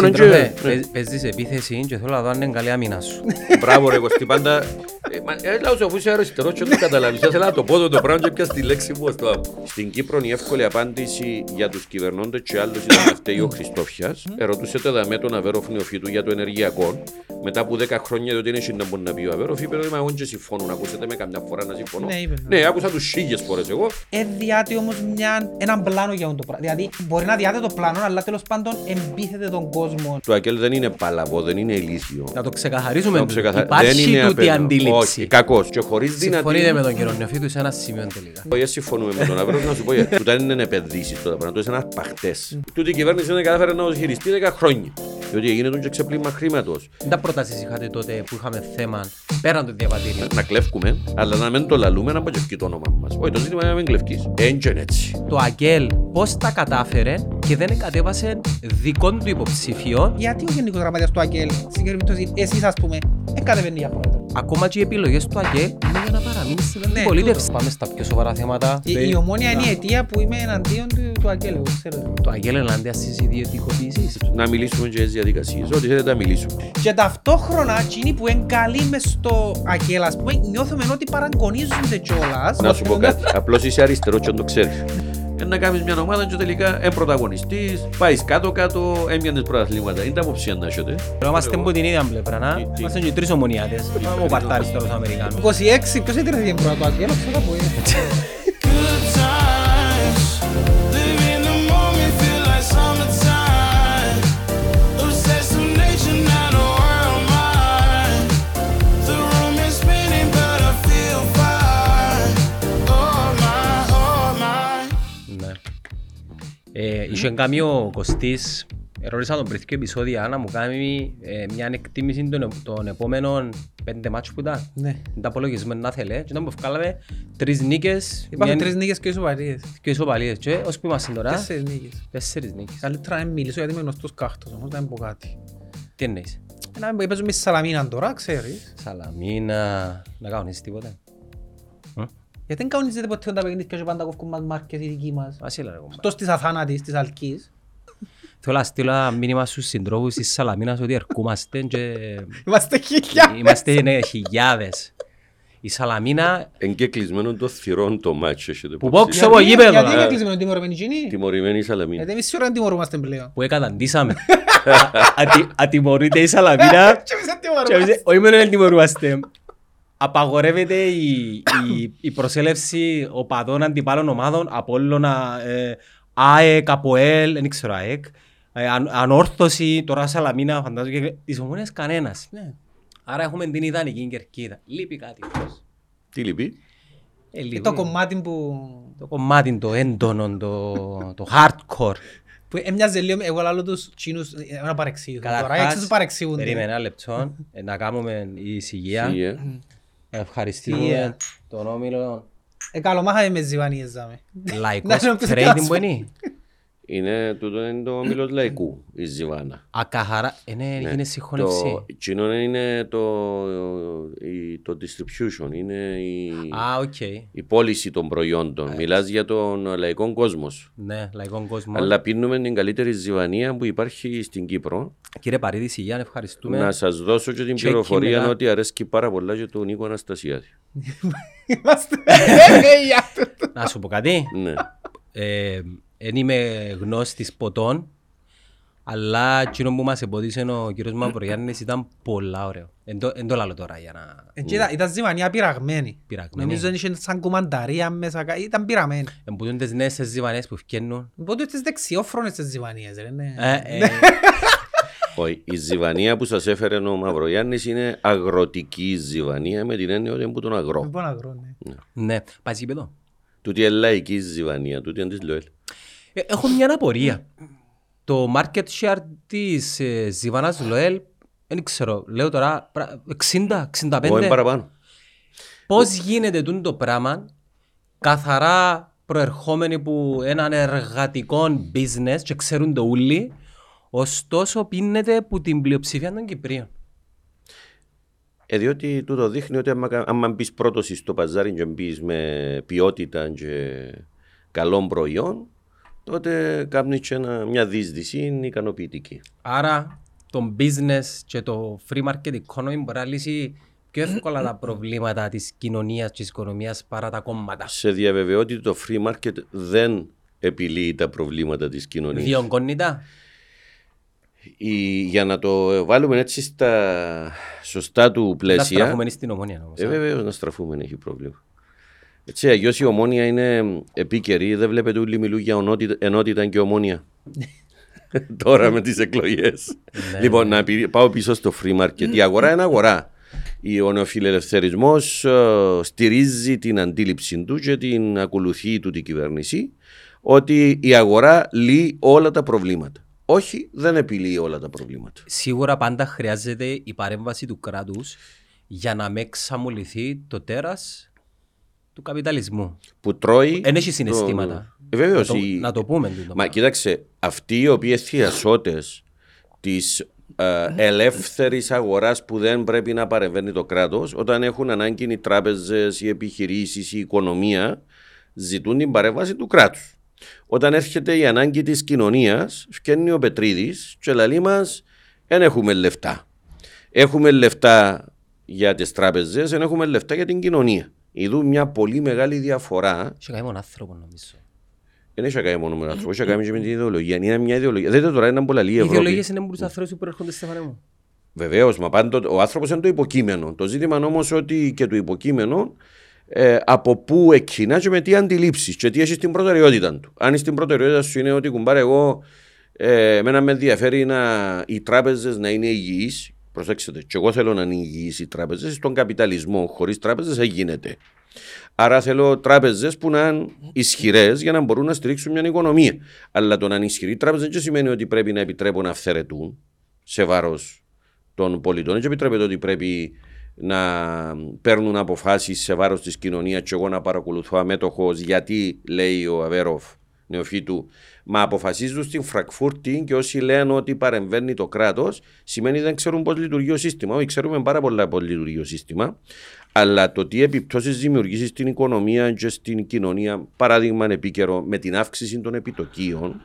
Σύντροφε, Ναι. παίζ- παίζεις επίθεση και θέλω να δω αν είναι καλή άμυνα σου. Μπράβο ρε Κωστή, πάντα... Ε, μα, ε, Λάω σου αφού είσαι αριστερός και δεν το καταλάβεις. Θα ήθελα να το πω το πράγμα και πια στη λέξη μου στο Στην Κύπρο η εύκολη απάντηση για τους κυβερνώντες και άλλους ήταν να φταίει ο Χριστόφιας. Ερωτούσε το δαμέ τον Αβέροφ νεοφύτου για το ενεργειακό. Μετά από 10 χρόνια διότι είναι να μπορεί να πει ο Αβέροφ, είπε ότι εγώ και συμφωνώ. Ακούσετε με καμιά φορά να συμφωνώ. Ναι, είπε, ναι. Ναι, άκουσα τους χίλιες φορές εγώ. Ε, διάτι όμως μια, έναν πλάνο για αυτό το πράγμα. Δηλαδή, μπορεί να διάτε το πλάνο, αλλά τέλος πάντων εμπίθεται τον κόσμο. Το Ακέλ δεν είναι παλαβό, δεν είναι ηλίθιο. Να το ξεκαθαρίσουμε. Να το ξεκαθα- Υπάρχει δεν είναι τούτη απέναντι. αντίληψη. Όχι, κακός. Και χωρίς Συμφωνείτε δυνατή... με τον κύριο Νεοφίτου σε ένα σημείο τελικά. Όχι, συμφωνούμε με τον Αβέροφ να σου πω γιατί. Τούτα είναι επενδύσεις τώρα πράγμα, τούτα είναι αρπαχτές. Τούτη η κυβέρνηση δεν κατάφερε να το χειριστεί 10 χρόνια. Διότι έγινε τον και ξεπλήμα χρήματος. Τι προτάσεις είχατε τότε που είχαμε θέμα πέραν του διαβατήριου. Να κλέφκουμε, αλλά να μην το λαλούμε να μπαγευκεί το όνομα μας. Όχι, το ζήτημα είναι να μην κλεφκείς. Έντζεν έτσι. Το ΑΚΕΛ πώς τα κατάφερε και δεν κατέβασε δικών του υποψηφίων Γιατί ο Γενικός Γραμματέας του ΑΚΕΛ, στην περίπτωση εσείς ας πούμε, δεν κατεβαίνει για πρόεδρο. Ακόμα και οι επιλογές του ΑΚΕΛ είναι για να παραμείνει στην αντιπολίτευση. Πάμε στα πιο σοβαρά θέματα. Η, η ομόνια είναι η αιτία που είμαι εναντίον του, του ΑΚΕΛ, εγώ ξέρω. Το ΑΚΕΛ ενάντια στις ιδιωτικοποιήσεις. Να μιλήσουμε και για τις διαδικασίες. Ό,τι θέλετε να μιλήσουμε. Και ταυτόχρονα, εκείνοι που είναι καλοί μες στο ΑΚΕΛ, ας πούμε, νιώθουμε ότι παραγκονίζονται κιόλας. Να σου πω κάτι. Απλώς είσαι αριστερό και δεν το ξέρεις. Ε, να κάνεις μια ομάδα και τελικά ε, πρωταγωνιστής, πάεις κάτω-κάτω, έμοιανες πρωταθλήματα. Είναι τα αποψία να έχετε. Είμαστε από την ίδια πλευρά, να. Τι- τι- Είμαστε και τρεις ομονιάτες. Ο παρτάριστερος Αμερικάνος. 26, ποιος έτρεχε πρώτα το ΑΚΕΛ, ξέρω που είναι. Ε, Είχε κάνει ο Κωστής, ερώτησα τον πριν δύο επεισόδια να μου κάνει ε, μια εκτίμηση των, των επόμενων πέντε μάτσου που ήταν. Ναι. Τα απολογισμένο να θέλει. Και όταν που βγάλαμε τρεις νίκες, Υπάρχουν μια- τρεις νίκες και ισοπαλίες. και ισοπαλίες. Και ως που είμαστε τώρα, Τέσσερις νίκες. τέσσερις νίκες. Καλύτερα να μην μιλήσω γιατί είμαι γνωστός κάχτος όμως, να μην πω κάτι. Τι εννοείς; Ε, Να μην πω, παίζουμε στη Σαλαμίνα τώρα, ξέρεις. Σαλαμίνα, να κάνεις τίποτα. Γιατί δεν κανονίζεται ποτέ τα παιχνίδια και πάντα κόφκουν μας μάρκες οι δικοί μας. Βασίλα ρε κομπά. Εκτός της αθάνατης, της αλκής. Θέλω να στείλω ένα μήνυμα στους συντρόφους της Σαλαμίνας ότι ερχόμαστε και Είμαστε χιλιά. είμαστε ναι, χιλιάδες. Η Σαλαμίνα Εν και κλεισμένο το θυρών το μάτσο. έχετε που υπόψη. πόξω από γήπεδο Γιατί να. είναι κλεισμένο τιμωρημένοι εκείνοι. Τιμωρημένη η Σαλαμίνα. Γιατί εμείς σίγουρα δεν τιμωρούμαστε πλέον. που εκαταντήσαμε. Ατι- Ατιμωρείται η Σαλαμίνα Και εμείς δεν και τιμωρούμαστε. εμείς- όχι μόνο δεν τιμωρούμαστε. Απαγορεύεται η, η, η προσέλευση οπαδών αντιπάλων ομάδων, Απόλλωνα, ε, ΑΕΚ, ΑΠΟΕΛ, δεν ξέρω ΑΕΚ, ε, αν, ανόρθωση, τώρα Σαλαμίνα, φαντάζομαι, και τις ομόνιες κανένας. Ναι. Άρα έχουμε την ιδανική κερκίδα. Λείπει κάτι. όμως. Τι λυπεί. Ε, Ε, λείπει. Το κομμάτι που... το κομμάτι, το έντονο, το, το hardcore. που έμοιαζε λίγο, εγώ λάλλω τους τσίνους, ε, ένα παρεξήγητο. Τώρα Καταρχάς, έξω τους παρεξήγονται. περίμενε ένα λεπτό, ε, να κάνουμε ησυχία. Τι, ε. Ευχαριστούμε Ησυχία. τον Όμιλο Ε, καλομάχαμε με ζιβανίες, ζάμε. Λαϊκός Να, να, να, Trading να, που είναι. Είναι τούτο είναι το όμιλος λαϊκού, η Ζιβάνα. Ακαχαρά, είναι, Ναι. έγινε συγχώνευση. Το, εκείνο είναι το, η- το distribution, είναι η, Α, οκ. η πώληση των προϊόντων. Μιλάς για τον λαϊκό κόσμος. σου. Ναι, λαϊκό κόσμος. Αλλά πίνουμε την καλύτερη ζιβανία που υπάρχει στην Κύπρο. Κύριε Παρίδη, Σιγιάν, ευχαριστούμε. Να σας δώσω και την Και πληροφορία κείμενα. ότι αρέσκει πάρα πολλά και του Νίκο Αναστασιάδη. Είμαστε. Ε, ναι, για το- Να σου πω κάτι. ναι. Ε, Εν είμαι γνώστης ποτών, αλλά εκείνο που μας εμπόδισε ο κύριος Μαυρογιάννης ήταν πολλά ωραίο. Εν το- εν το λάλλω τώρα για να Ε, και ήταν- Ήταν ζιβανία πειραγμένη. πειραγμένη. Νομίζω ότι είχε σαν κουμανταρία μέσα, κα- ήταν πειραμένη. Εμπούτουν τις νέες τις ζιβανές που φκαίνουν. Οπότε τις δεξιόφρονες τις ζιβανίες, ρε, ναι. Ε, ε, Όχι, η ζιβανία που σας έφερε ο Μαυρογιάννης είναι αγροτική ζιβανία με την έννοια ότι είναι που τον αγρό. Δεν μπορώ να βρω, ναι. Ναι, πάει γήπεδο. Τούτη είναι λαϊκή ζιβανία, τούτη είναι της ΛΟΕΛ. Ε, Έχω μια απορία. Το market share της ε, Ζιβάνας Λοέλ, δεν ξέρω, λέω τώρα πρα- 60, 65. Όχι παραπάνω. Πώς γίνεται τούτο το πράγμα καθαρά προερχόμενοι που έναν εργατικό business και ξέρουν το ούλοι, ωστόσο πίνεται που την πλειοψηφία των Κυπρίων. Ε, διότι τούτο δείχνει ότι άμα, κα- άμα μπεις πρώτος στο παζάρι και μπεις με ποιότητα και καλών προϊόν, τότε κάνει και ένα- μια δίσδυση ικανοποιητική. Άρα το business και το free market economy μπορεί να λύσει πιο εύκολα τα προβλήματα της κοινωνίας και της οικονομίας παρά τα κόμματα. Σε διαβεβαιώ ότι το free market δεν επιλύει τα προβλήματα της κοινωνίας. Διονγκώνει τα. Η- για να το βάλουμε έτσι στα σωστά του Να πλαίσια. στραφούμε στην ομόνια όμως. Ε, α. βεβαίως να στραφούμε, έχει πρόβλημα. Έτσι, αλλιώς η ομόνια είναι επίκαιρη. Δεν βλέπετε όλοι μιλούν για ονότητα- ενότητα και ομόνια. Τώρα με τις εκλογές. Ναι, λοιπόν, να πη- πάω πίσω στο free market. Η αγορά είναι αγορά. Ο νεοφιλελευθερισμό στηρίζει την αντίληψη του και την ακολουθεί του την κυβέρνηση ότι η αγορά λύει όλα τα προβλήματα. Όχι, δεν επιλύει όλα τα προβλήματα. Σίγουρα πάντα χρειάζεται η παρέμβαση του κράτους για να με ξαμολυθεί το τέρας του καπιταλισμού. Που τρώει. Εν έχει το- συναισθήματα. Ε, βεβαίως, Να το- η- Να το πούμε. τούτο Μα πράγμα. κοίταξε, αυτοί οι οποίοι θειασότες της ελεύθερης αγοράς που δεν πρέπει να παρεμβαίνει το κράτος, όταν έχουν ανάγκη οι τράπεζες, οι επιχειρήσεις, η οικονομία, ζητούν την παρέμβαση του κράτους. Όταν έρχεται η ανάγκη της κοινωνίας, φτιάχνει ο Πετρίδης και λέει μας: Δεν έχουμε λεφτά. Έχουμε λεφτά για τις τράπεζες, δεν έχουμε λεφτά για την κοινωνία. Ειδού μια πολύ μεγάλη διαφορά Είχε κάνει μόνο άνθρωπο νομίζω. δεν έχει να κάνει μόνο με τον άνθρωπο, έχει να κάνει και με την ιδεολογία. Είναι μια ιδεολογία. Δείτε τώρα, είναι πολλά λίγη Οι Ευρώπη. ιδεολογίες είναι από τους ανθρώπους που προέρχονται Στέφανε μου. Βεβαίως, μα πάντοτε ο άνθρωπος είναι το υποκείμενο. Το ζήτημα όμως ότι και το υποκείμενο ε, από πού εκκινά και με τι αντιλήψεις και τι έχεις στην προτεραιότητα του. Αν στην προτεραιότητα σου είναι ότι κουμπάρε, εγώ ε, εμένα με ενδιαφέρει να, οι τράπεζες να είναι υγιείς. Προσέξτε, και εγώ θέλω να είναι υγιείς οι τράπεζες. Στον καπιταλισμό, χωρίς τράπεζες δεν γίνεται. Άρα θέλω τράπεζες που να είναι ισχυρές για να μπορούν να στηρίξουν μια οικονομία. Αλλά το να είναι ισχυρή τράπεζα δεν σημαίνει ότι πρέπει να επιτρέπουν να αυθαιρετούν σε βάρος των πολιτών. Δεν επιτρέπεται ότι πρέπει να παίρνουν αποφάσεις σε βάρος της κοινωνίας και εγώ να παρακολουθώ αμέτωχος γιατί λέει ο Αβέροφ νεοφύτου. Μα αποφασίζουν στην Φραγκφούρτη και όσοι λένε ότι παρεμβαίνει το κράτος, σημαίνει δεν ξέρουν πώς λειτουργεί ο σύστημα. Όχι, ξέρουμε πάρα πολλά πώς λειτουργεί ο σύστημα. Αλλά το τι επιπτώσεις δημιουργήσει στην οικονομία και στην κοινωνία, παράδειγμα επίκαιρο με την αύξηση των επιτοκίων,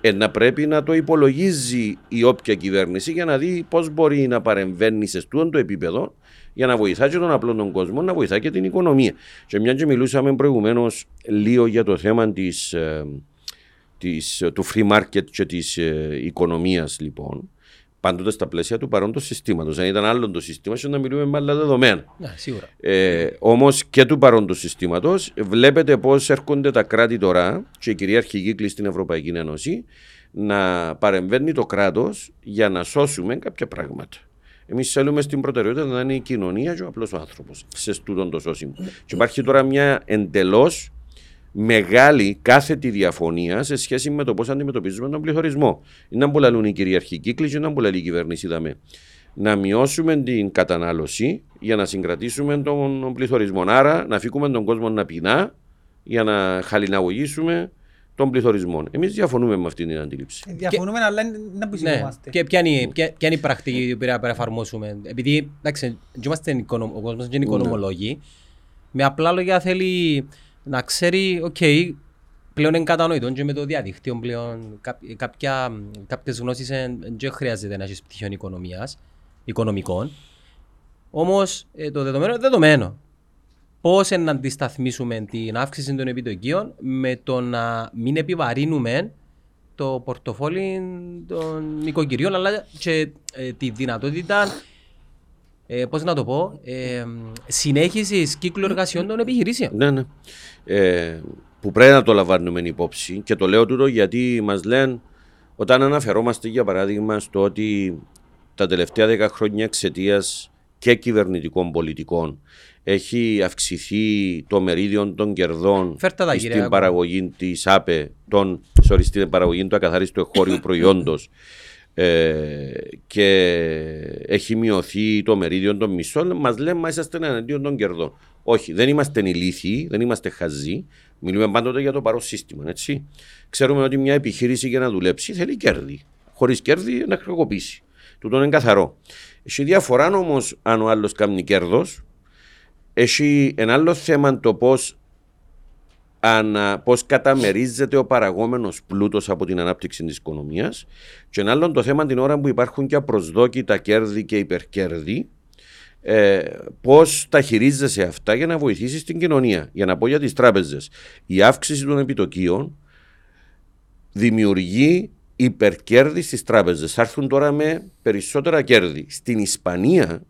ε, να πρέπει να το υπολογίζει η όποια κυβέρνηση για να δει πώς μπορεί να παρεμβαίνει σε αυτό το επίπεδο για να βοηθά και τον απλό τον κόσμο, να βοηθά και την οικονομία. Και μιας και μιλούσαμε προηγουμένως λίγο για το θέμα της, ε, της, του free market και της ε, οικονομίας λοιπόν, πάντοτε στα πλαίσια του παρόντος συστήματος. Αν ήταν άλλο το σύστημα, ίσως να μιλούμε με άλλα δεδομένα. Ναι, σίγουρα. Ε, Όμως και του παρόντος συστήματος, βλέπετε πώς έρχονται τα κράτη τώρα και η κυριαρχική κύκλη στην Ευρωπαϊκή Ένωση να παρεμβαίνει το κράτος για να σώσουμε κάποια πράγματα. Εμείς θέλουμε στην προτεραιότητα να είναι η κοινωνία και ο απλός άνθρωπος σε στούτον το σώσιμο. Και υπάρχει τώρα μια εντελώς μεγάλη κάθετη διαφωνία σε σχέση με το πώς αντιμετωπίζουμε τον πληθωρισμό. Είναι να που λαλούν οι κυριαρχικοί κύκλοι και να που λαλεί η κυβέρνηση. Δαμέ. Να μειώσουμε την κατανάλωση για να συγκρατήσουμε τον πληθωρισμό. Άρα να αφήκουμε τον κόσμο να πεινά για να χαλιναγωγήσουμε τον πληθωρισμό. Εμείς διαφωνούμε με αυτή την αντίληψη. Ε, Διαφωνούμε, αλλά είναι να που Ναι, συγκομάστε. και ποια είναι, ποια, ποια είναι η πρακτική που πρέπει να εφαρμόσουμε. Επειδή εντάξει, δεν είμαστε οικονομ, ο κόσμος δεν είναι οικονομολόγοι, με απλά λόγια θέλει να ξέρει, οκ, πλέον είναι κατανοητό και με το διαδίκτυο πλέον κά- κάποια, κάποιες γνώσεις εν- δεν χρειάζεται να έχεις πτυχίο οικονομίας, οικονομικών. Όμως ε, το δεδομένο είναι δεδομένο. Πώς να αντισταθμίσουμε την αύξηση των επιτοκίων με το να μην επιβαρύνουμε το πορτοφόλι των νοικοκυριών αλλά και ε, τη δυνατότητα ε, πώς να το πω, ε, συνέχισης κύκλου εργασιών των επιχειρήσεων. Ναι, ναι. Ε, που πρέπει να το λαμβάνουμε υπόψη και το λέω τούτο γιατί μας λένε όταν αναφερόμαστε για παράδειγμα στο ότι τα τελευταία δέκα χρόνια εξαιτίας και κυβερνητικών πολιτικών έχει αυξηθεί το μερίδιο των κερδών Φέρτε τα, κύριε στην Άκου. παραγωγή της ΑΠΕ, των, sorry, στην παραγωγή του ακαθαρίστου εγχώριου προϊόντος ε, και έχει μειωθεί το μερίδιο των μισθών, μας λένε μα είσαστε εναντίον των κερδών. Όχι, δεν είμαστε ηλίθιοι, δεν είμαστε χαζοί. Μιλούμε πάντοτε για το παρόν σύστημα. Έτσι. Ξέρουμε ότι μια επιχείρηση για να δουλέψει θέλει κέρδη. Χωρίς κέρδη να χρεοκοπήσει. Τούτο είναι καθαρό. Έχει διαφορά όμως αν ο άλλος κάνει κέρδος. Έχει ένα άλλο θέμα το πώς αν, α, πώς καταμερίζεται ο παραγόμενος πλούτος από την ανάπτυξη της οικονομίας και ένα άλλο το θέμα την ώρα που υπάρχουν και απροσδόκητα κέρδη και υπερκέρδη ε, πώς τα χειρίζεσαι αυτά για να βοηθήσεις την κοινωνία. Για να πω για τις τράπεζες. Η αύξηση των επιτοκίων δημιουργεί υπερκέρδη στις τράπεζες. Θα έρθουν τώρα με περισσότερα κέρδη. Στην Ισπανία,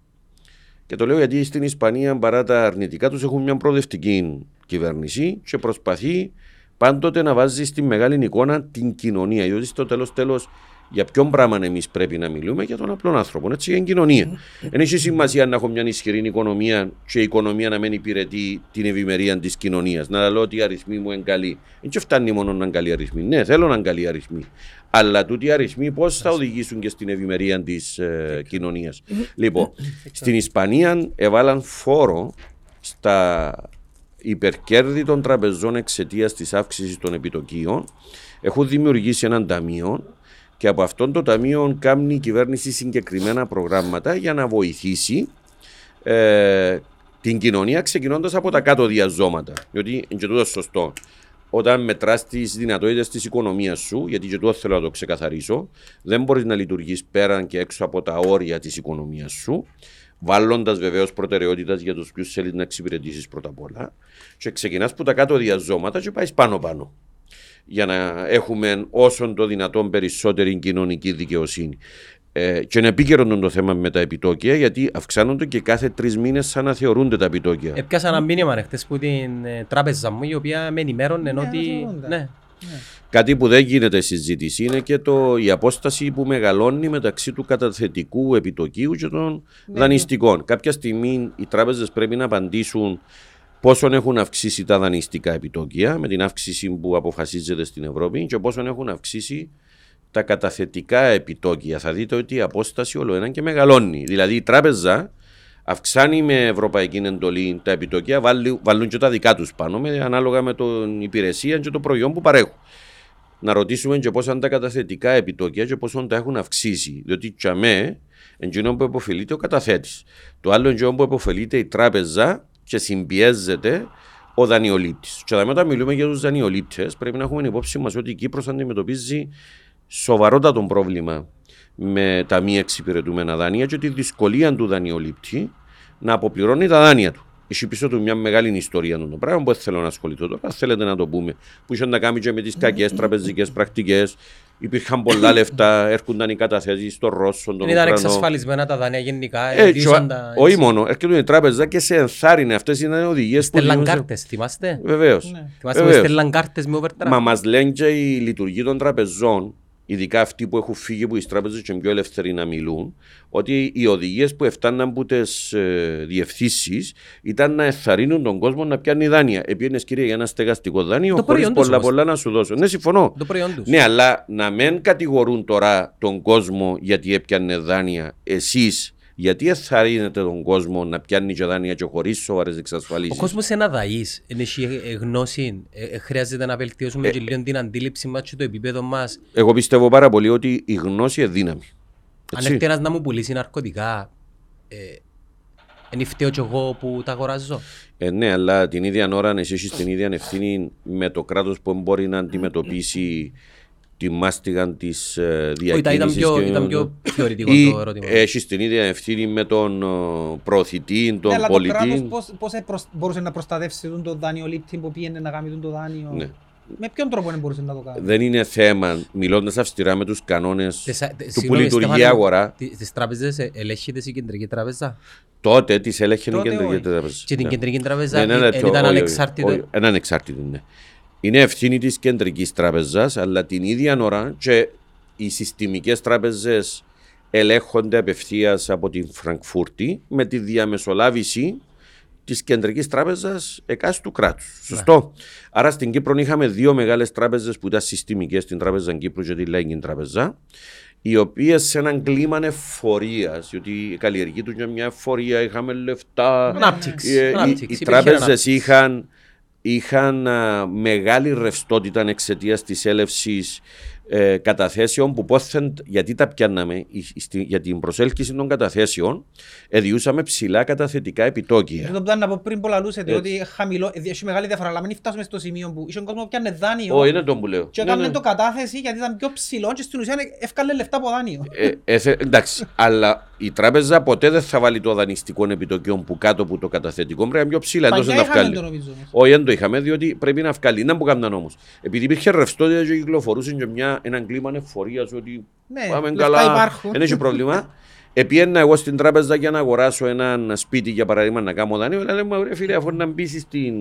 και το λέω γιατί στην Ισπανία παρά τα αρνητικά τους έχουν μια προοδευτική κυβέρνηση και προσπαθεί πάντοτε να βάζει στη μεγάλη εικόνα την κοινωνία. Διότι στο τέλος τέλος για ποιον πράγμα εμείς πρέπει να μιλούμε, για τον απλό άνθρωπο, έτσι, για την κοινωνία. Δεν έχει σημασία να έχω μια ισχυρή οικονομία και η οικονομία να μην υπηρετεί την ευημερία της κοινωνίας. Να λέω ότι οι αριθμοί μου είναι καλοί. Δεν φτάνει μόνο να είναι καλοί αριθμοί. Ναι, θέλω να είναι καλοί αριθμοί. Αλλά τούτοι οι αριθμοί πώς θα οδηγήσουν και στην ευημερία της ε, κοινωνίας. λοιπόν, στην Ισπανία έβαλαν φόρο στα υπερκέρδη των τραπεζών εξαιτίας της αύξησης των επιτοκίων. Έχουν δημιουργήσει έναν ταμείο και από αυτόν το ταμείο κάνει η κυβέρνηση συγκεκριμένα προγράμματα για να βοηθήσει ε, την κοινωνία ξεκινώντας από τα κάτω διαζώματα. Διότι είναι και τούτος σωστό. Όταν μετράς τις δυνατότητες της οικονομίας σου, γιατί και τούτο θέλω να το ξεκαθαρίσω, δεν μπορείς να λειτουργείς πέραν και έξω από τα όρια της οικονομίας σου, βάλλοντα βεβαίως προτεραιότητας για τους ποιους θέλεις να εξυπηρετήσεις πρώτα απ' όλα. Και ξεκινάς από τα κάτω διαζώματα και πάεις πάνω-πάνω για να έχουμε όσο το δυνατόν περισσότερη κοινωνική δικαιοσύνη. Ε, και είναι επίκαιρο το θέμα με τα επιτόκια, γιατί αυξάνονται και κάθε τρεις μήνες σαν να θεωρούνται τα επιτόκια. Έπιασα ένα μήνυμα χτες που την ε, τράπεζα μου, η οποία με ενημέρωνε Ναι, ότι. αναθεωρούνται. Ναι. Κάτι που δεν γίνεται συζήτηση είναι και το, η απόσταση που μεγαλώνει μεταξύ του καταθετικού επιτοκίου και των δανειστικών. Κάποια στιγμή οι τράπεζες πρέπει να απαντήσουν πόσο έχουν αυξήσει τα δανειστικά επιτόκια με την αύξηση που αποφασίζεται στην Ευρώπη και πόσο έχουν αυξήσει τα καταθετικά επιτόκια. Θα δείτε ότι η απόσταση όλο ένα και μεγαλώνει. Δηλαδή η τράπεζα αυξάνει με ευρωπαϊκή εντολή τα επιτόκια, βάλουν, βάλουν και τα δικά τους πάνω με, ανάλογα με την υπηρεσία και το προϊόν που παρέχουν. Να ρωτήσουμε και πόσα είναι τα καταθετικά επιτόκια και πόσο τα έχουν αυξήσει. Διότι τσαμέ, εντζήνο που υποφελείται ο καταθέτης. Το άλλο εντζήνο που υποφελείται η τράπεζα και συμπιέζεται ο δανειολήπτης. Και εδώ όταν μιλούμε για τους δανειολήπτες, πρέπει να έχουμε υπόψη μας ότι η Κύπρος αντιμετωπίζει σοβαρότατο πρόβλημα με τα μη εξυπηρετούμενα δάνεια και τη δυσκολία του δανειολήπτη να αποπληρώνει τα δάνεια του. Έχει πίσω του μια μεγάλη ιστορία το πράγμα που δεν θέλω να ασχοληθώ τώρα. Θέλετε να το πούμε. Που είχε να κάνει και με τις κακές τραπεζικές πρακτικές. Υπήρχαν πολλά λεφτά, έρχονταν οι καταθέσεις στον Ρώσο, τον Δεν ήταν Ουκρανό. εξασφαλισμένα τα δάνεια γενικά. Ε, και εντύσσαν ο- τα- όχι μόνο, έρχεται η τράπεζα και σε ενθάρρυνε. Αυτές είναι οδηγίες που. Στέλναν κάρτες, θυμάστε; Βεβαίως. Ναι. Θυμάστε που στέλναν κάρτες με overdraft. Μα μας λένε και η λειτουργία των τραπεζών, ειδικά αυτοί που έχουν φύγει από τι τράπεζες και είναι πιο ελεύθεροι να μιλούν, ότι οι οδηγίες που έφταναν από τις ε, διευθύνσεις ήταν να εθαρρύνουν τον κόσμο να πιάνει δάνεια. Επίενες κύριε για ένα στεγαστικό δάνειο, Το χωρίς προϊόν τους πολλά όμως. πολλά να σου δώσω. Ναι, συμφωνώ. Το προϊόν τους. Ναι, αλλά να μην κατηγορούν τώρα τον κόσμο γιατί έπιανε δάνεια. Εσείς, γιατί εθαρρύνετε τον κόσμο να πιάνει και δάνεια και χωρίς σοβαρές εξασφαλίσεις; Ο κόσμος είναι αδαής, δεν έχει ε, γνώση, ε, ε, χρειάζεται να βελτιώσουμε και λίγο την αντίληψη μας και το επίπεδο μας. Εγώ πιστεύω πάρα πολύ ότι η γνώση είναι δύναμη. Αν Έτσι. έρθει ένας να μου πουλήσει ναρκωτικά, ε, είναι φταίω κι εγώ που τα αγοράζω. Ε, ναι, αλλά την ίδια ώρα εσύ έχεις την ίδια ευθύνη με το κράτος που μπορεί να αντιμετωπίσει τη μάστιγα τη ε, Όχι, ήταν διακίνηση. πιο, ήταν πιο θεωρητικό Ή το ερώτημα. έχει την ίδια ευθύνη με τον ε, προωθητή, Ναι, τον αλλά το πολιτή. κράτος πώς, πώς επροσ- μπορούσε να προστατεύσει τον το δανειολήπτη που πήγαινε να κάνει τον το δάνειο. Ναι. Με ποιον τρόπο δεν μπορούσε να το κάνει; Δεν είναι θέμα, μιλώντας αυστηρά με τους κανόνες Τις- ε, του που συγγνώμη, λειτουργεί η Στέφανε, αγορά, τι- Τις τράπεζες ε, ελέγχεται η κεντρική τράπεζα; τότε τις έλεγχε η Τότε κεντρική όχι. τράπεζα. Και την Ναι. κεντρική τράπεζα Ναι, ναι, ε, ναι, ε, το- ήταν όχι, όχι, ανεξάρτητο. όχι, Είναι ανεξάρτητη, ναι. Είναι ευθύνη της κεντρικής τράπεζα, αλλά την ίδια ώρα και οι συστημικές τράπεζε ελέγχονται απευθείας από την Φραγκφούρτη με τη διαμεσολάβηση της κεντρικής τράπεζας εκάστου κράτους. Σωστό. Άρα στην Κύπρο είχαμε δύο μεγάλες τράπεζες που ήταν συστημικές, την Τράπεζα Κύπρου και τη Λέγκιν Τράπεζα, οι οποίες σε έναν κλίμα εφορίας, διότι η καλλιεργή τους ήταν μια εφορία, είχαμε λεφτά. Ανάπτυξη, Ε, οι- ανάπτυξη, Οι, υπήρχε τράπεζες ανάπτυξη. είχαν, είχαν α, μεγάλη ρευστότητα εξαιτίας της έλευσης ε, καταθέσεων που πόθεν, γιατί τα πιάνναμε, η- στη- για την προσέλκυση των καταθέσεων, εδιούσαμε ψηλά καταθετικά επιτόκια. Δεν το πλάνο να πω πριν που λαλούσετε Έτσι. ότι χαμηλό, ε, έχει μεγάλη διαφορά, αλλά μην φτάσουμε στο σημείο που είχε κόσμο που πιάνε δάνειο Όχι, είναι το που λέω. και Ναι, έκανε ναι. το κατάθεση γιατί ήταν πιο ψηλό και στην ουσία έφκαλε λεφτά από δάνειο. Ε, ε, θε- εντάξει, αλλά η τράπεζα ποτέ δεν θα βάλει το δανειστικό επιτόκιο που κάτω από το καταθετικό. Πρέπει να είναι πιο ψηλά. εντός Παλιά να είχαμε βγάλει. το νομίζω. όμως. Όχι, δεν το είχαμε, διότι πρέπει να βγάλει. Να που κάμναν όμως. Επειδή υπήρχε ρευστότητα και κυκλοφορούσε και μια, έναν κλίμα εφορίας ότι Ναι, πάμε λεφτά καλά, υπάρχουν. δεν έχει πρόβλημα. Επίεννα εγώ στην τράπεζα για να αγοράσω ένα σπίτι για παράδειγμα να κάνω δάνειο. Αλλά λέμε, ρε φίλε, αφού να μπει στην,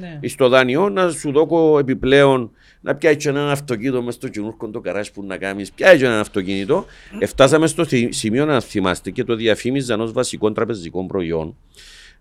Ναι. στο δάνειο, να σου δώσω επιπλέον να πιάσει ένα αυτοκίνητο μέσα στο κοινούρκο το καράζ που να κάνεις. Πιάσει ένα αυτοκίνητο. Εφτάσαμε στο θυ- σημείο να θυμάστε και το διαφήμιζαν ως βασικό τραπεζικό προϊόν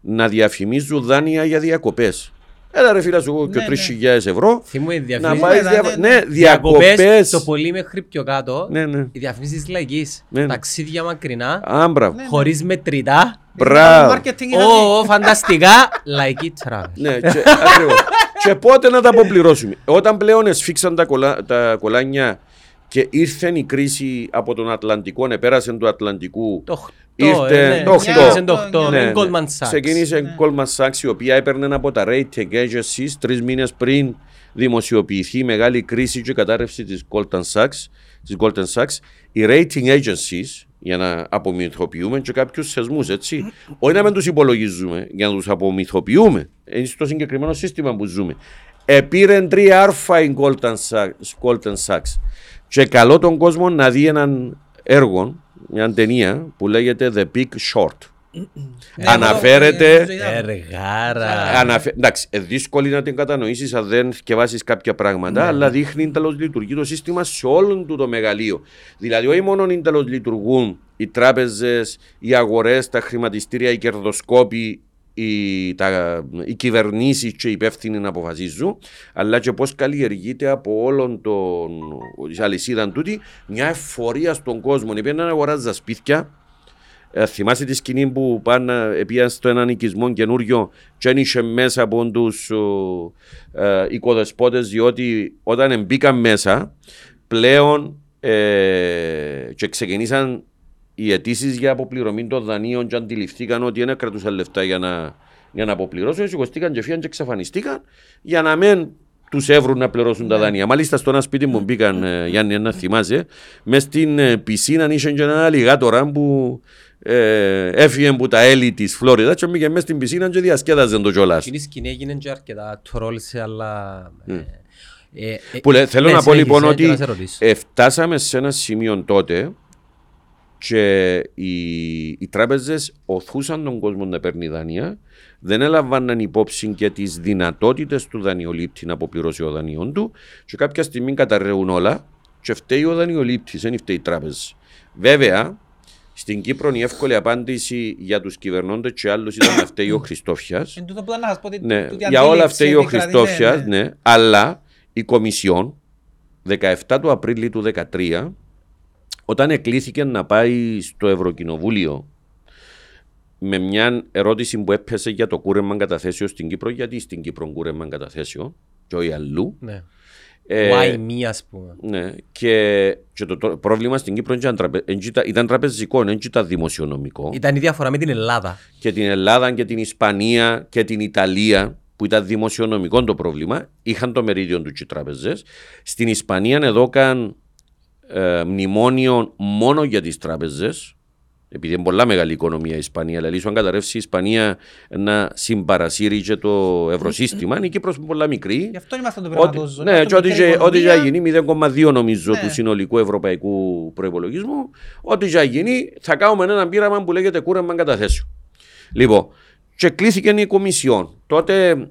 να διαφημίζουν δάνεια για διακοπές. Έλα ρε φίλα σου εγώ και Ναι, 3.000 ευρώ. Θυμούμαι οι Να διαφημίσεις. πάει Ναι, δια... ναι, ναι, διακοπές. το πολύ μέχρι πιο κάτω. Ναι, ναι. Οι διαφημίσεις της λαϊκής. Ναι, ναι. Ταξίδια μακρινά, Άμπρα. χωρίς μετρητά. Μπράβο. Μάρκετινγκ είναι Ω, φανταστικά, λαϊκή travel. Ναι, και, ακριβώς. και πότε να τα αποπληρώσουμε. Όταν πλέον εσφίξαν τα, κολα, τα κολάνια και ήρθε η κρίση από τον Ατλαντικό, επέρασε του Ατλαντικού. Το 8, Ήρθε ε, ναι. το οκτώ. Ξεκίνησε το 8, Ναι, με ναι. Goldman Sachs. Ξεκίνησε Goldman Sachs, η οποία έπαιρνε από τα rating agencies τρεις μήνες πριν δημοσιοποιηθεί η μεγάλη κρίση και κατάρρευση της Goldman Sachs. Της Goldman Sachs. Οι rating agencies, για να απομυθοποιούμε και κάποιους θεσμούς, έτσι. Όχι να μην τους υπολογίζουμε, για να τους απομυθοποιούμε. Είναι στο συγκεκριμένο σύστημα που ζούμε. Επήρε τρία άρφα η Goldman Sachs, Goldman Sachs. Και καλό τον κόσμο να δει έναν έργο, μια ταινία που λέγεται The Big Short. Ναι, Αναφέρεται- εγώ, ε, νομίζω είδα. Εργάρα. Αναφε... Εντάξει, ε, δύσκολη να την κατανοήσει αν δεν θυκευάσει κάποια πράγματα, αλλά δείχνει τέλο λειτουργεί το σύστημα σε όλο του το μεγαλείο. Δηλαδή, όχι μόνο τέλο λειτουργούν οι τράπεζε, οι αγορέ, τα χρηματιστήρια, οι κερδοσκόποι, οι, τα, οι κυβερνήσεις και οι υπεύθυνοι να αποφασίζουν, αλλά και πώς καλλιεργείται από όλον τον της αλυσίδα τούτη μια εφορία στον κόσμο. Επειδή να αγοράζεις σπίτια, ε, θυμάσαι τη σκηνή που πάνε επίαν στο έναν οικισμό καινούριο και ένιξε μέσα από τους ε, οικοδεσπότες διότι όταν μπήκαν μέσα πλέον ε, και ξεκινήσαν οι αιτήσεις για αποπληρωμή των δανείων και αντιληφθήκαν ότι δεν κρατούσαν λεφτά για να, για να αποπληρώσουν, σηκωστήκαν και φύγαν και εξαφανιστήκαν για να μην τους έβρουν να πληρώσουν τα δάνεια. Μάλιστα, στο ένα σπίτι μου μπήκαν, ε, Γιάννη, να θυμάσαι, μες στην ε, πισίνα είχε και ένα αλιγάτορα που ε, έφυγε από τα έλλη της Φλόριδας και μπήκε μέσα στην πισίνα και διασκέδαζε το κιόλας. Εκείνη η σκηνή έγινε και αρκετά τρόλ σε άλλα... ε, ε, ε, Που λέ- θέλω ναι, να πω συνέχισε, λοιπόν και να ότι σε ρωτήσω. ε, φτάσαμε σε ένα σημείο τότε και οι, οι τράπεζες οθούσαν τον κόσμο να παίρνει δάνεια, δεν έλαβαν υπόψη και τις δυνατότητες του δανειολήπτη να αποπληρώσει ο δανειών του, και κάποια στιγμή καταρρέουν όλα, και φταίει ο δανειολήπτης, δεν φταίει η τράπεζα. Βέβαια, στην Κύπρο η εύκολη απάντηση για τους κυβερνώντες και άλλους ήταν να φταίει ο Χριστόφιας. Εν τούτο που ήταν να σας πω ότι Ναι, τούτη για όλα αντίληψη φταίει ο επικρατεί, Χριστόφιας, ναι, ναι. ναι, αλλά η Κομισιόν 17 του Απρίλη του 2013 όταν εκλήθηκε να πάει στο Ευρωκοινοβούλιο με μια ερώτηση που έπεσε για το κούρεμα καταθέσεων στην Κύπρο, γιατί στην Κύπρο κούρεμα καταθέσεων και όχι αλλού. Ναι. Ε, Why me, ας πούμε. ναι, και, και το, το πρόβλημα στην Κύπρο ήταν, τραπε, εν ήταν- ήταν τραπεζικό, δεν ήταν δημοσιονομικό Ήταν η διαφορά με την Ελλάδα. και την Ελλάδα και την Ισπανία και την Ιταλία που ήταν δημοσιονομικό το πρόβλημα, είχαν το μερίδιο του οι τράπεζες. Στην Ισπανία εδώ καν ε, μνημόνιο μόνο για τις τράπεζες, επειδή είναι πολλά μεγάλη οικονομία η Ισπανία, αλλά ίσως αν καταρρεύσει η Ισπανία να συμπαρασύρει και το ευρωσύστημα, η Κύπρος είναι πολλά μικρή. Γι' αυτό είμαστε το Ότι, περπατόζο. ναι, και ό,τι και- ό,τι και γίνει 0,2 νομίζω Ναι. του συνολικού ευρωπαϊκού προπολογισμού, ό,τι και γίνει θα κάνουμε ένα πείραμα που λέγεται κούρεμα καταθέσεων. Λοιπόν, και κλήθηκε η Κομισιόν. Τότε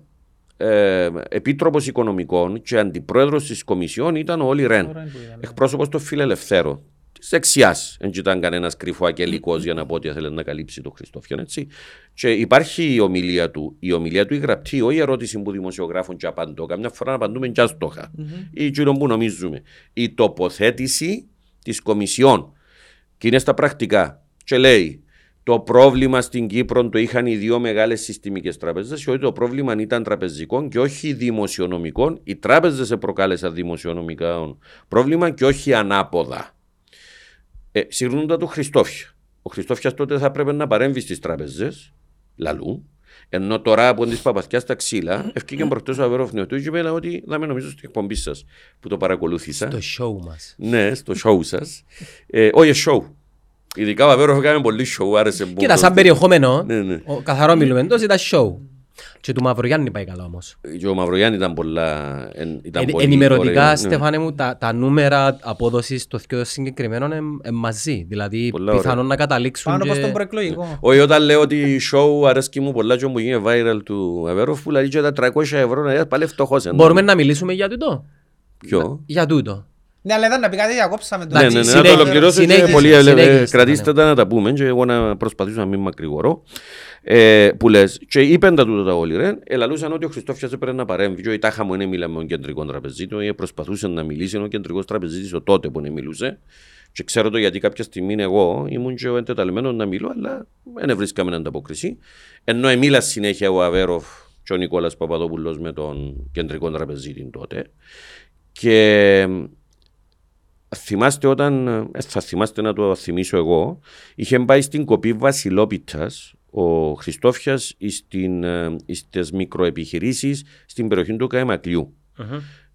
ε, επίτροπος Οικονομικών και αντιπρόεδρος της Κομισιόν ήταν ο Όλη Ρεν, εκπρόσωπος των Φιλελευθέρων. Της δεξιάς. Δεν ήταν κανένας κρυφό ακελικός για να πω ότι θέλει να καλύψει τον Χριστόφιαν, έτσι. Και υπάρχει η ομιλία του, η ομιλία του η γραπτή, όχι η ερώτηση που δημοσιογράφων και απαντώ. Καμιά φορά απαντούμε και άστοχα. Ή εκείνο που νομίζουμε. Η τοποθέτηση της Κομισιόν. Και είναι στα πρακτικά. Και λέει, το πρόβλημα στην Κύπρο το είχαν οι δύο μεγάλες συστημικές τράπεζε και ότι το πρόβλημα ήταν τραπεζικό και όχι δημοσιονομικό. Οι τράπεζες προκάλεσαν δημοσιονομικά πρόβλημα και όχι ανάποδα. Ε, Συγγνώμη του Χριστόφια. Ο Χριστόφιας τότε θα πρέπει να παρέμβει στις τράπεζες, λαλού, ενώ τώρα από της παπαθιάς στα ξύλα, ευκήκε προχτέ ο Αβέροφ Νεωτού και είπε ότι θα με νομίζω στην εκπομπή σας που το παρακολούθησα. Το show μας. Ναι, στο show σας. Ε, όχι, show. Ειδικά ο Αβέροφ έκανε πολύ show, άρεσε μου. Κοίτα, σαν περιεχόμενο, Ναι, ναι. ο καθαρό μιλούμε, τόσο ήταν show. Και του Μαυρογιάννη πάει καλά όμως. Και ο Μαυρογιάννη ήταν πολλά. εν- Ήταν Εν- πολύ ενημερωτικά, ωραίο, ναι. Στέφανε μου, τα, τα νούμερα απόδοσης των πιο συγκεκριμένων είναι μαζί. Δηλαδή, Πολλά πιθανόν να καταλήξουν. Πάνω και... προς τον προεκλογικό. Όχι, όταν λέω ότι η show αρέσκει μου πολλά και μου γίνει viral του Αβέροφ, που λέει και τα 300 ευρώ να είναι πάλι φτωχός. εννοώ. Μπορούμε να μιλήσουμε για τούτο; Ποιο; Για τούτο. Ναι, αλλά ήταν να πει κάτι, διακόψαμε το. Ναι, ναι, ναι, να το συνέχισε, ολοκληρώσω και συνέχισε, πολύ ε, συνέχισε, κρατήστε ναι. τα να τα πούμε. Και εγώ να προσπαθήσω να μην μακρηγορώ. Ε, που λες, και είπαν τα τούτα τα όλοι ρε, ελαλούσαν ότι ο Χριστόφιας έπρεπε να παρέμβει. Και ο Ιτάχα μου είναι μιλάμε με τον κεντρικό τραπεζίτο. Ή προσπαθούσε να μιλήσει ενώ ο κεντρικός τραπεζίτης ο τότε που είναι μιλούσε. Και ξέρω το γιατί κάποια στιγμή εγώ ήμουν και ο εντεταλμένος να μιλώ αλλά δεν βρίσκαμε ανταπόκριση. Ενώ εμίλα συνέχεια ο Αβέροφ και ο Νικόλας Παπαδόπουλος με τον κεντρικό τραπεζίτη τότε. Και θυμάστε όταν, ε, θα θυμάστε να το θυμίσω εγώ, είχε πάει στην κοπή Βασιλόπιτας ο Χριστόφιας στην, ε, στις μικροεπιχειρήσεις στην περιοχή του Καεμακλειού.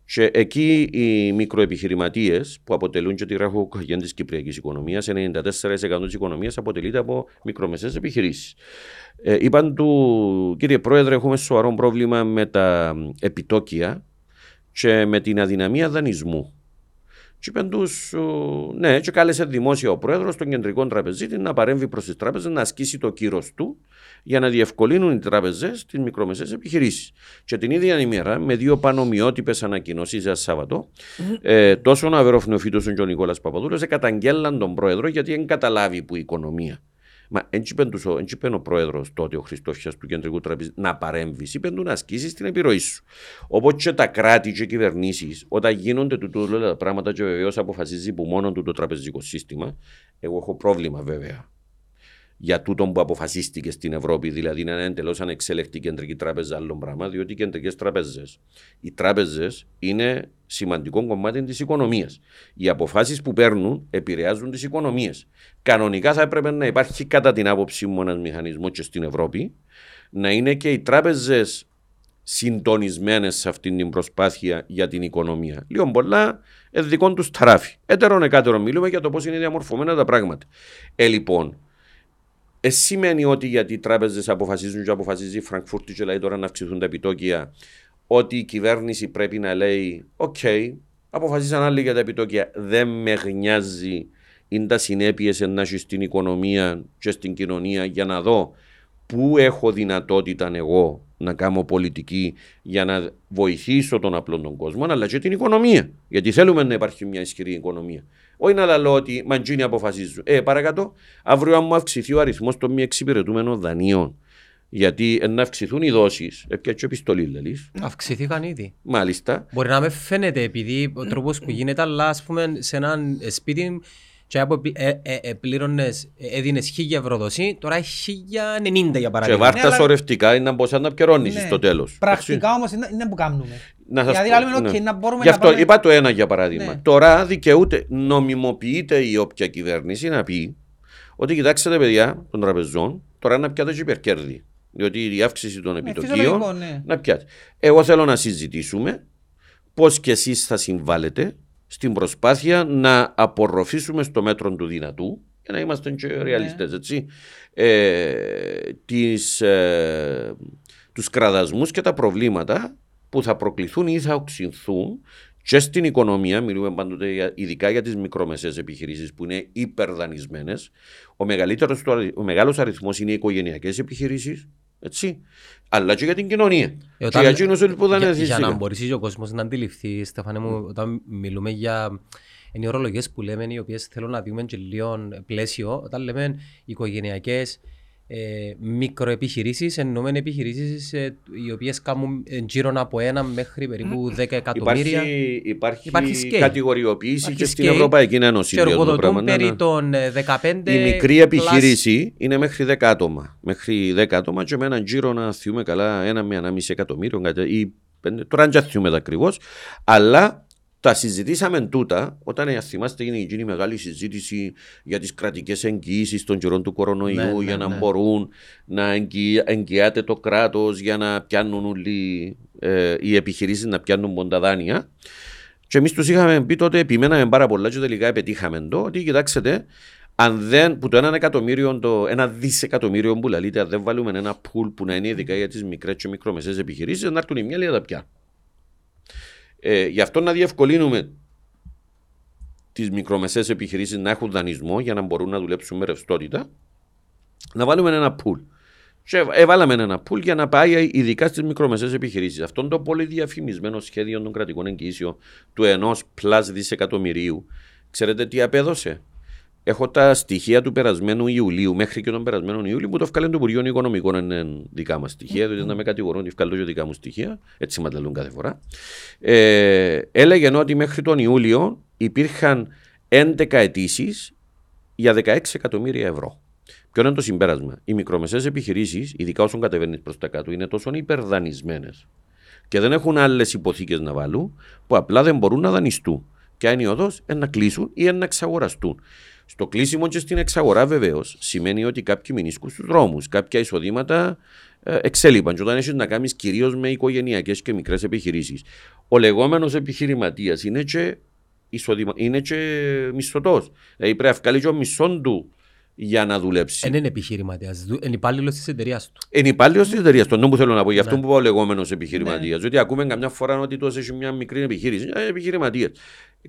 Και εκεί οι μικροεπιχειρηματίες που αποτελούν και τη ραχοκοκιά της κυπριακής οικονομίας, 94% της οικονομίας αποτελείται από μικρομεσαίες επιχειρήσεις. Ε, είπαν του, κύριε Πρόεδρε, έχουμε σοβαρό πρόβλημα με τα επιτόκια και με την αδυναμία δανεισμού. Και είπαν τους, ο, ναι, και κάλεσε δημόσια ο πρόεδρος των κεντρικών τραπεζίτη να παρέμβει προς τις τράπεζες, να ασκήσει το κύρος του για να διευκολύνουν οι τράπεζες τις μικρομεσαίες επιχειρήσεις. Και την ίδια ημέρα, με δύο πανομοιότυπες ανακοινώσεις για Σάββατο, ε, τόσο ο Αβεροφνεοφίτο και ο Νικόλας Παπαδούλος καταγγέλαν τον πρόεδρο γιατί δεν καταλάβει που η οικονομία. Μα δεν είπε τους ο- εν είπε ο πρόεδρος τότε, ο Χριστόφια του Κεντρικού Τραπεζί, να παρέμβεις. Είπε του να ασκήσεις την επιρροή σου. Όπω και τα κράτη και οι κυβερνήσεις, όταν γίνονται του τούτου τα πράγματα και βεβαίω αποφασίζει που μόνο του το τραπεζικό σύστημα, εγώ έχω πρόβλημα βέβαια για τούτο που αποφασίστηκε στην Ευρώπη, δηλαδή να είναι εντελώς ανεξέλεκτη κεντρική τράπεζα άλλων πράγμα, διότι οι κεντρικές τράπεζες, οι τράπεζες είναι σημαντικό κομμάτι της οικονομίας. Οι αποφάσεις που παίρνουν επηρεάζουν τις οικονομίες. Κανονικά θα έπρεπε να υπάρχει, κατά την άποψή μου, ένας μηχανισμός και στην Ευρώπη, να είναι και οι τράπεζες συντονισμένες σε αυτή την προσπάθεια για την οικονομία. Λίγο πολλά ε, δικών τους τράφη. Έτερον εκάτερον μιλούμε για το πώς είναι διαμορφωμένα τα πράγματα. Ε, λοιπόν, ε, σημαίνει ότι γιατί οι τράπεζες αποφασίζουν και αποφασίζει η Φραγκφούρτη και λέει τώρα να αυξηθούν τα επιτόκια, ότι η κυβέρνηση πρέπει να λέει: Οκ, αποφασίσαν άλλοι για τα επιτόκια. Δεν με γνιάζει είναι τα συνέπειες να έχει στην οικονομία και στην κοινωνία για να δω πού έχω δυνατότητα εγώ να κάνω πολιτική για να βοηθήσω τον απλό τον κόσμο, αλλά και την οικονομία. Γιατί θέλουμε να υπάρχει μια ισχυρή οικονομία. Όχι να λέω ότι μαντζίνοι αποφασίζουν. Ε, παρακάτω, αύριο αν μου αυξηθεί ο αριθμός των μη εξυπηρετούμενων δανείων, γιατί ε, να αυξηθούν οι δόσεις, έπιασε επιστολής, δηλαδή. Αυξηθήκαν ήδη. Μάλιστα. Μπορεί να με φαίνεται επειδή ο τρόπος που γίνεται, αλλά ας πούμε σε έναν σπίτι και από ε, ε, ε, πλήρωνες, ε, έδινες 1000 ευρώ δοσή, τώρα έχει 1090 για Και παράδειγμα. βάρτα αλλά- σωρευτικά είναι να μπορείς να πιερώνει Ναι. στο τέλος. Πρακτικά όμως είναι, είναι που κάνουμε. Να σας Δηλαδή πω, λέμε, ναι. οκ, να μπορούμε Γι' να αυτό πάμε- είπα το ένα για παράδειγμα. Ναι. Τώρα δικαιούται, νομιμοποιείται η όποια κυβέρνηση να πει ότι κοιτάξτε παιδιά των τραπεζών, τώρα να πιάτε και υπερκέρδη. Διότι η αύξηση των επιτοκίων φυσιολογικό, ναι. να πιάτε. Εγώ θέλω να συζητήσουμε πώς και εσείς θα συμβάλλετε στην προσπάθεια να απορροφήσουμε στο μέτρο του δυνατού για να είμαστε και ρεαλιστές, έτσι, ε, τις, ε, τους κραδασμούς και τα προβλήματα που θα προκληθούν ή θα οξυνθούν και στην οικονομία, μιλούμε πάντοτε για- ειδικά για τις μικρομεσαίες επιχειρήσεις που είναι υπερδανισμένες. Ο, μεγαλύτερος, του αρι- ο μεγάλος αριθμός είναι οι οικογενειακές επιχειρήσεις, έτσι, αλλά και για την κοινωνία. Ε, και όταν- για εκείνους που δεν για, είναι για να θυσικά. μπορέσει ο κόσμος να αντιληφθεί, Στέφανε μου, όταν μιλούμε για. Είναι οι ορολογίε που λέμε, οι οποίες θέλω να δούμε και λίγο πλαίσιο. Όταν λέμε οικογενειακές ε, μικροεπιχειρήσεις, εννοούμε επιχειρήσεις ε, οι οποίες κάνουν ε, γύρω από ένα μέχρι περίπου 10 εκατομμύρια. Υπάρχει, υπάρχει, Υπάρχει scale. κατηγοριοποίηση Υπάρχει και στην scale Ευρωπαϊκή Ένωση. και λέει αυτό το εργοδοτούν πράγμα. Ναι, περί ναι. των ε, 15 Η μικρή plus- επιχείρηση είναι μέχρι 10 άτομα. Μέχρι 10 άτομα και με έναν γύρο να θυμούμε καλά ένα με ένα μισή εκατομμύριο κάτι, ή πέντε, τώρα δεν θυμούμε τα ακριβώς. Αλλά τα συζητήσαμε τούτα όταν ε, θυμάστε γίνει εκείνη η μεγάλη συζήτηση για τις κρατικές εγγυήσεις των καιρών του κορονοϊού Ναι, ναι, για να ναι. μπορούν να εγγυ- εγγυάται το κράτος για να πιάνουν όλοι ε, οι επιχειρήσεις να πιάνουν πονταδάνεια. Και εμείς τους είχαμε πει τότε, επιμέναμε πάρα πολλά και τελικά πετύχαμε το, ότι κοιτάξτε, αν δεν, που το ένα εκατομμύριο, το ένα δισεκατομμύριο που λαλείτε, αν δεν βάλουμε ένα πουλ που να είναι ειδικά για τις μικρές και μικρομεσαίες επιχειρήσεις, να έρθουν οι μια λίγα τα πιάνουν. Ε, γι' αυτό να διευκολύνουμε τις μικρομεσαίες επιχειρήσεις να έχουν δανεισμό για να μπορούν να δουλέψουν με ρευστότητα, να βάλουμε ένα πουλ. Και έβαλαμε ένα πουλ για να πάει ειδικά στις μικρομεσαίες επιχειρήσεις. Αυτό είναι το πολύ διαφημισμένο σχέδιο των κρατικών εγγύσεων του ενός plus δισεκατομμυρίου. Ξέρετε τι απέδωσε; Έχω τα στοιχεία του περασμένου Ιουλίου μέχρι και τον περασμένο Ιούλιο που το βγάλε το Υπουργείο Οικονομικών. Είναι δικά μας στοιχεία, διότι να με κατηγορούν ότι βγάλω και δικά μου στοιχεία. Έτσι μα λαλούν κάθε φορά. Ε, έλεγε ότι μέχρι τον Ιούλιο υπήρχαν 11 αιτήσεις για 16 εκατομμύρια ευρώ. Ποιο είναι το συμπέρασμα; Οι μικρομεσαίες επιχειρήσεις, ειδικά όσων κατεβαίνεις προς τα κάτω, είναι τόσο υπερδανισμένε και δεν έχουν άλλες υποθήκες να βάλουν, που απλά δεν μπορούν να δανειστούν. Και αν η οδός να κλείσουν ή να εξαγοραστούν. Στο κλείσιμο και στην εξαγορά βεβαίως σημαίνει ότι κάποιοι μηνίσκουν στους δρόμους, κάποια εισοδήματα ε, εξέλιπαν. Και όταν έχεις να κάνεις κυρίως με οικογενειακές και μικρές επιχειρήσεις, ο λεγόμενος επιχειρηματίας είναι και, εισοδημα... είναι και μισθωτός. Δηλαδή πρέπει να βγάλει και ο μισθόν του για να δουλέψει. Δεν είναι επιχειρηματίας, δου- είναι υπάλληλος της εταιρείας του. Είναι υπάλληλος της εταιρείας. Το νόμο που θέλω να πω. Γι' αυτό Ναι. που είπα ο λεγόμενος επιχειρηματίας. Διότι ακούμε καμιά φορά ότι τόσο έχει μια μικρή επιχείρηση. Ε, επιχειρηματία.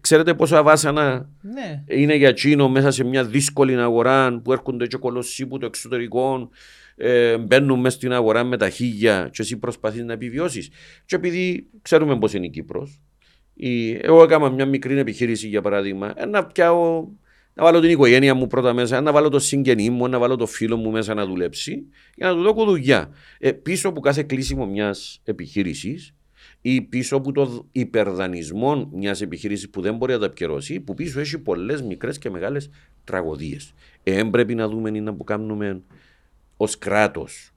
Ξέρετε πόσα βάσανα Ναι. είναι για Τσίνο μέσα σε μια δύσκολη αγορά που έρχονται και κολοσσοί που το εξωτερικό ε, μπαίνουν μέσα στην αγορά με τα χίλια και εσύ προσπαθείς να επιβιώσεις. Και επειδή ξέρουμε πώ είναι η Κύπρος, εγώ έκανα μια μικρή επιχείρηση για παράδειγμα, ε, να πιάω να βάλω την οικογένεια μου πρώτα μέσα, να βάλω το συγγενή μου, να βάλω το φίλο μου μέσα να δουλέψει για να του δώσω δουλειά. Ε, πίσω από κάθε κλείσιμο μιας επιχείρησης ή πίσω από το υπερδανισμό μιας επιχείρησης που δεν μπορεί να τα επικαιρώσει, που πίσω έχει πολλές μικρές και μεγάλες τραγωδίες. Ε, πρέπει να δούμε είναι να που κάνουμε ως κράτος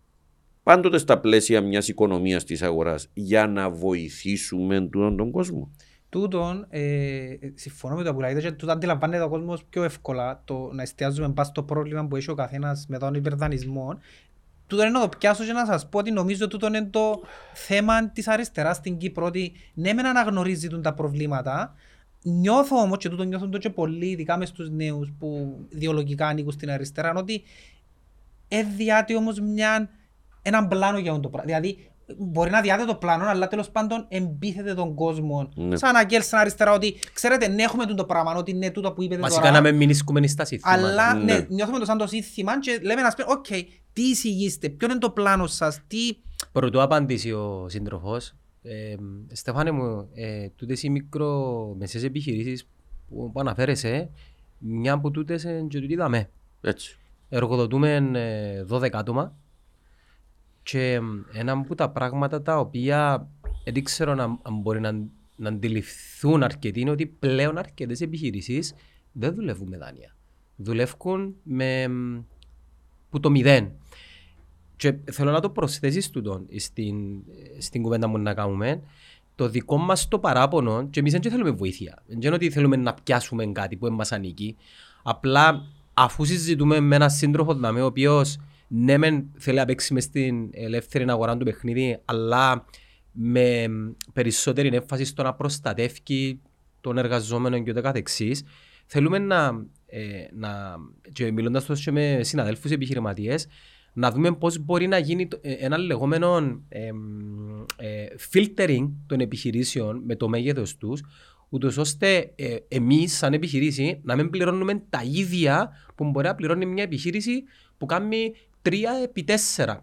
πάντοτε στα πλαίσια μιας οικονομίας της αγοράς για να βοηθήσουμε τον, τον κόσμο. Τούτον, ε, συμφωνώ με το που λέγεται και τούτο αντιλαμβάνεται ο κόσμος πιο εύκολα το να εστιάζουμε πάνω στο πρόβλημα που έχει ο καθένας με τον υπερδανισμό. Τούτο είναι να το πιάσω και να σας πω ότι νομίζω τούτο είναι το θέμα της αριστεράς στην Κύπρο ότι ναι μεν αναγνωρίζει τούν τα προβλήματα Νιώθω όμως και τούτο νιώθουν το και πολλοί ειδικά μες στους νέους που ιδεολογικά ανήκουν στην αριστερά ότι εδιάται όμως μια, έναν πλάνο για αυτό το πράγμα. Δηλαδή μπορεί να διάται το πλάνο, αλλά τέλος πάντων εμπίθεται τον κόσμο. Ναι. Σαν αγγέλ στην αριστερά ότι ξέρετε, ναι, έχουμε τούτο πράγμα, ότι είναι τούτο που είπετε Βασικά τώρα. να μην μηνίσκουμε στα συστήματα. Αλλά ναι. Ναι. νιώθουμε το σαν το σύνθημα και λέμε να πούμε, οκ, τι εισηγείστε, ποιο είναι το πλάνο σας, τι... Πρωτού απαντήσει ο σύντροφος, ε, Στεφάνε μου, ε, τούτες οι μικρομεσαίες επιχειρήσεις που, που αναφέρεσαι, μια από τούτες είναι και τούτη δαμέ. Έτσι. Εργοδοτούμε ε, 12 άτομα και ε, ένα από τα πράγματα τα οποία δεν ξέρω να, αν μπορεί να, να αντιληφθούν αρκετοί είναι ότι πλέον αρκετές επιχειρήσεις δεν δουλεύουν με δάνεια. Δουλεύουν με, που το μηδέν. Και θέλω να το προσθέσεις τούτον στην, στην κουβέντα μου να κάνουμε. Το δικό μας το παράπονο, και εμείς δεν θέλουμε βοήθεια. Δεν είναι ότι θέλουμε να πιάσουμε κάτι που μας ανήκει. Απλά αφού συζητούμε με έναν σύντροφο δαμέ, ο οποίος ναι, μεν θέλει να παίξει μες στην ελεύθερη αγορά του παιχνίδι, αλλά με περισσότερη έμφαση στο να προστατεύει τον εργαζόμενο και ούτε καθεξής, θέλουμε να, ε, να και μιλώντας τόσο και με συναδέλφους επιχειρηματίες, να δούμε πώς μπορεί να γίνει το- ε, ένα λεγόμενο ε, ε, filtering των επιχειρήσεων με το μέγεθος τους, ούτως ώστε ε, εμείς σαν επιχειρήση να μην πληρώνουμε τα ίδια που μπορεί να πληρώνει μια επιχείρηση που κάνει 3 επί 4.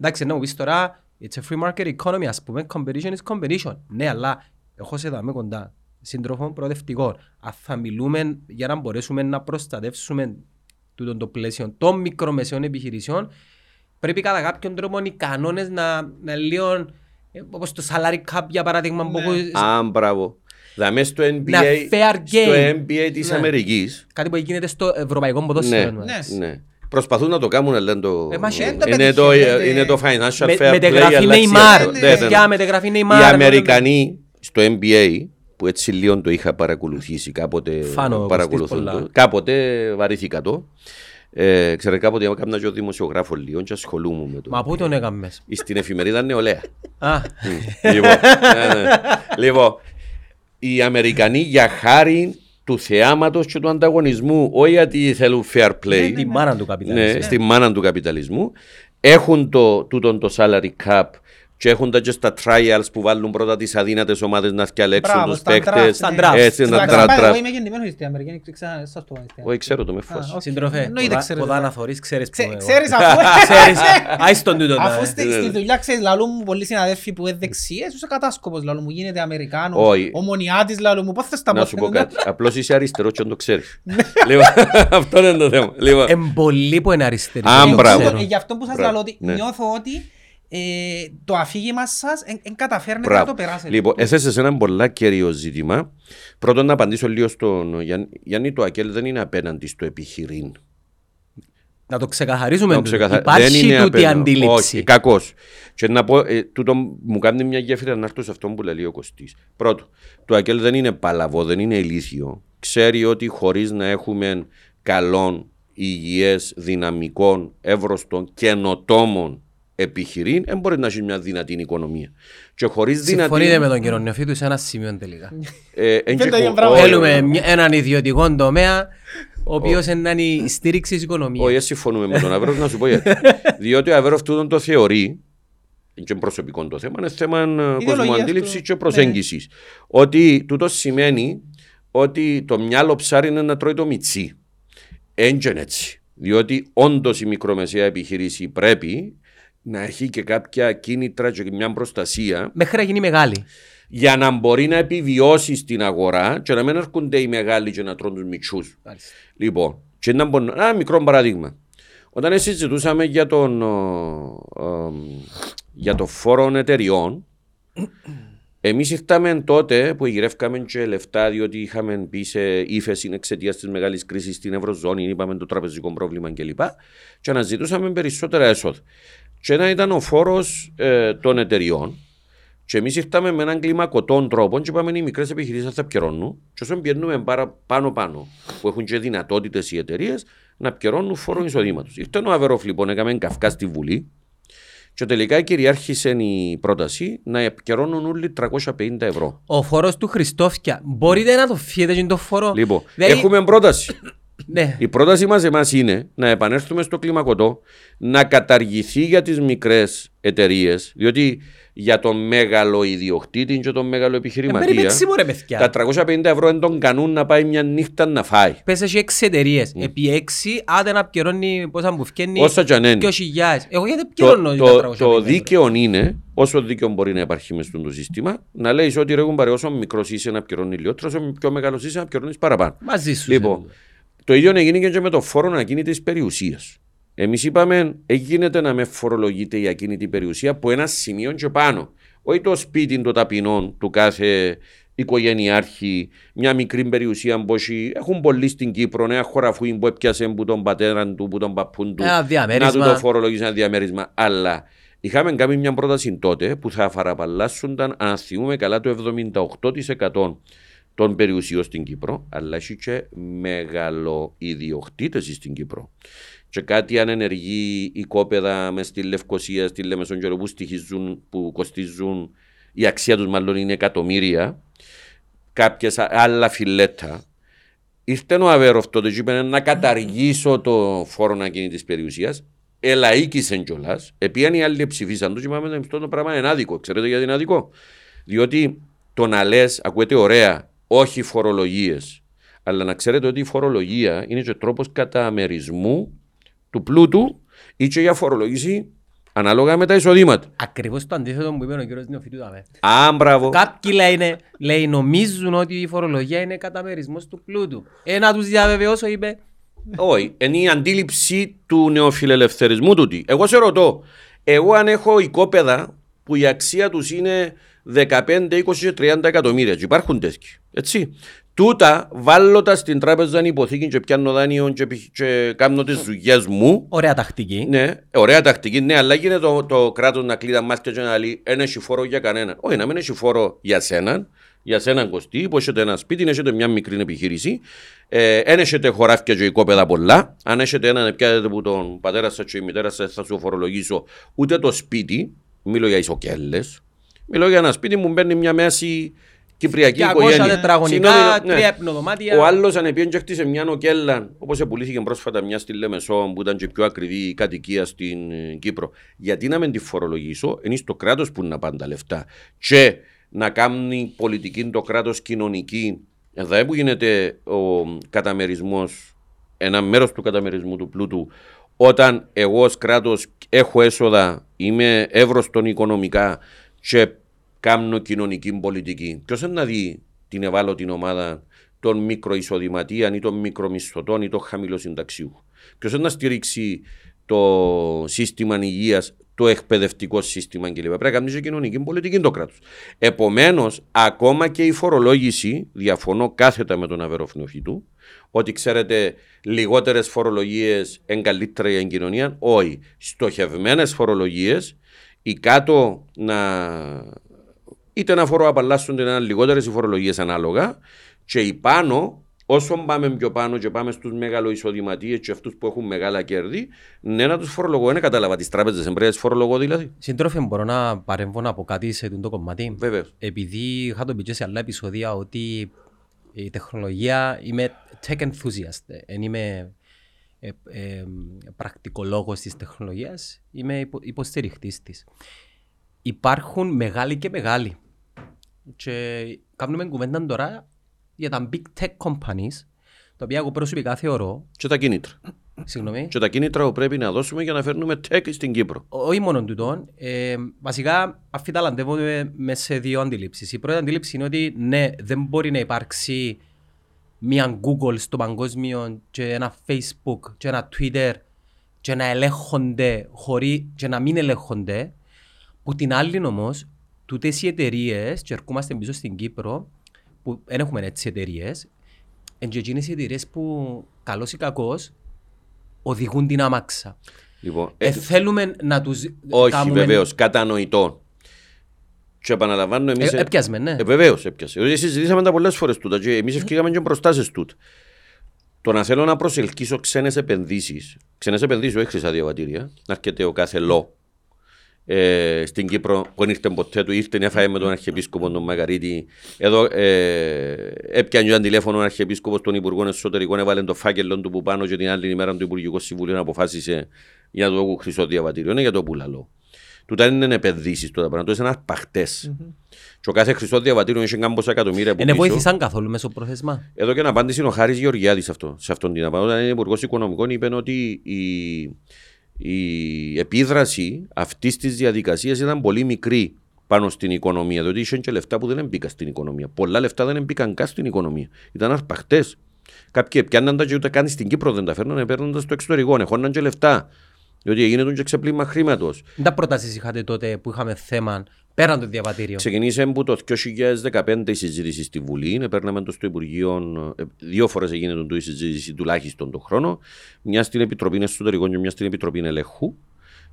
Εντάξει, να μου πεις τώρα, it's a free market economy, ας πούμε, competition is competition. Ναι, αλλά έχω σε δάμε κοντά σύντροφων προοδευτικών. Αν θα μιλούμε για να μπορέσουμε να προστατεύσουμε τούτο το πλαίσιο των μικρομεσαίων επιχειρήσεων, πρέπει κατά κάποιον τρόπο οι κανόνες να, να λίγο, ε, όπως το salary cap για παράδειγμα, που Ναι. έχω- Α, μπράβο. Δαμέ στο NBA, fair στο game. NBA της Ναι. Αμερικής, κάτι που γίνεται στο ευρωπαϊκό ποδόσφαιρο. ναι, εννοώ. ναι. Προσπαθούν να το κάνουν, αλλά δεν το... Ε, μα δεν το είναι, το, πετυχαίνετε. είναι το financial Με, fair play, μετεγραφή αλλά Neymar. ξέρω. ναι, Ναι, ναι, ναι. Παιδιά, μετεγραφή Neymar. Οι ναι, Αμερικανοί στο NBA, που έτσι λίγο το είχα παρακολουθήσει κάποτε, Φάνω, παρακολουθούν Κωστής, το, πολλά. κάποτε βαρύθηκα το. Ε, ξέρετε, κάποτε έκανα και ο δημοσιογράφος λίγο και ασχολούμαι με το. Μα πού τον έκαμες. Στην εφημερίδα Νεολαία. Α, λοιπόν, ναι, ναι. λοιπόν, οι Αμερικανοί για χάρη του θεάματος και του ανταγωνισμού, όχι γιατί θέλουν fair play, τη μάνα του ναι, καπιταλισμού. στη μάνα του καπιταλισμού, έχουν το, τούτον το salary cap και έχουν τα και στα trials που βάλουν πρώτα τις αδύνατες ομάδες να δκιαλέξουν Μπράβο, τους στα draft, παίκτες. στα draft. Έτσι, να Εντάξει, draft, πάει, draft. Εγώ είμαι γεννημένος στην Αμερική, δεν ξέρω αν σας το πω. Όχι, ξέρω το με Α, φως. οκ. Συντροφέ, Εννοείται ποδά- ξέρετε. ποδά να θωρείς, ξέρεις που Ξέ- εγώ. Ξέρεις αφού... Ξέρεις, άις τον τούτο. Αφού τα- στη, στη δουλειά ξέρεις, λαλού μου πολλοί συναδέλφοι που είναι δεξιές, είσαι κατάσκοπος, λαλού μου γίνεται Αμερικάνος, Όχι. ομονιάτης, λαλού μου, πώς θες τα Να σου πω μάθαινε, κάτι. Απλώς είσαι αριστερό και δεν το ξέρεις. Λοιπόν, αυτό είναι το θέμα. Λοιπόν, Εν πολλοί που είναι αριστεροί. Α, δεν μπράβο. ξέρω. Ε, Γι' αυτό που σας Μπράβο, λέω ότι ναι. νιώθω ότι ε, το αφήγημα σας δεν καταφέρνετε να Μπράβο. το περάσετε. Λοιπόν, έθεσες ένα πολλά κέριο ζήτημα. Πρώτον, να απαντήσω λίγο στον Γιάννη. Γιάννη, το ΑΚΕΛ δεν είναι απέναντι στο επιχειρήν. Να το ξεκαθαρίσουμε. Να το τούτο. ξεκαθα- Υπάρχει δεν είναι τούτη απέναντι. αντίληψη. Όχι, κακώς. Και να πω, ε, τούτο μου κάνει μια γέφυρα να έρθω σε αυτό που λέει ο Κωστής. Πρώτο, το ΑΚΕΛ δεν είναι παλαβό, δεν είναι ηλίθιο. Ξέρει ότι χωρίς να έχουμε καλών, υγιές, δυναμικών, εύρωστων, καινοτόμων επιχειρήν, δεν μπορεί να έχει μια δυνατή οικονομία. Και χωρίς δυνατή... Συμφωνείτε με τον κύριο Νεοφίτου σε ένα σημείο τελικά. Ε, εν Δεν και τα χω- ίδια πράγματα. όχι, Θέλουμε μια- έναν ιδιωτικό τομέα, ο οποίος είναι η στήριξη της οικονομίας. Όχι, δεν συμφωνούμε με τον Αβέροφ, να σου πω γιατί. Διότι ο Αβέροφ τούτον το θεωρεί, είναι και προσωπικό το θέμα, είναι θέμα ε, κοσμοαντίληψη του. και προσέγγισης. Ότι τούτο σημαίνει ότι το μυαλό ψάρι είναι να τρώει το μιτσί. Έντζεν έτσι. Διότι όντως η μικρομεσαία επιχείρηση πρέπει να έχει και κάποια κίνητρα και μια προστασία Μέχρι να γίνει μεγάλη. για να μπορεί να επιβιώσει στην αγορά και να μην έρχονται οι μεγάλοι και να τρώνε τους μιτσούς. Λοιπόν, και να μπο... ένα μικρό παράδειγμα. Όταν συζητούσαμε για τον, ο, ο, για το φόρο εταιριών, εμείς ήρθαμε τότε που γυρεύκαμε και λεφτά διότι είχαμε μπει σε ύφεση εξαιτίας της μεγάλης κρίσης στην Ευρωζώνη, είπαμε το τραπεζικό πρόβλημα κλπ. Και αναζητούσαμε περισσότερα έσοδα. Και ένα ήταν ο φόρος ε, των εταιριών. Και εμείς ήρθαμε με έναν κλιμακωτό τρόπο και είπαμε οι μικρές επιχειρήσεις θα πιερώνουν. Και όσο πιερνούμε πάνω-πάνω, που έχουν και δυνατότητες οι εταιρείες, να πιερώνουν φόρο εισοδήματος. Ήρθε ο Αβερόφ λοιπόν, έκαμε καυκά στη Βουλή. Και τελικά κυριάρχησε η πρόταση να επικαιρώνουν όλοι 350 ευρώ. Ο φόρος του Χριστόφια, μπορείτε να το φύγετε και το φόρο. Λοιπόν, Δηλαδή, έχουμε πρόταση. Ναι. Η πρόταση μας εμάς είναι να επανέλθουμε στο κλιμακωτό, να καταργηθεί για τις μικρές εταιρείες, διότι για τον μέγαλο ιδιοκτήτη και τον μέγαλο Ε, επιχειρηματία, περιπέξει μου ρε παιδιά. τα 350 ευρώ δεν τον κανούν να πάει μια νύχτα να φάει. Πες έχει έξι εταιρείες. Επί έξι, άντε να πληρώνει πόσα μου φκένει. Όσα κι αν είναι. Και χιλιάδες. Εγώ γιατί Το, πληρώνω το, τα 350 το ευρώ. δίκαιο είναι, όσο δίκαιο μπορεί να υπάρχει μέσα στο σύστημα, να λέει ότι ρε κουμπάρε, όσο μικρός είσαι να πληρώνει λιγότερο, όσο πιο μεγάλος είσαι να πληρώνεις παραπάνω. Μαζί σου. Λοιπόν, το ίδιο έγινε και με το φόρο ακίνητη περιουσίας. Εμείς είπαμε, γίνεται να με φορολογείται η ακίνητη περιουσία από ένα σημείο και πάνω. Όχι το σπίτι των ταπεινών του κάθε οικογενειάρχη, μια μικρή περιουσία που έχει- έχουν πολλοί στην Κύπρο, ένα χωραφούι που έπιασε που τον πατέρα του, που τον παππούν του. Ένα διαμέρισμα. Να του το φορολογήσει ένα διαμέρισμα. Αλλά είχαμε κάνει μια πρόταση τότε που θα φαραπαλλάσσονταν, αν θυμούμε καλά, το 78% των περιουσιών στην Κύπρο, αλλά έχει και μεγαλοειδιοκτήτες στην Κύπρο. Και κάτι αν ενεργεί οικόπεδα μες στη Λευκοσία, στη Λεμεσόγειο που στοιχίζουν, που κοστίζουν, η αξία τους μάλλον είναι εκατομμύρια, κάποιες άλλα φιλέτα. Ήρθε ο Αβέροφ τότε και είπε να καταργήσω το φόρο ακίνητη περιουσίας. Ελαίκησε κιόλας. Επίαν οι άλλοι ψηφίσαν τους και είπαμε αυτό το πράγμα είναι άδικο. Ξέρετε γιατί είναι άδικο; Διότι το να λες, ακούετε ωραία, όχι φορολογίες. Αλλά να ξέρετε ότι η φορολογία είναι και τρόπος καταμερισμού του πλούτου ή και για φορολογήσει ανάλογα με τα εισοδήματα. Ακριβώς το αντίθετο που είπε ο κύριος Νεοφίτου. δάμε. Α, μπράβο. Κάποιοι λένε, λέει, νομίζουν ότι η φορολογία είναι καταμερισμός του πλούτου. Ε, να τους διαβεβαιώσω, είπε, Όχι, είναι η αντίληψη του νεοφιλελευθερισμού τούτη. Εγώ σε ρωτώ, εγώ αν έχω οικόπεδα που η αξία τους είναι 15, 20 και 30 εκατομμύρια και υπάρχουν τέτοιοι, έτσι. Τούτα βάλω τα στην τράπεζα υποθήκη και πιάνω δάνειο και, πι- και κάνω τις δουλειές μου. Ωραία τακτική. Ναι, ωραία τακτική, ναι, αλλά γίνεται το, το κράτος να κλείδα μάτια και να λέει δεν έχει φόρο για κανέναν. Όχι, να μην έχει φόρο για σέναν, για σέναν κοστί, που έχετε ένα σπίτι, έχετε μια μικρή επιχείρηση, ε, δεν έχετε χωράφια και οικόπεδα πολλά. Αν έχετε έναν, πιάσετε που τον πατέρα σας και η μητέρα σας θα σου φορολογήσω ούτε το σπίτι, μιλώ για ισοκέλε. Μιλώ για ένα σπίτι που μπαίνει μια μέση κυπριακή 200 οικογένεια. τετραγωνικά, Συγγνώμη, ναι. τρία επνοδωμάτια. Ο άλλος αν πήγαινε και χτίσε μια νοκέλα, όπως πουλήθηκε πρόσφατα μια στη Λεμεσό, που ήταν και πιο ακριβή η κατοικία στην ε, Κύπρο. Γιατί να μην τη φορολογήσω, είναι στο κράτος που να πάνε τα λεφτά. Και να κάνει πολιτική το κράτος κοινωνική, εδώ που γίνεται ο καταμερισμός, ένα μέρος του καταμερισμού του πλούτου, όταν εγώ ως κράτος έχω έσοδα, είμαι εύρωστον οικονομικά και κάνω κοινωνική πολιτική. Ποιος είναι να δει την ευάλωτη ομάδα των μικροεισοδηματίων ή των μικρομισθωτών ή των χαμηλοσυνταξιού. Ποιος είναι να στηρίξει το σύστημα υγείας, το εκπαιδευτικό σύστημα κλπ. Πρέπει να κάνει και κοινωνική πολιτική το κράτος. Επομένως, ακόμα και η φορολόγηση, διαφωνώ κάθετα με τον Αβεροφνοχή του, ότι ξέρετε λιγότερες φορολογίες είναι καλύτερα για την κοινωνία. Όχι. Στοχευμένες φορολογίες, οι κάτω να είτε να φοροαπαλλάσσονται να είναι λιγότερες οι φορολογίε ανάλογα, και οι πάνω, όσο πάμε πιο πάνω και πάμε στους μεγαλοεισοδηματίες και αυτούς που έχουν μεγάλα κέρδη, ναι, να τους φορολογώ. Δεν κατάλαβα τις τράπεζες εμπρέα φορολογώ δηλαδή. Σύντροφε, μπορώ να παρέμβω να πω κάτι σε αυτό το κομμάτι; Βέβαιω. Επειδή είχα το πει και σε άλλα επεισόδια ότι η τεχνολογία είμαι tech enthusiast. Δεν είμαι ε, ε, πρακτικολόγος της τεχνολογίας, είμαι υπο, υποστηριχτής της. Υπάρχουν μεγάλοι και μεγάλοι. Και κάνουμε κουβέντα τώρα για τα big tech companies, τα οποία εγώ προσωπικά θεωρώ, Και τα κίνητρα. συγγνώμη, Και τα κίνητρα που πρέπει να δώσουμε για να φέρνουμε tech στην Κύπρο. όχι μόνο τούτον, ε, βασικά αφιταλαντεύονται μέσα σε δύο αντιλήψεις. Η πρώτη αντίληψη είναι ότι ναι, δεν μπορεί να υπάρξει μια Google στο παγκόσμιο και ένα Facebook και ένα Twitter και να ελέγχονται χωρί, και να μην ελέγχονται. Που την άλλη όμως, τούτες οι εταιρείες, και ερχόμαστε πίσω στην Κύπρο, που δεν έχουμε έτσι εταιρείες, είναι και εκείνες οι εταιρείες που καλώ ή κακώ οδηγούν την άμαξα. Λοιπόν, Ε, ε, θέλουμε να τους όχι κάνουμε... βεβαίως, κατανοητό. Και επαναλαμβάνω εμείς. Ε, έπιασμε, ναι. Ε, Βεβαίως, έπιασε. Δηλαδή, συζητήσαμε τα πολλές φορές τούτα και εμείς ευκήγαμε και μπροστά σε τούτα. Το να θέλω να προσελκύσω ξένες επενδύσεις, ξένες επενδύσεις, όχι χρυσά διαβατήρια, να έρχεται ο κάθε λό ε, στην Κύπρο που δεν ήρθε ποτέ του, ήρθε να φάει με τον Αρχιεπίσκοπο τον Μαγαρίτη. Εδώ ε, έπιανε ένα τηλέφωνο ο Αρχιεπίσκοπος των Υπουργών Εσωτερικών, έβαλε το φάκελο του που πάνω και την άλλη ημέρα το Υπουργικό Συμβούλιο αποφάσισε για το έχω χρυσό διαβατήριο. Είναι για το πουλαλό. Τούτα δεν είναι επενδύσεις τώρα πράγματα, είναι αρπαχτές. Και ο κάθε χρυσό διαβατήριο έχει κάμποσα εκατομμύρια που Δεν πίσω. βοήθησαν καθόλου μέσω πρόθεσμα; Εδώ και να απάντηση είναι ο Χάρης Γεωργιάδης αυτό, σε αυτόν την απάντηση. Όταν είναι υπουργός οικονομικών είπε ότι η, η επίδραση αυτής της διαδικασίας ήταν πολύ μικρή πάνω στην οικονομία. Διότι είχε και λεφτά που δεν μπήκαν στην οικονομία. Πολλά λεφτά δεν μπήκαν καν στην οικονομία. Ήταν αρπαχτές. Κάποιοι πιάνναν τα και ούτε καν στην Κύπρο δεν τα φέρναν, παίρναν τα στο εξωτερικό. Έχονταν και λεφτά. Διότι έγινε και ξεπλήμα χρήματος. Δεν τα προτάσεις είχατε τότε που είχαμε θέμα πέραν το διαβατήριο; Ξεκινήσε από το 2015 η συζήτηση στη Βουλή. Παίρναμε το στο Υπουργείο. ε, Δύο φορές έγινε τον η συζήτηση τουλάχιστον τον χρόνο. Μια στην Επιτροπή Εσωτερικών και μια στην Επιτροπή Ελεγχού.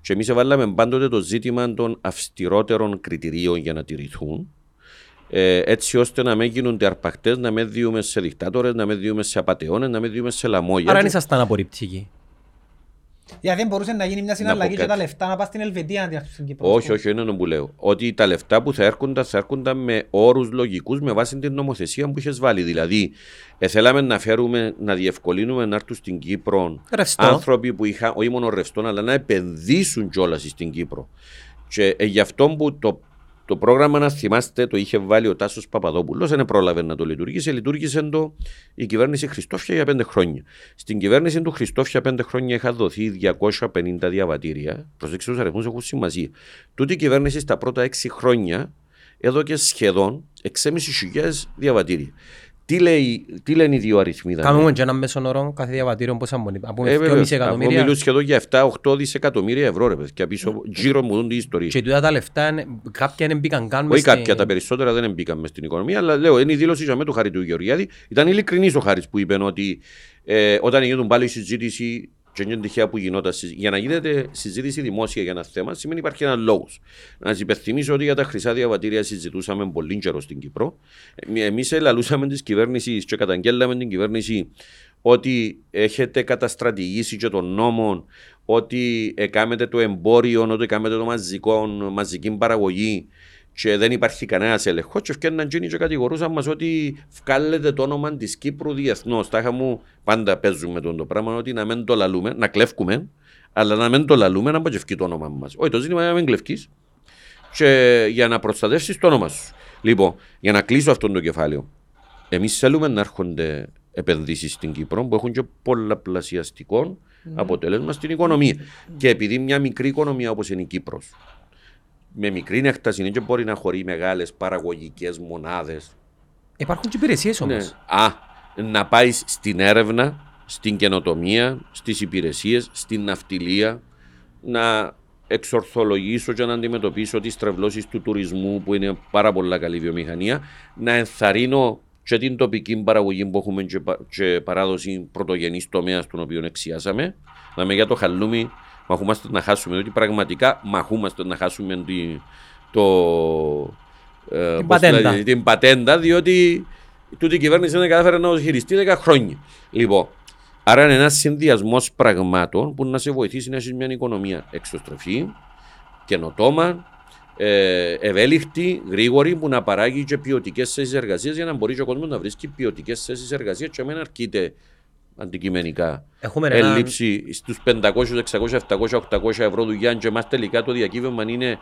Και εμείς έβαλαμε πάντοτε το ζήτημα των αυστηρότερων κριτηρίων για να τηρηθούν. Ε, έτσι ώστε να μην γίνονται αρπακτέ, να μην διούμε σε δικτάτορες, να μην διούμε σε απαταιώνες, να μην διούμε σε λαμόγια. Άρα δεν ήσασταν απορριπτικοί. Γιατί δεν μπορούσε να γίνει μια συναλλαγή πω και τα κάτι. λεφτά να πάει στην Ελβετία να τη έρθουν στην Κύπρο. Όχι, όχι, είναι που λέω. Ότι τα λεφτά που θα έρχονταν θα έρχονταν με όρους λογικούς με βάση την νομοθεσία που είχες βάλει. Δηλαδή, ε, θέλαμε να φέρουμε, να διευκολύνουμε να έρθουν στην Κύπρο Ρευστό. άνθρωποι που είχαν όχι μόνο ρευστό, αλλά να επενδύσουν κιόλας στην Κύπρο. Και ε, γι' αυτό που το, το πρόγραμμα, να θυμάστε, το είχε βάλει ο Τάσος Παπαδόπουλος, δεν πρόλαβε να το λειτουργήσει. Λειτουργήσε το η κυβέρνηση Χριστόφια για πέντε χρόνια. Στην κυβέρνηση του Χριστόφια πέντε χρόνια είχαν δοθεί 250 διαβατήρια. Προσέξτε, τους αριθμούς έχουν σημασία. Τούτη η κυβέρνηση στα πρώτα έξι χρόνια έδωκε σχεδόν 6.500 διαβατήρια. Τι, λέει, τι λένε οι δύο αριθμοί. δηλαδή; Κάνουμε και ένα μέσον όρο κάθε διαβατήριο πόσα μπορεί. Να πούμε Ε, 2,5 βέβαια, εγώ εκατομμύρια. μιλούν σχεδόν για 7-8 δισεκατομμύρια ευρώ ρε παιδιά πίσω γύρω μου δουν τις ιστορίες. Και τούτα τα λεφτά είναι- κάποια δεν μπήκαν καν μες Όχι στη- κάποια, τα περισσότερα δεν μπήκαν μες στην οικονομία, αλλά λέω, είναι η δήλωση για μέ του Χαρη του Γεωργιάδη. Ήταν ειλικρινής ο Χάρης που είπε ότι ε, όταν γίνονταν πάλι η συζήτηση, και είναι τυχαία που γινόταν, συζ- για να γίνεται συζήτηση δημόσια για ένα θέμα, σημαίνει υπάρχει ένας λόγος. Να σας υπενθυμίσω ότι για τα χρυσά διαβατήρια συζητούσαμε πολύ καιρό στην Κύπρο. Εμείς ελαλούσαμε της κυβέρνησης και καταγγέλαμε την κυβέρνηση ότι έχετε καταστρατηγήσει και των νόμων, ότι έκαμετε το εμπόριο, ότι έκαμετε το μαζικό, μαζική παραγωγή και δεν υπάρχει κανένας έλεγχος. Και ευκαιρναν τζίνοι και κατηγορούσαν μας ότι βγάλετε το όνομα της Κύπρου διεθνώς. Τάχα μου πάντα παίζουμε τον το πράγμα ότι να μην το λαλούμε, να κλέφκουμε, αλλά να μην το λαλούμε να μην το όνομα μας. Όχι, το ζήτημα είναι να μην κλεφκείς και για να προστατεύσεις το όνομα σου. Λοιπόν, για να κλείσω αυτό το κεφάλαιο, εμείς θέλουμε να έρχονται επενδύσεις στην Κύπρο που έχουν και πολλαπλασιαστικό αποτέλεσμα στην οικονομία. Και επειδή μια μικρή οικονομία όπως είναι η Κύπρος, με μικρή έκταση είναι και μπορεί να χωρεί μεγάλες παραγωγικές μονάδες. Υπάρχουν και υπηρεσίες Ναι. όμως. Α, να πάεις στην έρευνα, στην καινοτομία, στις υπηρεσίες, στην ναυτιλία, να εξορθολογήσω και να αντιμετωπίσω τις τρευλώσεις του τουρισμού που είναι πάρα πολλά καλή βιομηχανία, να ενθαρρύνω και την τοπική παραγωγή που έχουμε και, πα- και παράδοση πρωτογενής τομέας τον οποίο εξιάσαμε. Να με για το χαλούμι μαχούμαστε να χάσουμε, διότι πραγματικά μαχούμαστε να χάσουμε τη, το, ε, Την πώς πατέντα. δηλαδή, την πατέντα, διότι τούτη η κυβέρνηση δεν κατάφερε να το χειριστεί 10 χρόνια. Λοιπόν, άρα είναι ένας συνδυασμός πραγμάτων που να σε βοηθήσει να έχεις μια οικονομία εξωστρεφή, καινοτόμα, ε, ευέλικτη, γρήγορη, που να παράγει και ποιοτικές θέσεις εργασίας για να μπορείς και ο κόσμος να βρίσκει ποιοτικές θέσεις εργασίας και να μην αρκείται αντικειμενικά. Έχουμε ένα... Έλλειψη στους 500, 600, 700, 800 ευρώ δουλειά, και εμάς τελικά το διακύβευμα είναι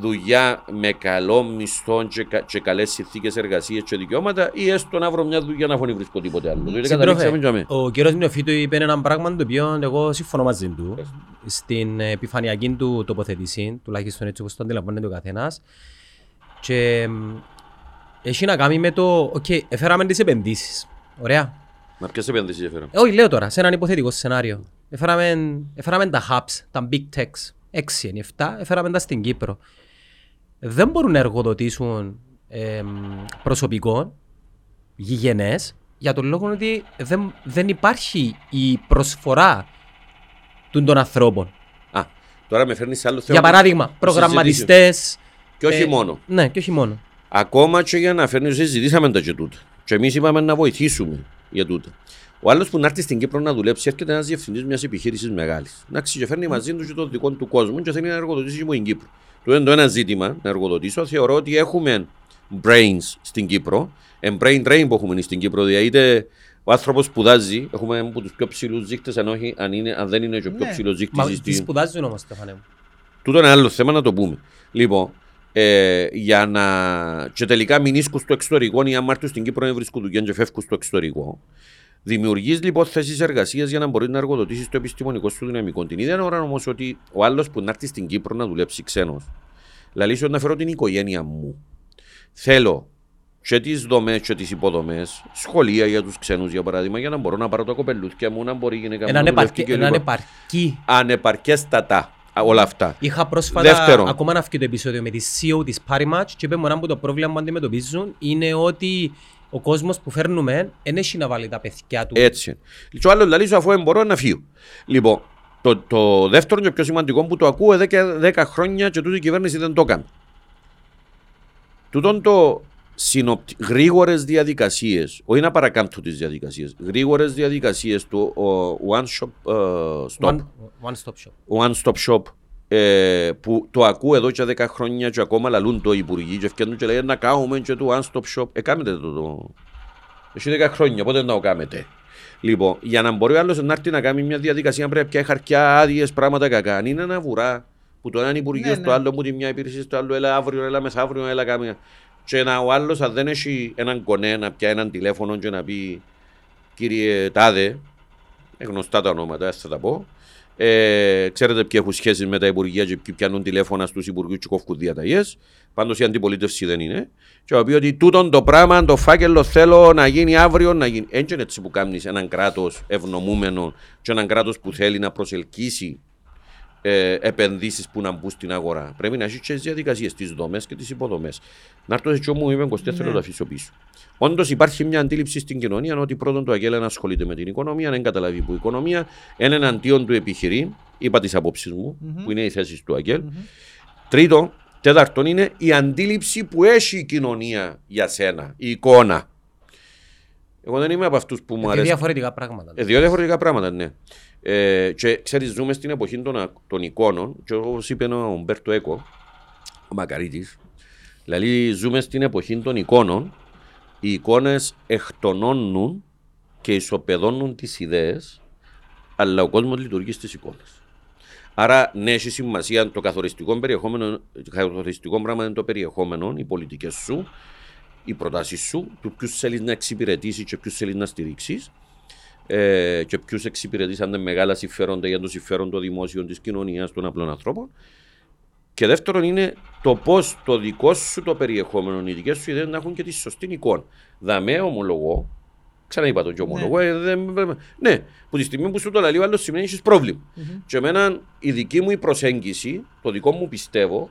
δουλειά με καλό μισθό και, κα, και καλές συνθήκες εργασίας και δικαιώματα, ή έστω να βρω μια δουλειά να φωνή βρίσκω τίποτε άλλο. Διότι καταλήξαμε Συντρόφε, και αμέ. ο κύριος Νεοφίτου είπε ένα πράγμα το οποίο εγώ συμφωνώ μαζί του. Στην επιφανειακή του τοποθέτηση, τουλάχιστον έτσι όπως το αντιλαμβάνεται ο καθένας. Και μ, έχει να κάνει με το, οκ, έφεραμε τις επενδύσεις. Ωραία. Μα ποιες επενδύσεις έφερα. Ε, όχι, λέω τώρα, σε έναν υποθετικό σενάριο. Έφεραμε, έφεραμε τα hubs, τα big techs, 6 είναι 7, έφεραμε τα στην Κύπρο. Δεν μπορούν να εργοδοτήσουν εμ, προσωπικό, γηγενές, για τον λόγο ότι δεν, δεν υπάρχει η προσφορά των, των ανθρώπων. Α, τώρα με φέρνεις σε άλλο θέμα. Για παράδειγμα, προγραμματιστές. Και όχι ε, μόνο. Ναι, και όχι μόνο. Ακόμα και για να φέρνεις, συζητήσαμε τα και τούτα. Και εμείς είπαμε να βοηθήσουμε για τούτα. Ο άλλος που να έρθει στην Κύπρο να δουλέψει έρχεται ένας διευθυντής μιας επιχείρησης μεγάλης. Εντάξει, και φέρνει μαζί του και το δικό του κόσμο και θέλει να εργοδοτήσει και μου την Κύπρο. Του είναι το ένα ζήτημα να εργοδοτήσω. Θεωρώ ότι έχουμε brains στην Κύπρο. Εν brain drain που έχουμε στην Κύπρο. Δηλαδή, είτε ο άνθρωπος σπουδάζει, έχουμε από τους πιο ψηλούς δείκτες, αν, όχι, αν, είναι, αν δεν είναι και ο πιο Ναι. ψηλός δείκτης. Μα τι σπουδάζουν όμως, Στεφανέ μου. Τούτο είναι άλλο θέμα να το πούμε. Λοιπόν, ε, για να. και τελικά μην ίσκουν στο εξωτερικό ή αν έρθουν στην Κύπρο να βρίσκουν δουλειά και φεύγουν στο εξωτερικό. Δημιουργείς λοιπόν θέσεις εργασίας για να μπορείς να εργοδοτήσεις το επιστημονικό σου δυναμικό. Την ίδια ώρα όμως ότι ο άλλος που να έρθει στην Κύπρο να δουλέψει ξένος, λαλήσω να φέρω την οικογένεια μου. Θέλω και τις δομές και τις υποδομές, σχολεία για τους ξένους για παράδειγμα, για να μπορώ να πάρω τα κοπελούθια μου, να μπορεί η γυναίκα μου Έναν να δουλεύει επαρκή- και έναν λοιπά. επαρκή Ανεπαρκέστατα α, όλα αυτά. Είχα πρόσφατα Δεύτερον. ακόμα ένα το επεισόδιο με τη CEO της Parimatch και είπε μου ένα από το πρόβλημα που αντιμετωπίζουν είναι ότι ο κόσμος που φέρνουμε δεν έχει να βάλει τα παιδιά του. Έτσι. Και ο άλλο λέει σου αφού δεν μπορώ να φύγω. Λοιπόν, το, το δεύτερο και πιο σημαντικό που το ακούω εδώ και 10 χρόνια και τούτη η κυβέρνηση δεν το έκανε. Τούτον το συνοπτι... γρήγορες διαδικασίες, όχι να παρακάμπτω τις διαδικασίες, γρήγορες διαδικασίες του ο, one shop ε, stop, One, one stop shop. one stop shop, ε, που το ακούω εδώ και 10 χρόνια και ακόμα λαλούν το υπουργοί και ευκαιρνούν και λέγανε να κάνουμε και το one stop shop. Ε, κάμετε το. το. Έχει 10 χρόνια, πότε να το κάνετε. Λοιπόν, για να μπορεί ο άλλος να έρθει να κάνει μια διαδικασία πρέπει να πιάει χαρτιά, άδειες, πράγματα κακά. Αν είναι ένα βουρά που το έναν υπουργείο Ναι, στο ναι. άλλο, που τη μια υπηρεσία στο άλλο, έλα αύριο, έλα μεθαύριο, έλα κάμια. Και να, ο άλλος, αν δεν έχει έναν κονέ να πιάει έναν τηλέφωνο και να πει κύριε Τάδε, ε, γνωστά τα ονόματα, δεν θα τα πω, Ε, ξέρετε ποιοι έχουν σχέσει με τα υπουργεία και ποιοι πιάνουν τηλέφωνα στους υπουργούς και κόφκουν διαταγές. Πάντως η αντιπολίτευση δεν είναι. Και θα πει ότι τούτον το πράγμα, το φάκελο θέλω να γίνει αύριο, να γίνει. Έτσι είναι έτσι που κάνεις έναν κράτος ευνομούμενο και έναν κράτος που θέλει να προσελκύσει ε, επενδύσεις που να μπουν στην αγορά. Πρέπει να έχεις και τις διαδικασίες, τις δομές και τις υποδομές. Να έρθω σε μου είπε 24 θέλω να το αφήσω πίσω. Όντως υπάρχει μια αντίληψη στην κοινωνία ότι πρώτον το ΑΚΕΛ ασχολείται με την οικονομία, δεν καταλαβεί που η οικονομία είναι εναντίον του επιχειρήν. Είπα τις απόψεις μου, που είναι οι θέσεις του ΑΚΕΛ. Τρίτον, τέταρτον είναι η αντίληψη που έχει η κοινωνία για σένα, η εικόνα. Εγώ δεν είμαι από αυτούς που μου Δύο αρέσει. διαφορετικά πράγματα. Ε, δύο διαφορετικά πράγματα, ναι. Ε, και ξέρεις, ζούμε στην εποχή των, α- των εικόνων, και όπως είπε ο Μπέρτο Έκο, ο Μακαρίτης, δηλαδή ζούμε στην εποχή των εικόνων. Οι εικόνες εκτονώνουν και ισοπεδώνουν τις ιδέες, αλλά ο κόσμος λειτουργεί στις εικόνες. Άρα, ναι, έχει σημασία το καθοριστικό περιεχόμενο, το καθοριστικό πράγμα είναι το περιεχόμενο, οι πολιτικές σου, οι προτάσεις σου, του ποιου θέλεις να εξυπηρετήσεις και ποιου θέλεις να στηρίξεις ε, και ποιους εξυπηρετήσαν μεγάλα συμφέροντα για το συμφέρον των δημόσιων της κοινωνίας των απλών ανθρώπων. Και δεύτερον είναι το πώς το δικό σου το περιεχόμενο, οι δικές σου ιδέες να έχουν και τη σωστή εικόνα. Δαμέ ομολογώ, ξαναείπα το και ομολογώ, ε, δεν, ναι, που τη στιγμή που σου το λέει ο άλλος σημαίνει έχεις πρόβλημα. Και εμένα η δική μου η προσέγγιση, το δικό μου πιστεύω,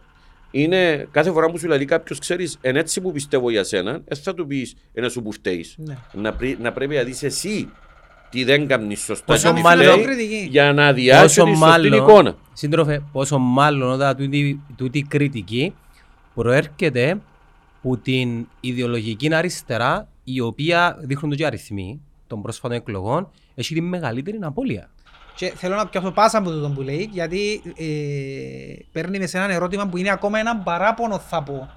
είναι κάθε φορά που σου λέει κάποιος, ξέρεις, εν έτσι που πιστεύω για σένα, δεν θα του πεις ένα σου που φταίεις. Ναι. Να, πρι- να πρέπει να δεις εσύ τι δεν κάνει σωστά Πόσο και τι μάλλον- φταίει, Κριτική. για να διάσει Πόσο τη σωστή μάλλον, εικόνα. σύντροφε, πόσο μάλλον όταν τούτη, τούτη η κριτική προέρχεται από την ιδεολογική αριστερά η οποία δείχνουν το και αριθμοί των πρόσφατων εκλογών έχει τη μεγαλύτερη απώλεια. Και θέλω να πιάσω πάσα από τούτο που λέει, γιατί ε, παίρνει με σε ένα ερώτημα που είναι ακόμα ένα παράπονο, θα πω,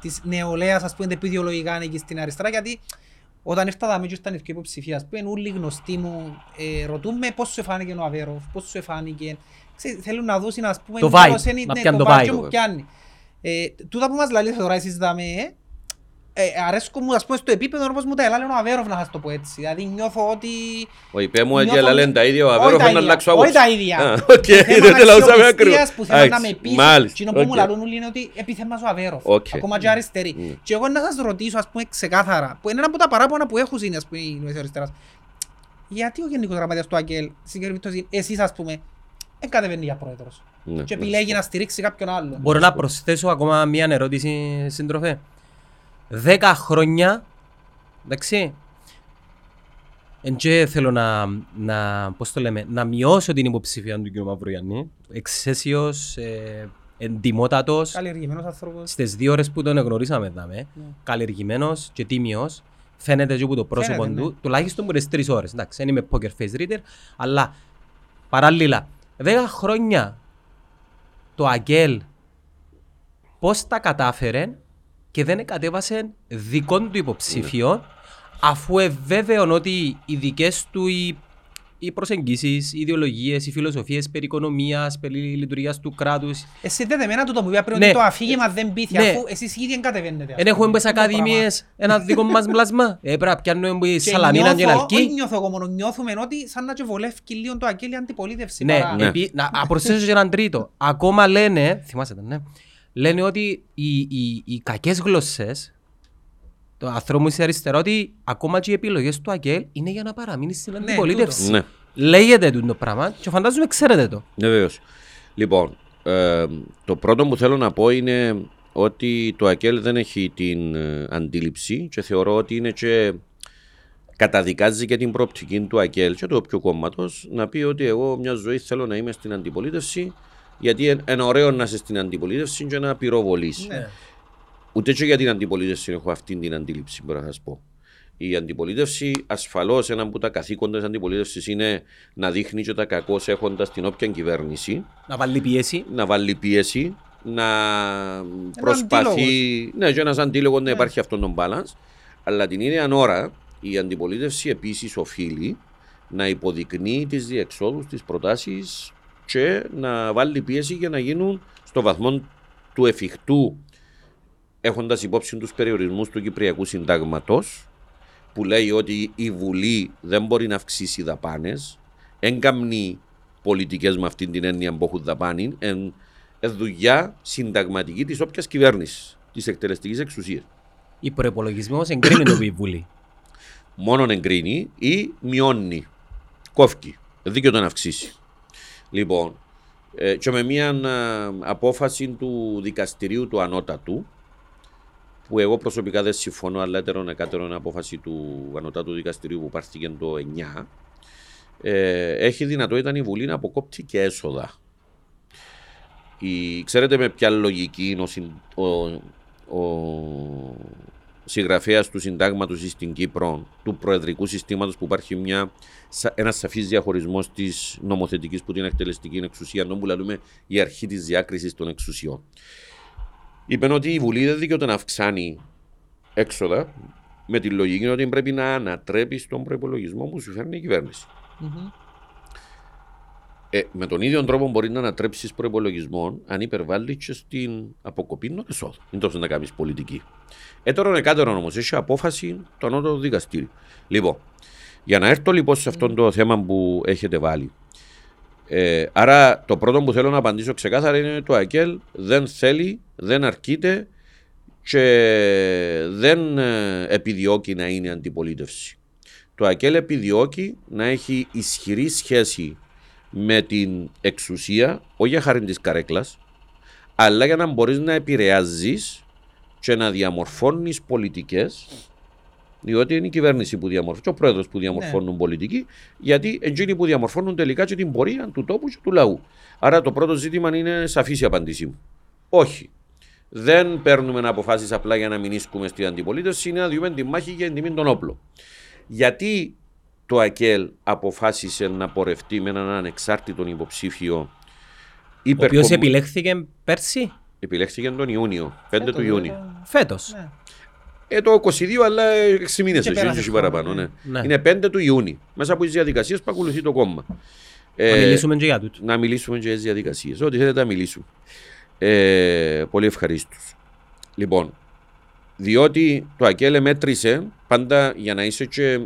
της νεολαίας, ας πούμε, επιδεολογικά ανήκει στην αριστερά, γιατί όταν έφτανα και ήταν η υποψηφίας, ας πούμε, όλοι γνωστοί μου ε, ρωτούν με πώς σου φάνηκε ο Αβέροφ, πώς σου φάνηκε. Ξέρεις, θέλουν να δώσουν, ας πούμε, Το vibe, ποιος είναι- να ναι, πιάνει το το vibe vibe. και μου πιάνει. Ε, τούτα που μας λαλείς τώρα εσείς δάμε, ε, ε, αρέσκω μου, ας πούμε, στο επίπεδο όπως μου τα ο να σας το πω έτσι. Δηλαδή νιώθω ότι... Ο είπε μου έτσι ελάλε τα ίδια, ο να αλλάξω. Όχι τα ίδια. Οκ, δεν τα που θέλω να με πείσουν. Και που μου λαλούν όλοι είναι ότι Αβέροφ, ακόμα και αριστερή. Mm. Και να σας ρωτήσω, ας πούμε, ξεκάθαρα, που ένα από τα παράπονα που ας πούμε, αριστεράς. Γιατί ο Γενικός Γραμματέας δεν κατεβαίνει για ναι, να στηρίξει κάποιον άλλον; 10 χρόνια. Εντάξει. Θέλω να, να, πώς το λέμε, να μειώσω την υποψηφία του κ. Μαυρογιάννη. Εξαίσιος, ε, εντιμότατος. Καλλιεργημένος άνθρωπος. Δύο ώρες που τον εγνωρίσαμε, δάμε. Yeah. Καλλιεργημένος και τίμιος. Φαίνεται και από το πρόσωπο Φαίνεται, του, ναι. τουλάχιστον που τρεις ώρες. Εντάξει, δεν είμαι poker face reader, αλλά παράλληλα, δέκα χρόνια το Αγγέλ πώς τα κατάφερε και δεν κατέβασε δικών του υποψήφιων αφού εβέβαιον ότι οι δικές του οι, οι προσεγγίσεις, οι ιδεολογίες, οι φιλοσοφίες περί οικονομίας, περί λειτουργίας του κράτους Εσύ δεν εμένα τούτο που είπα πριν Ναι. ότι το αφήγημα δεν πείθει, Ναι. αφού εσείς ήδη δεν κατεβαίνετε. ας Εν έχουμε πούμε. μπες Αυτό το πράγμα. ακαδημίες ένα δικό μας πλάσμα. Ε, πρέπει να πιάνουμε που η Και Σαλαμίνα και νιώθω- όχι Ναλκή. νιώθω εγώ μόνο, νιώθουμε ότι σαν να και βολεύει λίγο το Αγγέλη αντιπολίτευση. Ναι, παρά- Ναι. επί- να να προσθέσω και έναν τρίτο. Ακόμα λένε, θυμάσαι τον, ναι, λένε ότι οι, οι, οι κακές γλώσσες το ανθρώπου της αριστερά ότι ακόμα και οι επιλογές του Αγγέλ είναι για να παραμείνει στην αντιπολίτευση. Ναι. Λέγεται το πράγμα και φαντάζομαι ξέρετε το. Βεβαίως. Λοιπόν, ε, το πρώτο που θέλω να πω είναι ότι το ΑΚΕΛ δεν έχει την ε, αντίληψη και θεωρώ ότι είναι και καταδικάζει και την προοπτική του ΑΚΕΛ και του όποιου κόμματος να πει ότι εγώ μια ζωή θέλω να είμαι στην αντιπολίτευση γιατί εν- είναι ωραίο να είσαι στην αντιπολίτευση και να πυροβολείς. Ναι. Ούτε και για την αντιπολίτευση έχω αυτή την αντίληψη, μπορώ να σας πω. Η αντιπολίτευση, ασφαλώς, ένα από τα καθήκοντα της αντιπολίτευσης είναι να δείχνει και τα κακό έχοντας την όποια κυβέρνηση, Να βάλει πίεση. να βάλει πίεση, να προσπαθεί. Ναι, και ένας αντίλογος να υπάρχει αυτόν τον balance. Αλλά την ίδια ώρα η αντιπολίτευση επίσης οφείλει να υποδεικνύει τις διεξόδους, τις προτάσεις και να βάλει πίεση για να γίνουν στο βαθμό του εφικτού έχοντας υπόψη τους περιορισμούς του Κυπριακού Συντάγματος, που λέει ότι η Βουλή δεν μπορεί να αυξήσει δαπάνες, έγκαμνει πολιτικές με αυτήν την έννοια που έχουν δαπάνη, εν, εν δουλειά συνταγματική της όποιας κυβέρνησης, της εκτελεστικής εξουσίας. Οι προπολογισμοί όμω εγκρίνουν το η Βουλή. Μόνον εγκρίνει ή μειώνει, κόφκι, δίκαιο να αυξήσει. Λοιπόν, ε, και με μια ε, απόφαση του δικαστηρίου του ανώτατου, που εγώ προσωπικά δεν συμφωνώ, αλλά έτερον εκάτερον απόφαση του ανώτατου δικαστηρίου που πάρθηκε το 9, ε, έχει δυνατότητα η Βουλή να αποκόπτει και έσοδα. Η, ξέρετε με ποια λογική είναι ο, συν- ο, ο συγγραφέας του συντάγματος στην Κύπρο, του προεδρικού συστήματος που υπάρχει μια, σα- ένας σαφής διαχωρισμός της νομοθετικής που την εκτελεστική εξουσία, ενώ που λέμε η αρχή της διάκρισης των εξουσιών. Είπε ότι η Βουλή δεν δικαιούται να αυξάνει έξοδα με τη λογική ότι πρέπει να ανατρέπει στον προπολογισμό που σου φέρνει η κυβέρνηση. Ε, με τον ίδιο τρόπο μπορεί να ανατρέψεις προπολογισμό αν υπερβάλλεις και στην αποκοπή των εσόδων. Δεν τόσο να κάνεις πολιτική. Έτερον εκάτερον όμως έχει απόφαση το ανώτατο δικαστήριο. Λοιπόν, για να έρθω λοιπόν σε αυτό το θέμα που έχετε βάλει. Ε, άρα το πρώτο που θέλω να απαντήσω ξεκάθαρα είναι ότι το ΑΚΕΛ δεν θέλει, δεν αρκείται και δεν ε, επιδιώκει να είναι αντιπολίτευση. Το ΑΚΕΛ επιδιώκει να έχει ισχυρή σχέση με την εξουσία, όχι για χάρη της καρέκλας, αλλά για να μπορείς να επηρεάζεις και να διαμορφώνεις πολιτικές διότι είναι η κυβέρνηση που διαμορφώνει, και ο πρόεδρος που διαμορφώνουν πολιτική, γιατί εκείνοι που διαμορφώνουν τελικά και την πορεία του τόπου και του λαού. Άρα το πρώτο ζήτημα είναι σαφής η απάντησή μου. Όχι. Δεν παίρνουμε αποφάσεις απλά για να μην ίσκουμε στην αντιπολίτευση, είναι να διούμε τη μάχη για την τιμή των όπλων. Γιατί το ΑΚΕΛ αποφάσισε να πορευτεί με έναν ανεξάρτητο υποψήφιο Ο οποίος υπερκομμου- επιλέχθηκε πέρσι, Επιλέχθηκε τον Ιούνιο, 5 του Ιούνιου. φέτος. Ναι. Ε, το 22, αλλά 6 μήνες Και έχει, πέρασε έχει χρόνο, παραπάνω. ναι. Ναι. Ναι. Είναι 5 του Ιούνιου. Μέσα από τις διαδικασίες που ακολουθεί το κόμμα. Να Ε, μιλήσουμε και για τούτο. να μιλήσουμε και για τις διαδικασίες. Ό,τι θέλετε να μιλήσουμε. Ε, πολύ ευχαρίστως. Λοιπόν, διότι το ΑΚΕΛ μέτρησε πάντα για να είσαι και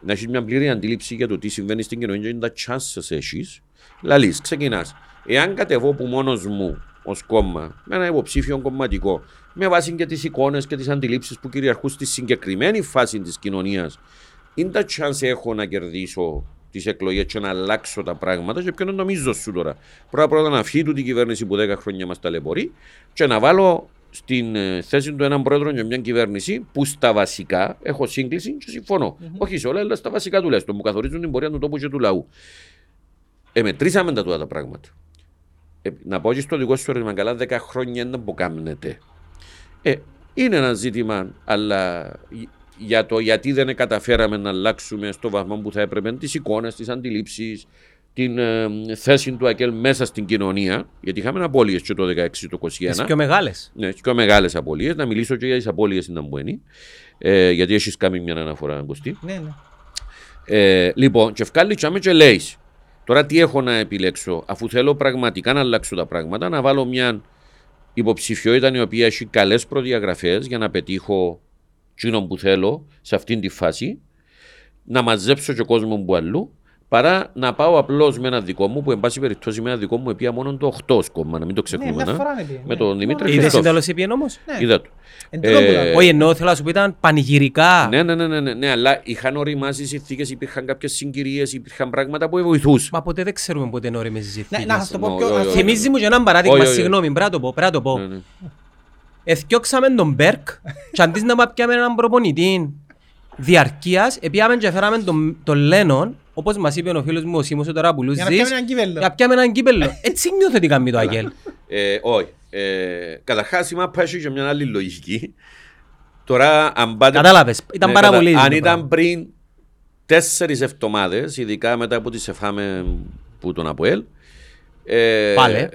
να έχεις μια πλήρη αντίληψη για το τι συμβαίνει στην κοινωνία και τα chances έχεις. Λαλή, ξεκινάς. Εάν κατεβώ που μόνος μου ως κόμμα, με ένα υποψήφιο κομματικό, με βάση και τις εικόνες και τις αντιλήψεις που κυριαρχούν στη συγκεκριμένη φάση της κοινωνίας, είναι τα chance έχω να κερδίσω τις εκλογές και να αλλάξω τα πράγματα; Και ποιον νομίζω σου τώρα; Πρώτα πρώτα να φύγει την κυβέρνηση που 10 χρόνια μας ταλαιπωρεί και να βάλω στην ε, θέση του έναν πρόεδρο για μια κυβέρνηση που στα βασικά έχω σύγκληση και συμφωνώ. Όχι σε όλα, αλλά στα βασικά τουλάχιστον που καθορίζουν την πορεία του τόπου και του λαού. Εμετρήσαμε τα τούτα τα πράγματα. Ε, να πω και στο δικό σου ερώτημα, καλά 10 χρόνια να μποκάμνετε. Ε, είναι ένα ζήτημα, αλλά για το γιατί δεν καταφέραμε να αλλάξουμε στο βαθμό που θα έπρεπε τις εικόνες, τις αντιλήψεις, την ε, θέση του ΑΚΕΛ μέσα στην κοινωνία, γιατί είχαμε απώλειες και το 16 το 21. Τις πιο μεγάλες. Ναι, έχει πιο μεγάλες απώλειες. Να μιλήσω και για τις απώλειες στην Αμπουένη. Ε, γιατί έχεις κάνει μια αναφορά, Αγκοστή. Ναι, ναι. Ε, λοιπόν, και ευκάλλει τσάμε και λέεις, τώρα τι έχω να επιλέξω, αφού θέλω πραγματικά να αλλάξω τα πράγματα, να βάλω μια υποψηφιότητα η οποία έχει καλές προδιαγραφές για να πετύχω τσίνο που θέλω σε αυτήν τη φάση, να μαζέψω και κόσμο που αλλού, παρά να πάω απλώς με ένα δικό μου, που εν πάση περιπτώσει με ένα δικό μου επία μόνο το 8 κόμμα, να μην το Ναι, ξεχνούμε. μια να. φορά είναι πει, Με ναι. τον Δημήτρη Είδες Χριστόφ. συντέλο είπε όμως; Ναι. Είδα το. Εν τούτο που Ε, λέω. Όχι, εννοώ θέλω να σου πει ήταν πανηγυρικά. Ναι, ναι, ναι, ναι, ναι, ναι, αλλά είχαν οριμάσει οι συνθήκες, υπήρχαν κάποιες συγκυρίες, υπήρχαν πράγματα που βοηθούσαν. Μα ποτέ δεν ξέρουμε πότε είναι όριμε οι Ναι, συνθήκες. να σας το πω Όχι, πιο... όχι, ας το- όχι. Θυμίζει μου και έναν παράδειγμα, Όχι, όχι. συγγνώμη, πρέπει να το πω, πρέπει να το πω. Ναι, ναι. Εθιώξαμε τον Μπέρκ και αντί να πάμε πιάμε έναν προπονητή διαρκείας, επίαμε και φέραμε τον, τον Λένον, όπως μας είπε ο φίλος μου ο Σίμος ο τώρα που Για να πιάμε έναν κύπελλο. για πιάμε έναν κύπελλο. Έτσι νιώθω ότι κάνει το Αγγέλ. Ε, όχι. Ε, Καταρχάς, η μάπα έχει και μια άλλη λογική. Τώρα, αν πάτε. Κατάλαβες, ήταν Ναι, πάρα κατα- πολύ Αν δύσκολο ήταν πράγμα. πριν τέσσερις εβδομάδες, ειδικά μετά που τις εφάμε που τον Αποέλ. Ε, Πάλε.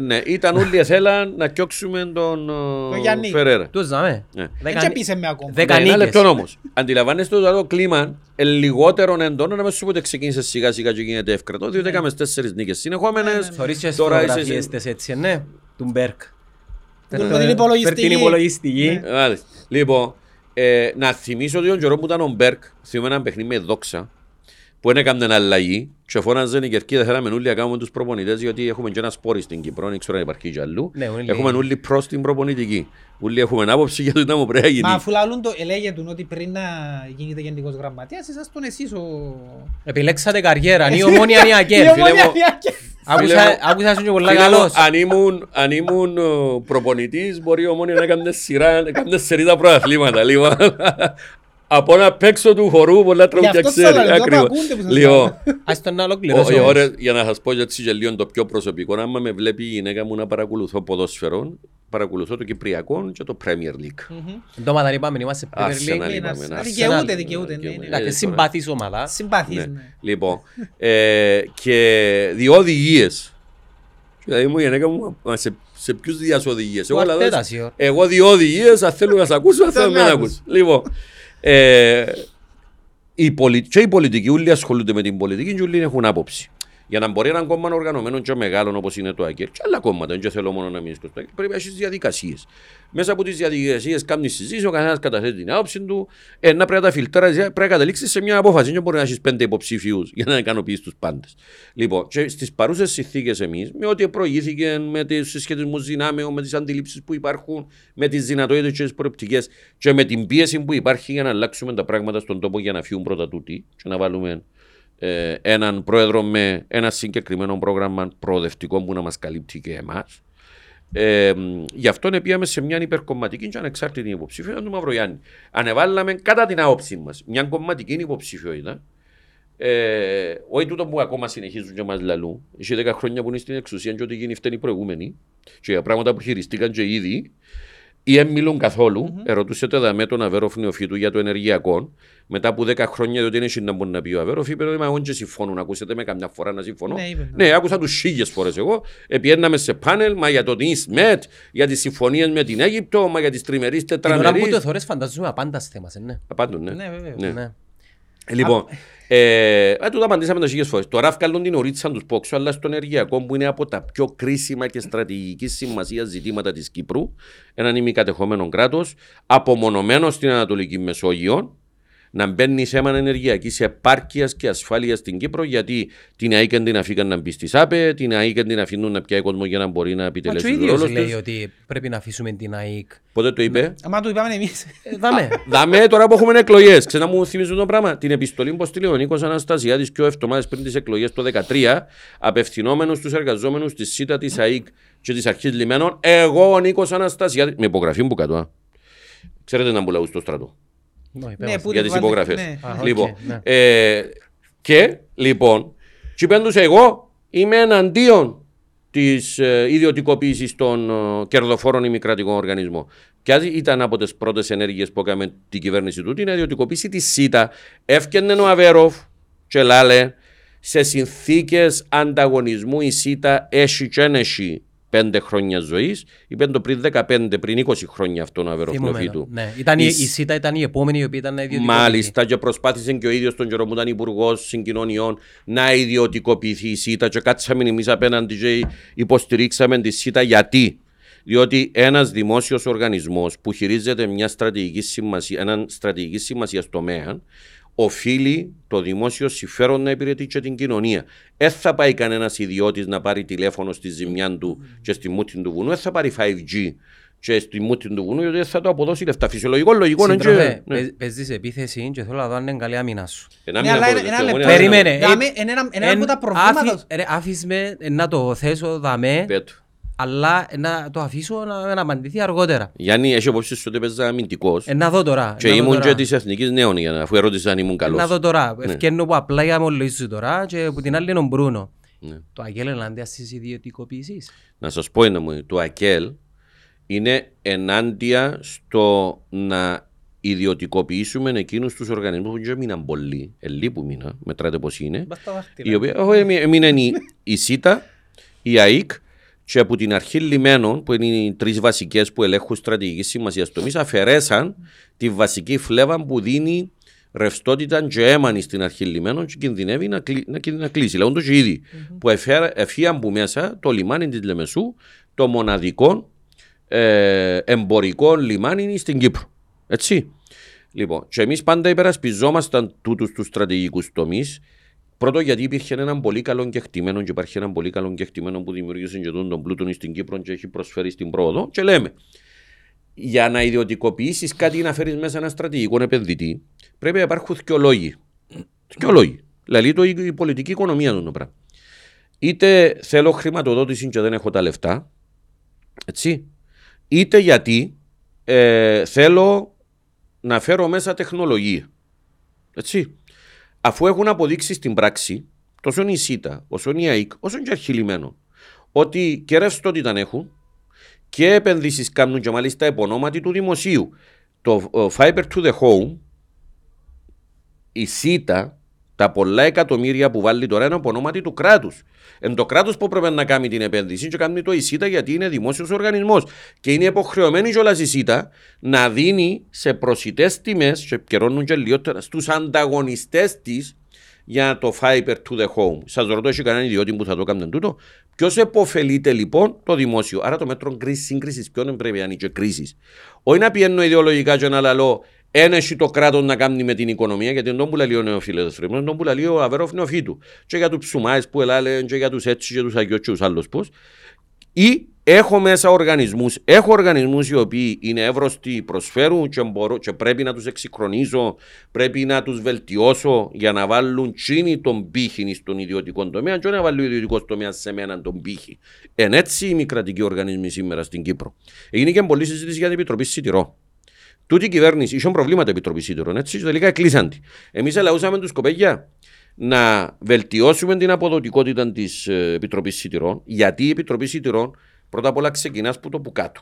Ναι, ήταν όλοι θέλαν να διώξουμε τον Τον ε, Γιάννη. Φερέρα. Τους δάμε. Ναι. Δέκα- Έτσι πείσε με ακόμα. Δέκα Ναι, ένα νίκες. λεπτό όμως. Αντιλαμβάνεστε ότι το κλίμα ε, λιγότερο έντονο να με σου πότε ξεκίνησε σιγά σιγά και γίνεται εύκρατο, διότι έκαμε τέσσερις νίκες συνεχόμενες. Θωρείς και στις Τώρα είσαι φωτογραφίες σε- τις έτσι, ναι, του Μπέρκ. Του με την υπολογιστική. Φέρ' την υπολογιστική. Ε, Μάλιστα. Λοιπόν, ε, να θυμίσω ότι τον καιρό που ήταν ο Μπέρκ, θυμούμε ένα παιχνίδι με δόξα, που δεν έκανε αλλαγή και φώναζαν η κερκίδα θέλαμε όλοι να κάνουμε τους προπονητές γιατί έχουμε και ένας σπόρι στην Κύπρο, δεν ξέρω αν υπάρχει κι αλλού. Ναι, όλοι- Έχουμε όλοι προς την προπονητική. Όλοι έχουμε άποψη για το τι να μου πρέπει να γίνει. Μα αφού λαλούν το, ελέγεται ότι πριν να γίνετε γενικός γραμματέας, είσαστε τον εσείς ο... Επιλέξατε καριέρα, η ομόνια είναι ακέρ. Η φίλε ομόνια μου. είναι ακέρ. Άκουσα Φίλε μου, άκουσα σου και πολλά Φίλε μου, καλός. αν ήμουν, αν ήμουν ο, προπονητής, μπορεί ο Μόνοι να κάνει σειρά, να κάνει σερίδα προαθλήματα. Λοιπόν, από να παίξω του χορού πολλά τραγούδια αυτό ξέρει. σας λέω, ακριβώς. το ακούνται που σας Λοιπόν, Ας τον να ο- ολοκληρώσω. οι όμως. ώρες- για να σας πω έτσι και λίγο το πιο προσωπικό, άμα με βλέπει η γυναίκα μου να παρακολουθώ ποδόσφαιρο, παρακολουθώ το Κυπριακό και το Premier League. Το μαδαρί πάμε, είμαστε Premier Arsenal League. είπαμε. Arsenal. Arsenal. Δικαιούται, δικαιούται, ναι, ναι. Ε, Εντάξει, τώρα. συμπαθής ομάδα. Συμπαθείς, Ναι. ναι. Λοιπόν, ε, και δύο οδηγίες. Δηλαδή μου η γυναίκα μου, μα σε, σε ποιους διάς οδηγίες. Ο Εγώ, λαλώ, Αρτέτας, η ώρα. εγώ δύο οδηγίες, αν θέλω να σε ακούσω, αν θέλω να να μην ακούσω. ακούσω. Λοιπόν, ε, οι πολι... και οι πολιτικοί όλοι ασχολούνται με την πολιτική και όλοι έχουν άποψη. Για να μπορεί ένα κόμμα οργανωμένο και μεγάλο όπως είναι το ΑΚΕΡ, και άλλα κόμματα, δεν θέλω μόνο να μείνει στο ΑΚΕΡ, πρέπει να έχεις διαδικασίες. Μέσα από τις διαδικασίες κάνεις συζήτηση, ο καθένας καταθέτει την άποψη του, ε, να πρέπει να τα φιλτράρει, πρέπει να καταλήξεις σε μια απόφαση. Δεν μπορεί να έχεις πέντε υποψήφιους για να ικανοποιήσει τους πάντες. Λοιπόν, και στις παρούσες συνθήκες εμείς, με ό,τι προηγήθηκε, με του συσχετισμούς δυνάμεων, με τις αντιλήψεις που υπάρχουν, με τις δυνατότητες και τις προεπτικέ και με την πίεση που υπάρχει για να αλλάξουμε τα πράγματα στον τόπο για να φύγουν πρώτα τούτοι και να βάλουμε ε, έναν πρόεδρο με ένα συγκεκριμένο πρόγραμμα προοδευτικό που να μας καλύπτει και εμάς. Ε, μ, γι' αυτό πήγαμε σε μια υπερκομματική και ανεξάρτητη υποψήφια του Μαυρογιάννη. Ανεβάλαμε κατά την άποψή μας μια κομματική υποψηφιότητα. Ε, όχι τούτο που ακόμα συνεχίζουν και μας λαλούν. Έχει 10 χρόνια που είναι στην εξουσία και ό,τι γίνει φταίνει οι προηγούμενοι. Και για πράγματα που χειριστήκαν και ήδη. Ή δεν μιλούν καθόλου. Mm-hmm. Ερωτούσε το δαμέ τον Αβέροφ νεοφύτου για το ενεργειακό. Μετά από 10 χρόνια, διότι δεν έχει να μπορεί να πει ο Αβέροφ, είπε ότι εγώ δεν συμφωνούν. Ακούσατε με καμιά φορά να συμφωνώ. Ναι, είπε. ναι άκουσα τους χίλιες φορές εγώ. Επιέναμε σε πάνελ, μα για το ΙΣΜΕΤ, για τις συμφωνίες με την Αίγυπτο, μα για τις τριμερείς Την ώρα που τετραμερείς. το θωρείς φαντάζομαι απάντας θέμα, ε, ναι. Απάντουν, ναι. Ναι, βέβαια. Ναι. Ναι. Λοιπόν, ε, ε, τούτα απαντήσαμε τα χίλιες φορές. Τώρα βγάλουν την ορίτσα τους πόξου, αλλά στο ενεργειακό που είναι από τα πιο κρίσιμα και στρατηγική σημασία ζητήματα της Κύπρου, έναν ημικατεχόμενο κράτος, απομονωμένο στην Ανατολική Μεσόγειο, να μπαίνει θέμα ενεργειακής επάρκειας και ασφάλειας στην Κύπρο, γιατί την ΑΕΚ δεν την αφήκαν να μπει στη ΣΑΠΕ, την ΑΕΚ δεν την αφήνουν να πιάει κόσμο για να μπορεί να Μα και επιτελέσει ο τον ίδιος ρόλος λέει τη. ότι πρέπει να αφήσουμε την ΑΕΚ. Πότε το είπε; Άμα το είπαμε εμείς. Ε, Δάμε. Δαμέ τώρα που έχουμε εκλογές. Ξανά μου θυμίζουν το πράγμα; Την επιστολή που στείλε ο Νίκος Αναστασιάδης και ο εβδομάδες πριν τις εκλογές το 2013, απευθυνόμενος στους εργαζόμενους της ΣΥΤΑ, της ΑΕΚ και της Αρχής Λιμένων. Εγώ ο Νίκος Αναστασιάδης. Με υπογραφή μου κάτω. α. Ξέρετε να μπουλαού στο στρατό. Ναι, Ναι, που για το τι βάλε- υπογραφές. ναι. Α, οκ, Λοιπόν, ναι. ε, και λοιπόν, και είπαν τους εγώ είμαι εναντίον της ε, ιδιωτικοποίησης των ε, κερδοφόρων ημικρατικών οργανισμών. Και αν ήταν από τις πρώτες ενέργειες που έκαμε την κυβέρνηση του, την ιδιωτικοποίηση της CYTA. Έφτιανε ο Αβέροφ και λάλε σε συνθήκες ανταγωνισμού η ΣΥΤΑ έχει και δεν έχει πέντε χρόνια ζωής. Είπαν το πριν 15, πριν 20 χρόνια αυτόν ο Αβέροφ Θυμούμαι νεοφύτου. το. Ναι, ήταν η, Η η Σ- ΣΥΤΑ ήταν η επόμενη η οποία ήταν να ιδιωτικοποιηθεί. Μάλιστα και προσπάθησε και ο ίδιος τον καιρό που ήταν υπουργός συγκοινωνιών να ιδιωτικοποιηθεί η ΣΥΤΑ και κάτσαμε εμείς απέναντι και υποστηρίξαμε τη ΣΥΤΑ γιατί; Διότι ένας δημόσιος οργανισμός που χειρίζεται μια στρατηγική σημασία, έναν στρατηγική σημασία τομέα, οφείλει το δημόσιο συμφέρον να υπηρετεί και την κοινωνία. Δεν θα πάει κανένας ιδιώτης να πάρει τηλέφωνο στη ζημιά του και στη μούτη του βουνού, δεν θα πάρει 5G και στη μούτη του βουνού, γιατί δεν θα το αποδώσει λεφτά. Φυσιολογικό, λογικό είναι. Σύντροφε, και- ναι. παί- παίζεις επίθεση και θέλω να δω αν είναι καλή άμυνα σου. Ένα Ναι, μήνα αλλά μπορεί, ένα- το ένα μόνο λεπτό. είναι- Περίμενε. Δάμε, Ε, είναι ένα- ένα από Εν- τα προβλήματα. άφη- ρε, Άφης με να το θέσω δαμέ, Πέτω. Αλλά να το αφήσω να, να απαντηθεί αργότερα. Γιάννη, έχει υπόψη σου ότι παίζα αμυντικός Ε, να δω τώρα. και να δω ήμουν τώρα. και της Εθνικής Νέων, για να- αφού ερώτησα αν ήμουν Ε, καλός. Να δω τώρα. Ναι. Ευκαινώ που απλά για μολύσου τώρα και από την άλλη είναι ο Μπρούνο. Ναι. Το αγγέλ ενάντια στις ιδιωτικοποιήσεις. Να σας πω ένα μου, το ΑΚΕΛ είναι ενάντια στο να ιδιωτικοποιήσουμε εκείνους τους οργανισμούς που δεν μείναν πολλοί, ελί που μήνα, μετράτε πως είναι, Μπας τα δάχτυλα. η οποία όχι, εμεί- έμειναν η, η ΣΥΤΑ, η ΑΕΚ και από την αρχή λιμένων, που είναι οι τρεις βασικές που ελέγχουν στρατηγική σημασία τομείς, αφαιρέσαν τη βασική φλέβα που δίνει ρευστότητα και έμανη στην αρχή λιμένων και κινδυνεύει να, κλει, να, κιν- να κλείσει. Λέγουν το και ήδη, που εφέρα- εφίαν που μέσα το λιμάνι της Λεμεσού, το μοναδικό ε, εμπορικό λιμάνι στην Κύπρο. Έτσι. Λοιπόν, και εμείς πάντα υπερασπιζόμασταν τούτους τους στρατηγικούς τομείς Πρώτο, γιατί υπήρχε ένα πολύ καλό κεκτημένο και υπάρχει ένα πολύ καλό κεκτημένο που δημιουργήσε και τον, τον πλούτον στην Κύπρο και έχει προσφέρει στην πρόοδο. Και λέμε, για να ιδιωτικοποιήσεις κάτι ή να φέρεις μέσα ένα στρατηγικό επενδυτή, πρέπει να υπάρχουν δύο λόγοι. Δύο λόγοι. Δηλαδή το, η πολιτική οικονομία του το πράγμα. Είτε θέλω χρηματοδότηση και δεν έχω τα λεφτά, έτσι, είτε γιατί ε, θέλω να φέρω μέσα τεχνολογία. Έτσι. Αφού έχουν αποδείξει στην πράξη, τόσο η ΣΥΤΑ, όσο η ΑΕΚ, όσο και αρχιλημένο, ότι και ρευστότητα έχουν και επενδύσεις κάνουν και μάλιστα επωνόματι του δημοσίου. Το ε, Fiber to the Home, η ΣΥΤΑ, τα πολλά εκατομμύρια που βάλει τώρα είναι από ονόματι του κράτους. Εν το κράτος που πρέπει να κάνει την επένδυση και κάνει το η ΣΥΤΑ γιατί είναι δημόσιος οργανισμός. Και είναι υποχρεωμένη κιόλας η ΣΥΤΑ να δίνει σε προσιτές τιμές, και επικαιρώνουν και λιγότερα, στους ανταγωνιστές της για το fiber to the home. Σας ρωτώ, έχει κανέναν ιδιότητα που θα το κάνει τούτο; Ποιος επωφελείται λοιπόν το δημόσιο; Άρα το μέτρο σύγκρισης ποιον πρέπει να είναι και κρίση. Όχι να πιένω ιδεολογικά και να λαλώ ένα έχει το κράτος να κάνει με την οικονομία, γιατί δεν πουλαλεί ο νεοφίλετο φρύμνο, τον πουλαλεί ο αβέροφ νεοφύτου. Και για τους ψουμάες που ελάλε, και για τους έτσις, και τους αγιώτσου, άλλου πώς. Ή έχω μέσα οργανισμούς, έχω οργανισμούς οι οποίοι είναι εύρωστοι, προσφέρουν και, μπορώ, και πρέπει να τους εξυγχρονίσω, πρέπει να τους βελτιώσω για να βάλουν τσίνη τον πύχη στον ιδιωτικό τομέα, και να βάλουν ο ιδιωτικός τομέας σε μένα τον πύχη. Εν έτσι οι μη κρατικοί οργανισμοί σήμερα στην Κύπρο. Έγινε και πολλή συζήτηση για την Επιτροπή Σιτηρό. Τούτη η κυβέρνηση είχε προβλήματα επιτροπή σύντορων, έτσι, και τελικά κλείσαν τη. Εμείς ελαούσαμε τους κοπέγια να βελτιώσουμε την αποδοτικότητα της Επιτροπής Σιτηρών, γιατί η Επιτροπή Σιτηρών πρώτα απ' όλα ξεκινάς από το που κάτω.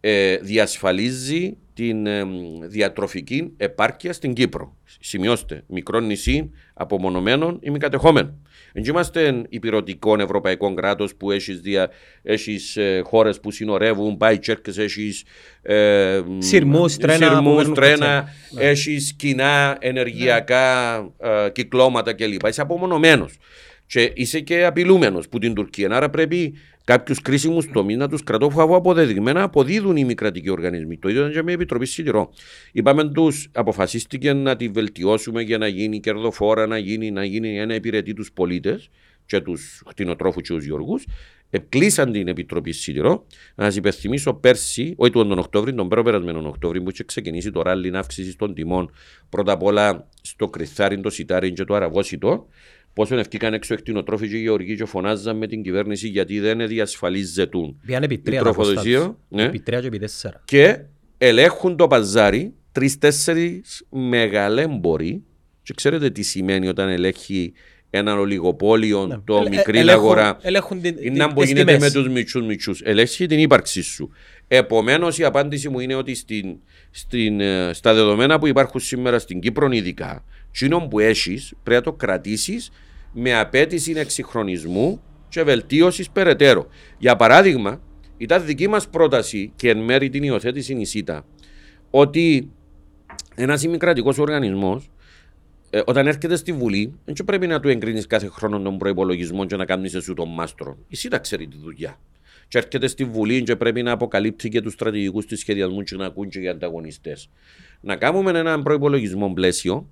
Ε, διασφαλίζει την ε, διατροφική επάρκεια στην Κύπρο. Σημειώστε, μικρό νησί απομονωμένων ή μη κατεχόμενων. Δεν είμαστε υπηρετικό ευρωπαϊκό κράτος που έχεις δια... έχεις, ε, χώρες που συνορεύουν, πάει τσέρκε, έχεις. Ε, Σειρμούς, τρένα, που σειρμούς, παίρνουν τρένα έχεις κοινά ενεργειακά ε, κυκλώματα κλπ. Είσαι απομονωμένος. Και είσαι και απειλούμενος που την Τουρκία. Άρα πρέπει κάποιους κρίσιμους τομείς να τους κρατώ αφού αποδεδειγμένα αποδίδουν οι μη κρατικοί οργανισμοί. Το ίδιο ήταν και με Επιτροπή Σιδηρό. Είπαμε τους, αποφασίστηκε να τη βελτιώσουμε για να γίνει κερδοφόρα, να γίνει, να γίνει ένα υπηρετή τους πολίτες και τους κτηνοτρόφους και τους γεωργούς. Εκλείσαν την Επιτροπή Σιδηρό. Να σας υπενθυμίσω πέρσι, όχι τον Οκτώβριο, τον περασμένο Οκτώβριο, που είχε ξεκινήσει το ράλι αύξηση των τιμών πρώτα απ' όλα στο κρυθάρι, το σιτάρι και το αραβόσιτο. Πόσο ευκήκαν έξω εκτινοτρόφοι και οι γεωργοί και φωνάζαν με την κυβέρνηση γιατί δεν διασφαλίζετουν Πιάνε επί η τρία τα τροφοδοσία κόστα τους. ναι, Επί τρία και επί τέσσερα. και ελέγχουν το παζάρι τρει-τέσσερι μεγαλέμποροι. Και ξέρετε τι σημαίνει όταν ελέγχει ένα ολιγοπόλιο Ναι. το Ε, μικρή ελέγχουν- αγορά. Ελέγχουν την- Είναι να τις που γίνεται τιμές. με τους μισού μισού. Ελέγχει την ύπαρξή σου. Επομένως, η απάντηση μου είναι ότι στην, στην, ε, στα δεδομένα που υπάρχουν σήμερα στην Κύπρο, ειδικά, τσίνον που έχεις, πρέπει να το κρατήσεις με απέτηση εξυγχρονισμού και βελτίωσης περαιτέρω. Για παράδειγμα, ήταν δική μας πρόταση και εν μέρη την υιοθέτηση η ΣΥΤΑ ότι ένας ημικρατικός οργανισμός ε, όταν έρχεται στη Βουλή, δεν και πρέπει να του εγκρίνεις κάθε χρόνο τον προπολογισμό και να κάνεις εσύ τον μάστρο. Η ΣΥΤΑ ξέρει τη δουλειά. Και έρχεται στη Βουλή και πρέπει να αποκαλύπτει και τους στρατηγικούς της σχεδιασμού και να ακούν και οι ανταγωνιστές. Να κάνουμε έναν προπολογισμό πλαίσιο,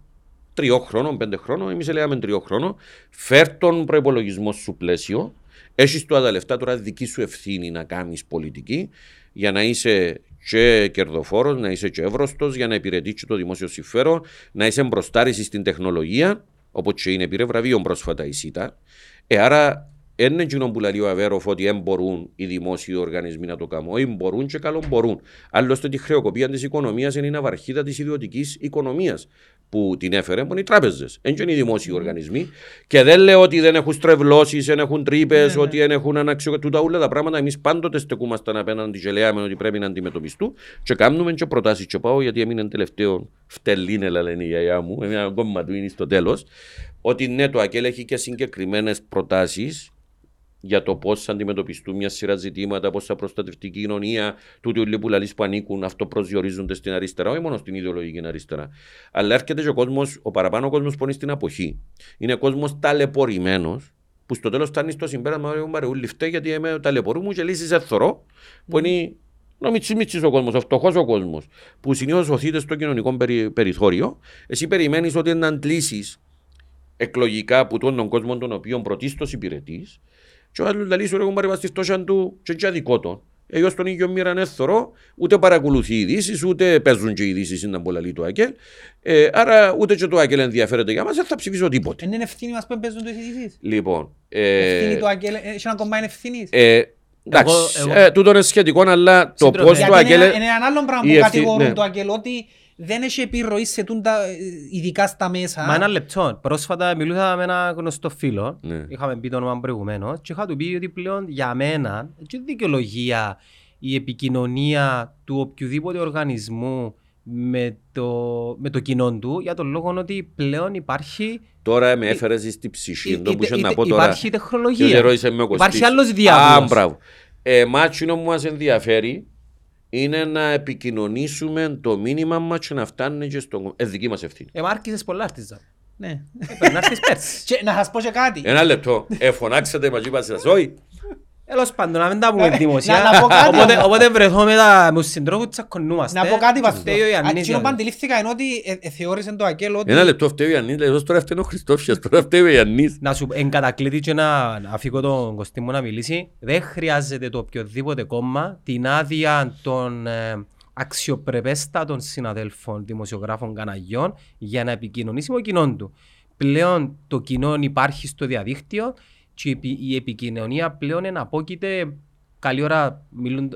τριών χρόνων, πέντε χρόνων, εμείς λέγαμε τριών χρόνων, φέρ τον προπολογισμό σου πλαίσιο, έχεις τώρα τα λεφτά, τώρα δική σου ευθύνη να κάνεις πολιτική για να είσαι και κερδοφόρος, να είσαι και εύρωστος, για να υπηρετήσει το δημόσιο συμφέρον, να είσαι μπροστάρησης στην τεχνολογία, όπως και είναι πήρε βραβείο πρόσφατα η ΣΥΤΑ. Ε, άρα, είναι εκείνο που λέει ο Αβέροφ ότι δεν μπορούν οι δημόσιοι οργανισμοί να το κάνουν. Όχι, μπορούν και καλό μπορούν. Άλλωστε, τη χρεοκοπία της οικονομίας είναι η ναυαρχίδα της ιδιωτικής οικονομίας που την έφερε, που είναι οι τράπεζες. Δεν είναι οι δημόσιοι οργανισμοί. Και δεν λέω ότι δεν έχουν στρεβλώσεις, δεν έχουν τρύπες, ότι δεν έχουν αναξιο... Τούτα όλα τα πράγματα εμείς πάντοτε στεκούμασταν απέναντι και λέμε ότι πρέπει να αντιμετωπιστούν. Και κάνουμε και προτάσεις. Και πάω γιατί έμεινε τελευταίο φτελίνελα, λένε η γιαγιά μου, ένα κόμμα του είναι στο τέλος. Ότι ναι, το ΑΚΕΛ έχει και συγκεκριμένες προτάσεις για το πώς θα αντιμετωπιστούν μια σειρά ζητήματα, πώς θα προστατευτεί η κοινωνία, τούτοι όλοι που λαλείς που ανήκουν, αυτό προσδιορίζονται στην αριστερά, όχι μόνο στην ιδεολογική αριστερά. Αλλά έρχεται και ο κόσμος, ο παραπάνω κόσμος που είναι στην αποχή. Είναι κόσμος ταλαιπωρημένος, που στο τέλος φτάνει στο συμπέρασμα ότι μου ούλοι φταίει γιατί είμαι ταλαιπωρούμου και λύσει εθωρό, που είναι να μιτσί μιτσί ο κόσμος, ο φτωχός ο κόσμος, που συνήθως οθείται στο κοινωνικό περι, περιθώριο. Εσύ περιμένεις ότι να αντλήσει εκλογικά που τον κόσμο τον οποίο πρωτίστως υπηρετείς και ο άλλος λαλείς σου ρε κουμπάρε πας στη φτώχεια του και για δικό τον. Εγώ στον ίδιο μοίρα είναι θωρώ, ούτε παρακολουθεί ειδήσεις, ούτε παίζουν και ειδήσεις, είναι πολλά λέει το ΑΚΕΛ. Ε, άρα ούτε και το ΑΚΕΛ ενδιαφέρεται για μας, δεν θα ψηφίσω τίποτε. Είναι ευθύνη μας που παίζουν το ειδήσεις. Λοιπόν, ε, Ευθύνη του Αγγέλ, έχει ένα κομμάτι ευθύνης. ε, εντάξει, Εγώ- ε, τούτο είναι σχετικό, αλλά το Συντροφέ. πώς το Γιατί είναι, ΑΚΕΛ... είναι ένα άλλο πράγμα η που ευθύ- κατηγορούν ναι. το Αγγέλ ότι δεν έχει επιρροή σε τούντα, ε, ειδικά στα μέσα. Μα ένα λεπτό. Πρόσφατα μιλούσα με ένα γνωστό φίλο. Ναι. Είχαμε πει το όνομα προηγουμένως. Και είχα του πει ότι πλέον για μένα, και δικαιολογία η επικοινωνία του οποιοδήποτε οργανισμού με το, με το κοινό του για τον λόγο ότι πλέον υπάρχει, Τώρα με έφερες στην ψυχή, η- το η- που είχε η- να πω τώρα. υπάρχει Και τεχνολογία. ρώτησε με ο Κωστής. Υπάρχει άλλος Α, διάβολος. μπράβο. Ε, μάτσινο που μας ενδιαφέρει είναι να επικοινωνήσουμε το μήνυμα μας και να φτάνει και στον Ε, δική μας ευθύνη. Ε, μάρκησε πολλά. Ναι. Ε, να σας πω και κάτι. Ένα λεπτό. Εφωνάξατε μαζί μας, όχι. Τέλος πάντων, να μην τα πούμε Ε, δημοσία. να- να πω κάτι Οπότε- όμως. Οπότε βρεθώ με τα- με τους συντρόφους τσακωνούμαστε. Να πω κάτι από αυτό. Φταίει ο Ιαννής Εκείνο που για- αντιλήφθηκα είναι ότι ε, ε, θεώρησε το Αγγέλ ότι Ένα λεπτό φταίει ο Ιαννής, λέει, τώρα φταίει ο Χριστόφιας, τώρα φταίει ο Ιαννής. Να σου εν κατακλείδη και να να αφήκω τον Κωστή μου να μιλήσει. Δεν χρειάζεται το οποιοδήποτε κόμμα την άδεια των ε, αξιοπρεπέστατων συναδέλφων δημοσιογράφων καναγιών για να επικοινωνήσει με το κοινό του. Πλέον το κοινό υπάρχει στο διαδίκτυο και η επι- η επικοινωνία πλέον εναπόκειται καλή ώρα μιλούν,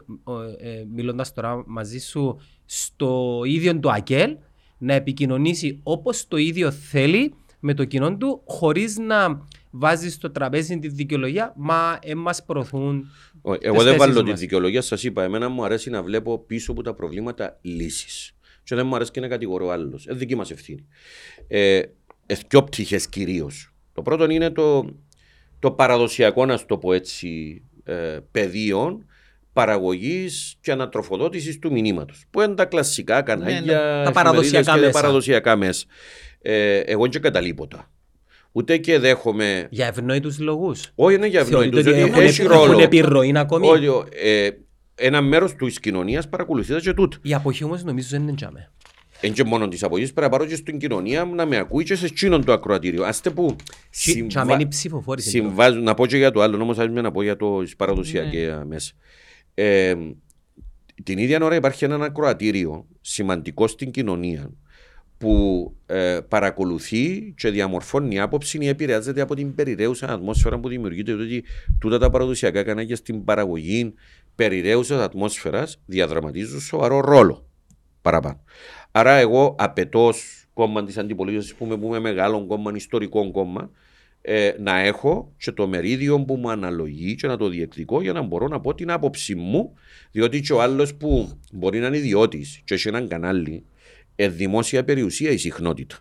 ε, μιλώντας τώρα μαζί σου στο ίδιο το ΑΚΕΛ να επικοινωνήσει όπως το ίδιο θέλει με το κοινό του χωρίς να βάζει στο τραπέζι τη δικαιολογία μα ε, μας προωθούν Όχι, Τις Εγώ δεν θέσεις βάλω τη μας. δικαιολογία, σας είπα. Εμένα μου αρέσει να βλέπω πίσω από τα προβλήματα λύσεις. Και δεν μου αρέσει και να κατηγορώ άλλους. Είναι δική μας ευθύνη. Ε, ε, δυο πτυχές κυρίως. Το πρώτο είναι το, το παραδοσιακό, να σου το πω έτσι, ε, πεδίο παραγωγής και ανατροφοδότησης του μηνύματος. Που είναι τα κλασικά κανάλια, Ναι, τα εφημερίδες παραδοσιακά και τα μέσα. παραδοσιακά μέσα. Ε, εγώ δεν καταλείπω τα. Ούτε και δέχομαι. για ευνόητους λόγους. Όχι, είναι για Θεωρείτε ευνόητους, ότι διότι έχουν, έχει έχουν ρόλο. επιρροή ακόμη; Όχι, ο- ε, ένα μέρος της κοινωνίας παρακολουθείται και τούτο. Η αποχή όμως νομίζω δεν είναι τζάμε. Δεν και μόνο της απογή, πρέπει να πάρω και στην κοινωνία μου να με ακούει και σε εκείνον το ακροατήριο. Άστε που Τζάμε συμβα... είναι ψηφοφόρη. συμβάζουν, να πω και για το άλλο, όμως ας να πω για το παραδοσιακά Ναι. μέσα. Ε, την ίδια ώρα υπάρχει ένα ακροατήριο σημαντικό στην κοινωνία που ε, παρακολουθεί και διαμορφώνει άποψη ή επηρεάζεται από την περιραίουσα ατμόσφαιρα που δημιουργείται. Διότι τούτα τα παραδοσιακά κανάλια στην παραγωγή περιραίουσας ατμόσφαιρας διαδραματίζουν σοβαρό ρόλο παραπάνω. Άρα, εγώ απαιτώς ως κόμμα της αντιπολίτευσης, που είμαι, που είμαι μεγάλο κόμμα, ιστορικό κόμμα, ε, να έχω και το μερίδιο που μου αναλογεί και να το διεκδικώ για να μπορώ να πω την άποψη μου, διότι και ο άλλος που μπορεί να είναι ιδιώτης και έχει έναν κανάλι, ε, δημόσια περιουσία η συχνότητα.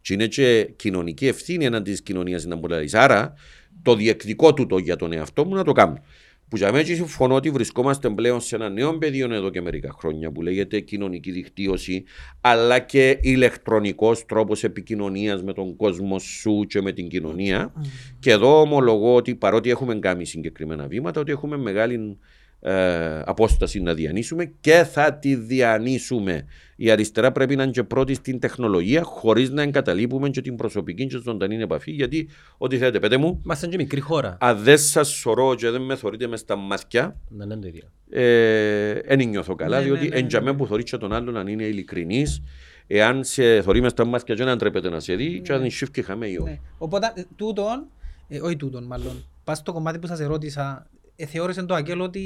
Και είναι και κοινωνική ευθύνη εναντί της κοινωνίας να μπορεί Άρα, το διεκδικό τούτο για τον εαυτό μου να το κάνω. Που για μένα και συμφωνώ ότι βρισκόμαστε πλέον σε ένα νέο πεδίο εδώ και μερικά χρόνια που λέγεται κοινωνική δικτύωση, αλλά και ηλεκτρονικός τρόπος επικοινωνίας με τον κόσμο σου και με την κοινωνία. Και εδώ ομολογώ ότι παρότι έχουμε κάνει συγκεκριμένα βήματα, ότι έχουμε μεγάλη ε, απόσταση να διανύσουμε και θα τη διανύσουμε. Η αριστερά πρέπει να είναι και πρώτη στην τεχνολογία, χωρίς να εγκαταλείπουμε και την προσωπική και ζωντανή επαφή. Γιατί, ό,τι θέλετε, πέτε μου, Είμαστε και μικρή χώρα. αν δεν σας σωρώ και δεν με θωρείτε μες στα μάτια, Να είναι το ίδιο. δεν νιώθω καλά, Ναι, διότι ναι, ναι, εν τζαμέ ναι. που θωρείς και τον άλλον αν είναι ειλικρινής, εάν σε θωρεί μες στα μάτια και δεν ντρέπεται να σε δει, και αν σιούφ και χαμέ ή όχι. Ναι. Οπότε ε, τούτον, ε, όχι τούτον μάλλον, πας στο κομμάτι που σας ερώτησα, ε, θεώρησε το Αγγέλ ότι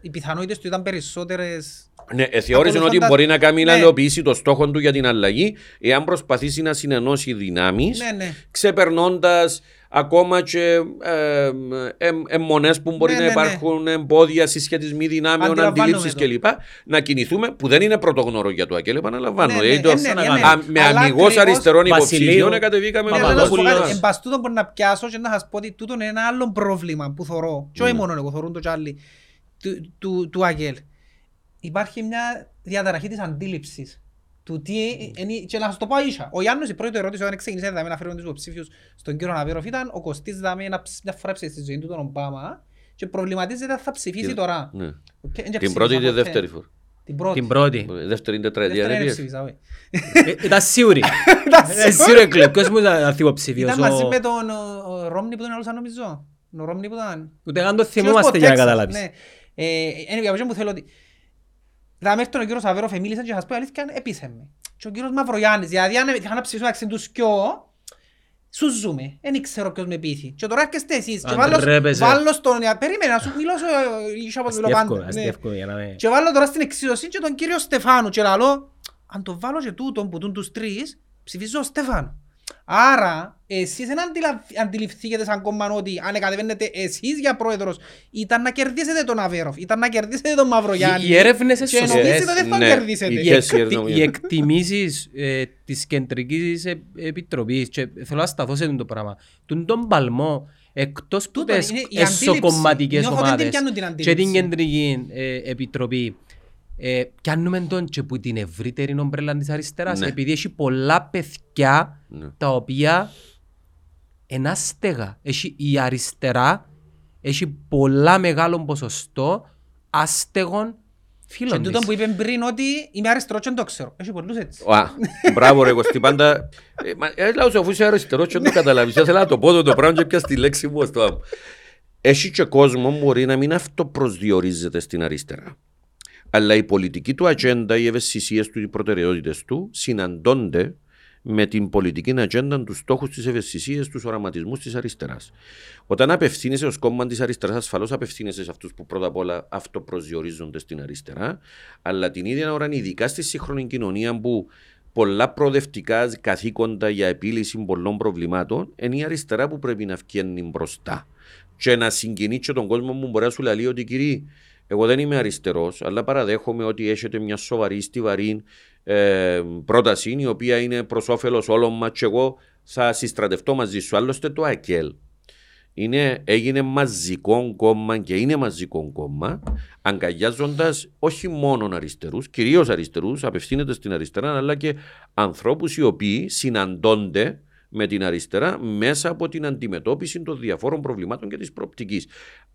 οι πιθανότητες του ήταν περισσότερες Ναι, ε, θεώρησε ότι Ακολουθώντας- μπορεί να κάνει να Ναι. υλοποιήσει το στόχο του για την αλλαγή, εάν προσπαθήσει να συνενώσει δυνάμεις, Ναι, ναι. ξεπερνώντας ακόμα και ε, ε, αιμονέ που μπορεί Ναι, να ναι, ναι. υπάρχουν, εμπόδια, συσχετισμοί δυνάμεων, Αντιλαμβάνομαι αντιλήψεις το. κλπ. Να κινηθούμε, που δεν είναι πρωτογνώρο για το ΑΚΕΛ, επαναλαμβάνω. Ναι, Δηλαδή ναι, το- ε, ναι, ναι, ναι. α, με Αλλά αμυγός ακριβώς αριστερών Βασιλείου, υποψηφίων κατεβήκαμε Ναι, με αλλά να σου πω Παπαδόπουλος. κάτι, εν πας τούτον μπορεί να πιάσω και να σας πω ότι τούτον είναι ένα άλλο πρόβλημα που θωρώ. Και όχι Ναι. μόνο εγώ, θωρούν το κι άλλοι του, του, του ΑΚΕΛ. Υπάρχει μια διαταραχή της αντίληψης του τι είναι, και να σας το πω ίσα. Ο Γιάννος η πρώτη ερώτηση όταν ξεκίνησε δηλαδή, να φέρουν τους υποψήφιους στον κύριον Αβέροφ ήταν ο Κωστής δηλαδή, ένα, ψ- μια φορά ψήφισε στη ζωή του τον Ομπάμα και προβληματίζεται αν θα ψηφίσει Και- τώρα. Ναι. Οκ, εν και Την ψήφισα πρώτη ή τη ποτέ. δεύτερη φορά; Την πρώτη. Την πρώτη. Δεύτερη τετραετία Δεύτερη δεν είναι πήγες. ψήφισα, όχι. Ε, Ήταν σίγουρη. Ε, Σίγουρα εκλέπ. Ποιος μου ήταν αθήποψηφιος. Ήταν μαζί ο- με τον ο- ο Ρόμνη που τον έλωσα νομίζω. Ο Ρόμνη που ήταν... Ούτε καν το Ποιος θυμόμαστε από για να Τέξας, καταλάβεις. ναι. Ε, anyway, από εκεί που θέλω ότι... Θα με έρθει ο κύριος Αβέροφ, μίλησαν και θα σας πω η αλήθεια, έπεισε με. Και ο κύριος Μαυρογιάννης, δηλαδή αν είχα να ψηφίσω μεταξύ τους κοιό, σου ζούμε. Δεν ξέρω ποιος με πείθει. Και τώρα έρχεστε εσείς και Αν βάλω, τρέπεσαι. βάλω στον... Περίμενε να σου μιλώ, ίσως από μιλώ Αστεύκομαι, πάντα. Ναι. αστεύκομαι για να με... Και βάλω τώρα στην εξίσωση και τον κύριο Στεφάνου και λαλώ, αν το βάλω και τούτον που τούν τους τρεις, ψηφίζω Στεφάνου. Άρα, εσείς δεν αντιλα- αντιληφθήκετε σαν κόμμα ότι αν κατεβαίνετε εσείς για πρόεδρος, ήταν να κερδίσετε τον Αβέροφ, ήταν να κερδίσετε τον Μαυρογιάννη. Οι- οι έρευνες είναι Και σωστές. νομίζετε ότι δεν θα Ναι. κερδίσετε. Οι Οι, ποιες εκτι- οι οι εκτιμήσεις ε, της κεντρικής ε, επιτροπής και θέλω να σταθώ σε αυτό το πράγμα. Τον τον παλμό εκτός που Τούτον τις είναι η αντίληψη. εσωκομματικές Νιώθω ότι δεν ομάδες πιάνουν την και αντίληψη. την κεντρική ε, επιτροπή ε, πιάνουμε τον και που την ευρύτερη ομπρέλα της αριστεράς Ναι. επειδή έχει πολλά παιδιά Ναι. τα οποία είναι άστεγα. Έχει, η αριστερά έχει πολλά μεγάλο ποσοστό άστεγων Και φίλων τούτο της. που είπε πριν ότι είμαι αριστερό και δεν το ξέρω. Έχει πολλούς έτσι. Α, Μπράβο ρε Κωστή, πάντα... Ε, μα, ε, Λάω σου αφού είσαι αριστερός και δεν το καταλάβεις. Ήθελα να το πω το πράγμα και πια στη λέξη μου. στο άμμο. Έχει και κόσμο που μπορεί να μην αυτοπροσδιορίζεται στην αριστερά. Αλλά η πολιτική του ατζέντα, οι ευαισθησίες του, οι προτεραιότητες του συναντώνται με την πολιτική ατζέντα, τους στόχους, τι ευαισθησίε, τους οραματισμούς της αριστεράς. Όταν απευθύνεσαι ως κόμμα της αριστεράς, ασφαλώς απευθύνεσαι σε αυτούς που πρώτα απ' όλα αυτοπροσδιορίζονται στην αριστερά, αλλά την ίδια ώρα, ειδικά στη σύγχρονη κοινωνία που πολλά προοδευτικά καθήκοντα για επίλυση πολλών προβλημάτων, είναι η αριστερά που πρέπει να βγαίνει μπροστά. Και να συγκινεί και τον κόσμο που μπορεί να σου λέει ότι κύριε, εγώ δεν είμαι αριστερός, αλλά παραδέχομαι ότι έχετε μια σοβαρή, στιβαρή ε, πρόταση, η οποία είναι προς όφελος όλων μας, και εγώ θα συστρατευτώ μαζί σου. Άλλωστε το ΑΚΕΛ είναι, έγινε μαζικό κόμμα και είναι μαζικό κόμμα, αγκαλιάζοντας όχι μόνο αριστερούς, κυρίως αριστερούς, απευθύνεται στην αριστερά, αλλά και ανθρώπους οι οποίοι συναντώνται με την αριστερά μέσα από την αντιμετώπιση των διαφόρων προβλημάτων και της προοπτικής.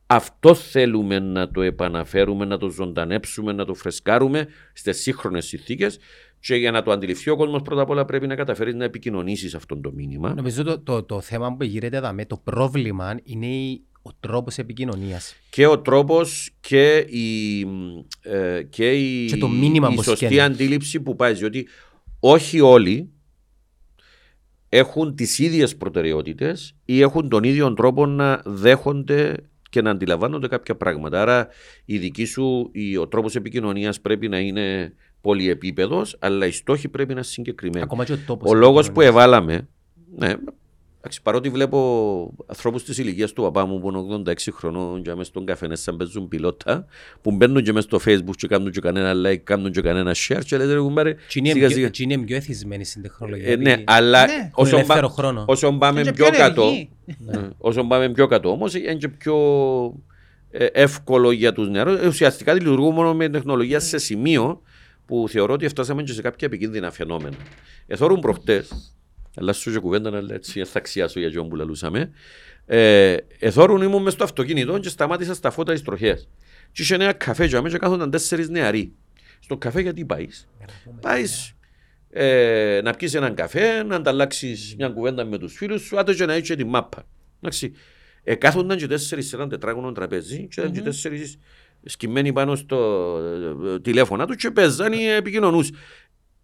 Αυτό θέλουμε να το επαναφέρουμε, να το ζωντανέψουμε, να το φρεσκάρουμε στις σύγχρονες συνθήκες. Και για να το αντιληφθεί ο κόσμος, πρώτα απ' όλα πρέπει να καταφέρεις να επικοινωνήσεις αυτό το μήνυμα. Νομίζω το, το, το θέμα που γύρεται εδώ, με το πρόβλημα είναι η- ο τρόπος επικοινωνίας. και ο τρόπος και η, ε, και η, Και το μήνυμα η που σωστή σκένει. αντίληψη που πάει. Διότι όχι όλοι έχουν τις ίδιες προτεραιότητες ή έχουν τον ίδιο τρόπο να δέχονται και να αντιλαμβάνονται κάποια πράγματα. Άρα η δική σου, η, ο τρόπος επικοινωνίας πρέπει να είναι πολυεπίπεδος, αλλά οι στόχοι πρέπει να είναι συγκεκριμένοι. Ακόμα και ο τόπος Ο λόγος που επικοινωνίας. εβάλαμε, ναι, εντάξει, παρότι βλέπω ανθρώπους της ηλικίας του παπά μου που είναι 86 χρονών και μες στον καφενέ σαν παίζουν πιλότα, που μπαίνουν και μες στο facebook και κάνουν και κανένα like, κάνουν και κανένα share και λέτε ρε κουμπάρε, Τι είναι σιγά πιο- σιγά. τι είναι πιο εθισμένοι στην τεχνολογία. Ε, ναι, επειδή αλλά Ναι. έχουν όσο, ελεύθερο πα- χρόνο. όσο πάμε Και πιο πιο κάτω, ενεργοί. ναι, όσο πάμε πιο κάτω όμως είναι και πιο ε, εύκολο για τους νεαρούς. Ε, Ουσιαστικά λειτουργούν μόνο με τεχνολογία σε σημείο που θεωρώ ότι φτάσαμε και σε κάποια επικίνδυνα φαινόμενα. Εθώρουν προχτές, αλλάς σου και κουβέντα, αλλά έτσι θα αξιάσω για τζιόν που λαλούσαμε. Ε, εθώρουν ήμουν μες στο αυτοκίνητο και σταμάτησα στα φώτα της τροχέας. Και είχε ένα καφέ και αμέσως κάθονταν τέσσερις νεαροί. Στο καφέ γιατί πάεις; Πάεις ε, να πιεις έναν καφέ, να ανταλλάξεις μια κουβέντα με τους φίλους σου, άντε και να έχεις και τη μάπα. Εντάξει. Ε, κάθονταν και τέσσερις σε έναν τετράγωνο τραπέζι και ήταν και τέσσερις σκυμμένοι πάνω στο ε, τηλέφωνα τους και παίζαν ή επικοινωνούς.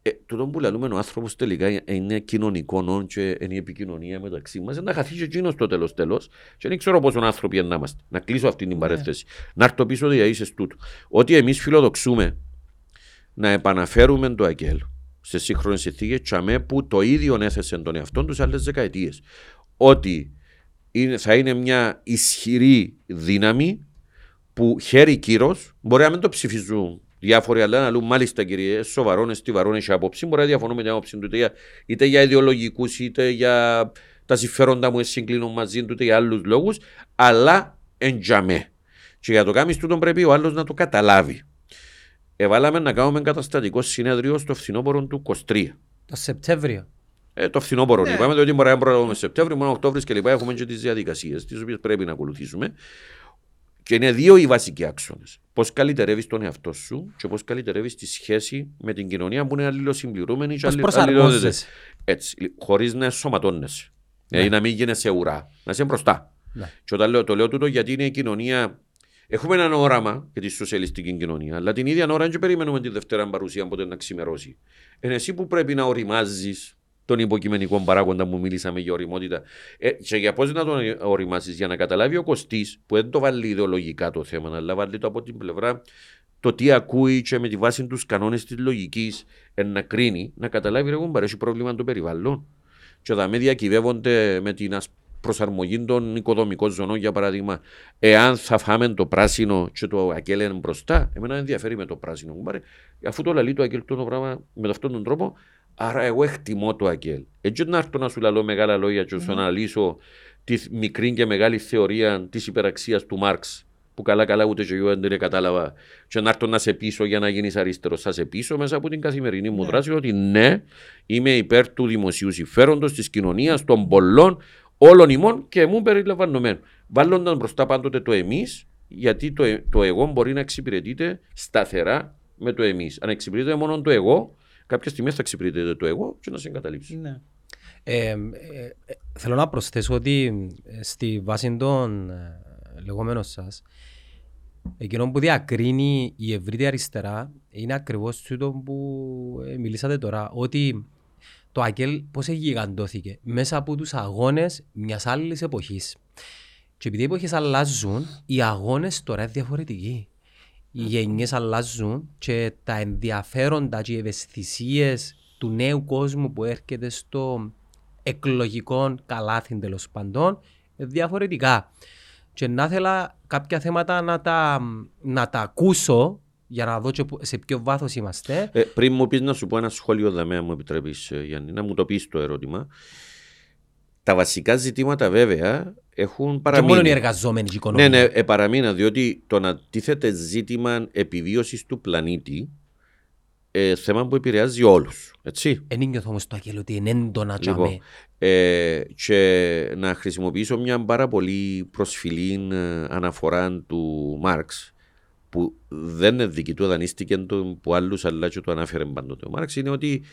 Ε, τούτο που λαλούμε ο άνθρωπος τελικά είναι κοινωνικό νόν και είναι η επικοινωνία μεταξύ μας. Να χαθεί και εκείνος στο τέλος τέλος και δεν ξέρω πόσο άνθρωποι είναι να είμαστε. Να κλείσω αυτή την παρέθεση. Να έρθω πίσω ότι είσαι τούτο. Ότι εμείς φιλοδοξούμε να επαναφέρουμε το ΑΚΕΛ σε σύγχρονες συνθήκες, τσαμέ που το ίδιο έθεσε τον εαυτό τους σε άλλες δεκαετίες. Ότι είναι, θα είναι μια ισχυρή δύναμη που χέρι κύρος, μπορεί να μην το ψηφίζουν διάφοροι, αλλά να λούν μάλιστα κύριε, σοβαρόν, στιβαρόν έχει άποψη. Μπορεί να διαφωνούμε την άποψη του είτε για, είτε για ιδεολογικούς, είτε για τα συμφέροντα μου συγκλίνουν μαζί του, είτε για άλλους λόγους, αλλά εντζαμέ. Και για το κάνει τούτο πρέπει ο άλλος να το καταλάβει. Εβάλαμε να κάνουμε καταστατικό συνέδριο στο φθινόπωρο του 23. Το Σεπτέμβριο. Ε, το φθινόπωρο Ναι. είπαμε, διότι μπορεί να προλάβουμε Σεπτέμβριο, μόνο Οκτώβριο και λοιπά έχουμε και τις διαδικασίες, τις οποίες πρέπει να ακολουθήσουμε. Και είναι δύο οι βασικοί άξονες. Πώς καλυτερεύεις τον εαυτό σου και πώς καλυτερεύεις τη σχέση με την κοινωνία που είναι αλληλοσυμπληρούμενη και Πώς αλλη- προσαρμόζεσαι; αλληλώδεται. Έτσι, χωρίς να σωματώνεσαι. Δηλαδή να μην γίνεσαι ουρά, να είσαι μπροστά. Ναι. Και όταν λέω, το λέω τούτο γιατί είναι η κοινωνία. Έχουμε έναν όραμα για τη σοσιαλιστική κοινωνία, αλλά την ίδια ώρα δεν περιμένουμε τη Δευτέρα παρουσία ποτέ να ξημερώσει. Είναι εσύ που πρέπει να οριμάζεις τον υποκειμενικό παράγοντα που μίλησαμε για οριμότητα. Ε, και για πώς να τον οριμάσεις, για να καταλάβει ο Κωστής, που δεν το βάλει ιδεολογικά το θέμα, αλλά βάλει το από την πλευρά το τι ακούει και με τη βάση τους κανόνες της λογικής να κρίνει, να καταλάβει ρε κουμπάρε, έχει πρόβλημα το περιβάλλον. Και τα με διακυβεύονται με την ας- προσαρμογή των οικοδομικών ζωνών, για παράδειγμα, εάν θα φάμε το πράσινο και το ακέλ είναι μπροστά, εμένα δεν ενδιαφέρει με το πράσινο. κουμπάρε. Αφού το λαλεί το ακέλ το πράγμα με αυτόν τον τρόπο, άρα εγώ εκτιμώ το ακέλ. Έτσι να έρθω να σου λαλώ μεγάλα λόγια και να σου αναλύσω τη μικρή και μεγάλης θεωρία της υπεραξίας του Μάρξ που καλά καλά ούτε και εγώ δεν την κατάλαβα και να έρθω να σε πείσω για να γίνεις αριστερός. Θα σε πείσω μέσα από την καθημερινή μου δράση ότι ναι, είμαι υπέρ του δημοσίου συμφέροντος, της κοινωνίας, των πολλών, όλων ημών και μου περιλαμβανομένου. Βάλλονταν μπροστά πάντοτε το εμείς, γιατί το, ε- το εγώ μπορεί να εξυπηρετείται σταθερά με το εμείς. Αν εξυπηρετείται μόνο το εγώ, κάποια στιγμή θα εξυπηρετείται το εγώ και να σε εγκαταλείψει. Ναι. Ε, ε, ε, θέλω να προσθέσω ότι ε, στη βάση των ε, λεγόμενων σας, εκείνο που διακρίνει η ευρύτερη αριστερά είναι ακριβώς τούτο που ε, μιλήσατε τώρα, ότι το ΑΚΕΛ πώς γιγαντώθηκε μέσα από τους αγώνες μιας άλλης εποχής. Και επειδή οι εποχές αλλάζουν, οι αγώνες τώρα είναι διαφορετικοί. Οι γενιές αλλάζουν και τα ενδιαφέροντα και οι ευαισθησίες του νέου κόσμου που έρχεται στο εκλογικό καλάθι τέλος πάντων είναι διαφορετικά. Και να ήθελα κάποια θέματα να τα, να τα ακούσω για να δω και που- σε ποιο βάθος είμαστε. Ε, πριν μου πεις να σου πω ένα σχόλιο δαμέα, μου επιτρέπεις, Γιάννη, να μου το πεις το ερώτημα. Τα βασικά ζητήματα βέβαια έχουν Και παραμείνει. μόνο οι εργαζόμενοι και η οικονομία. Ναι, ναι, ε, παραμείνα, διότι το να τίθεται ζήτημα επιβίωσης του πλανήτη ε, θέμα που επηρεάζει όλους. Έτσι. Εν νιώθω όμως το ΑΚΕΛ ότι είναι έντονα Λοιπόν, τσάμε. ε, και να χρησιμοποιήσω μια πάρα πολύ προσφυλή ε, αναφορά του Μάρξ που δεν είναι δική του, δανείστηκε το που άλλους αλλά και το ανάφερε πάντοτε. Ο Μάρξ είναι ότι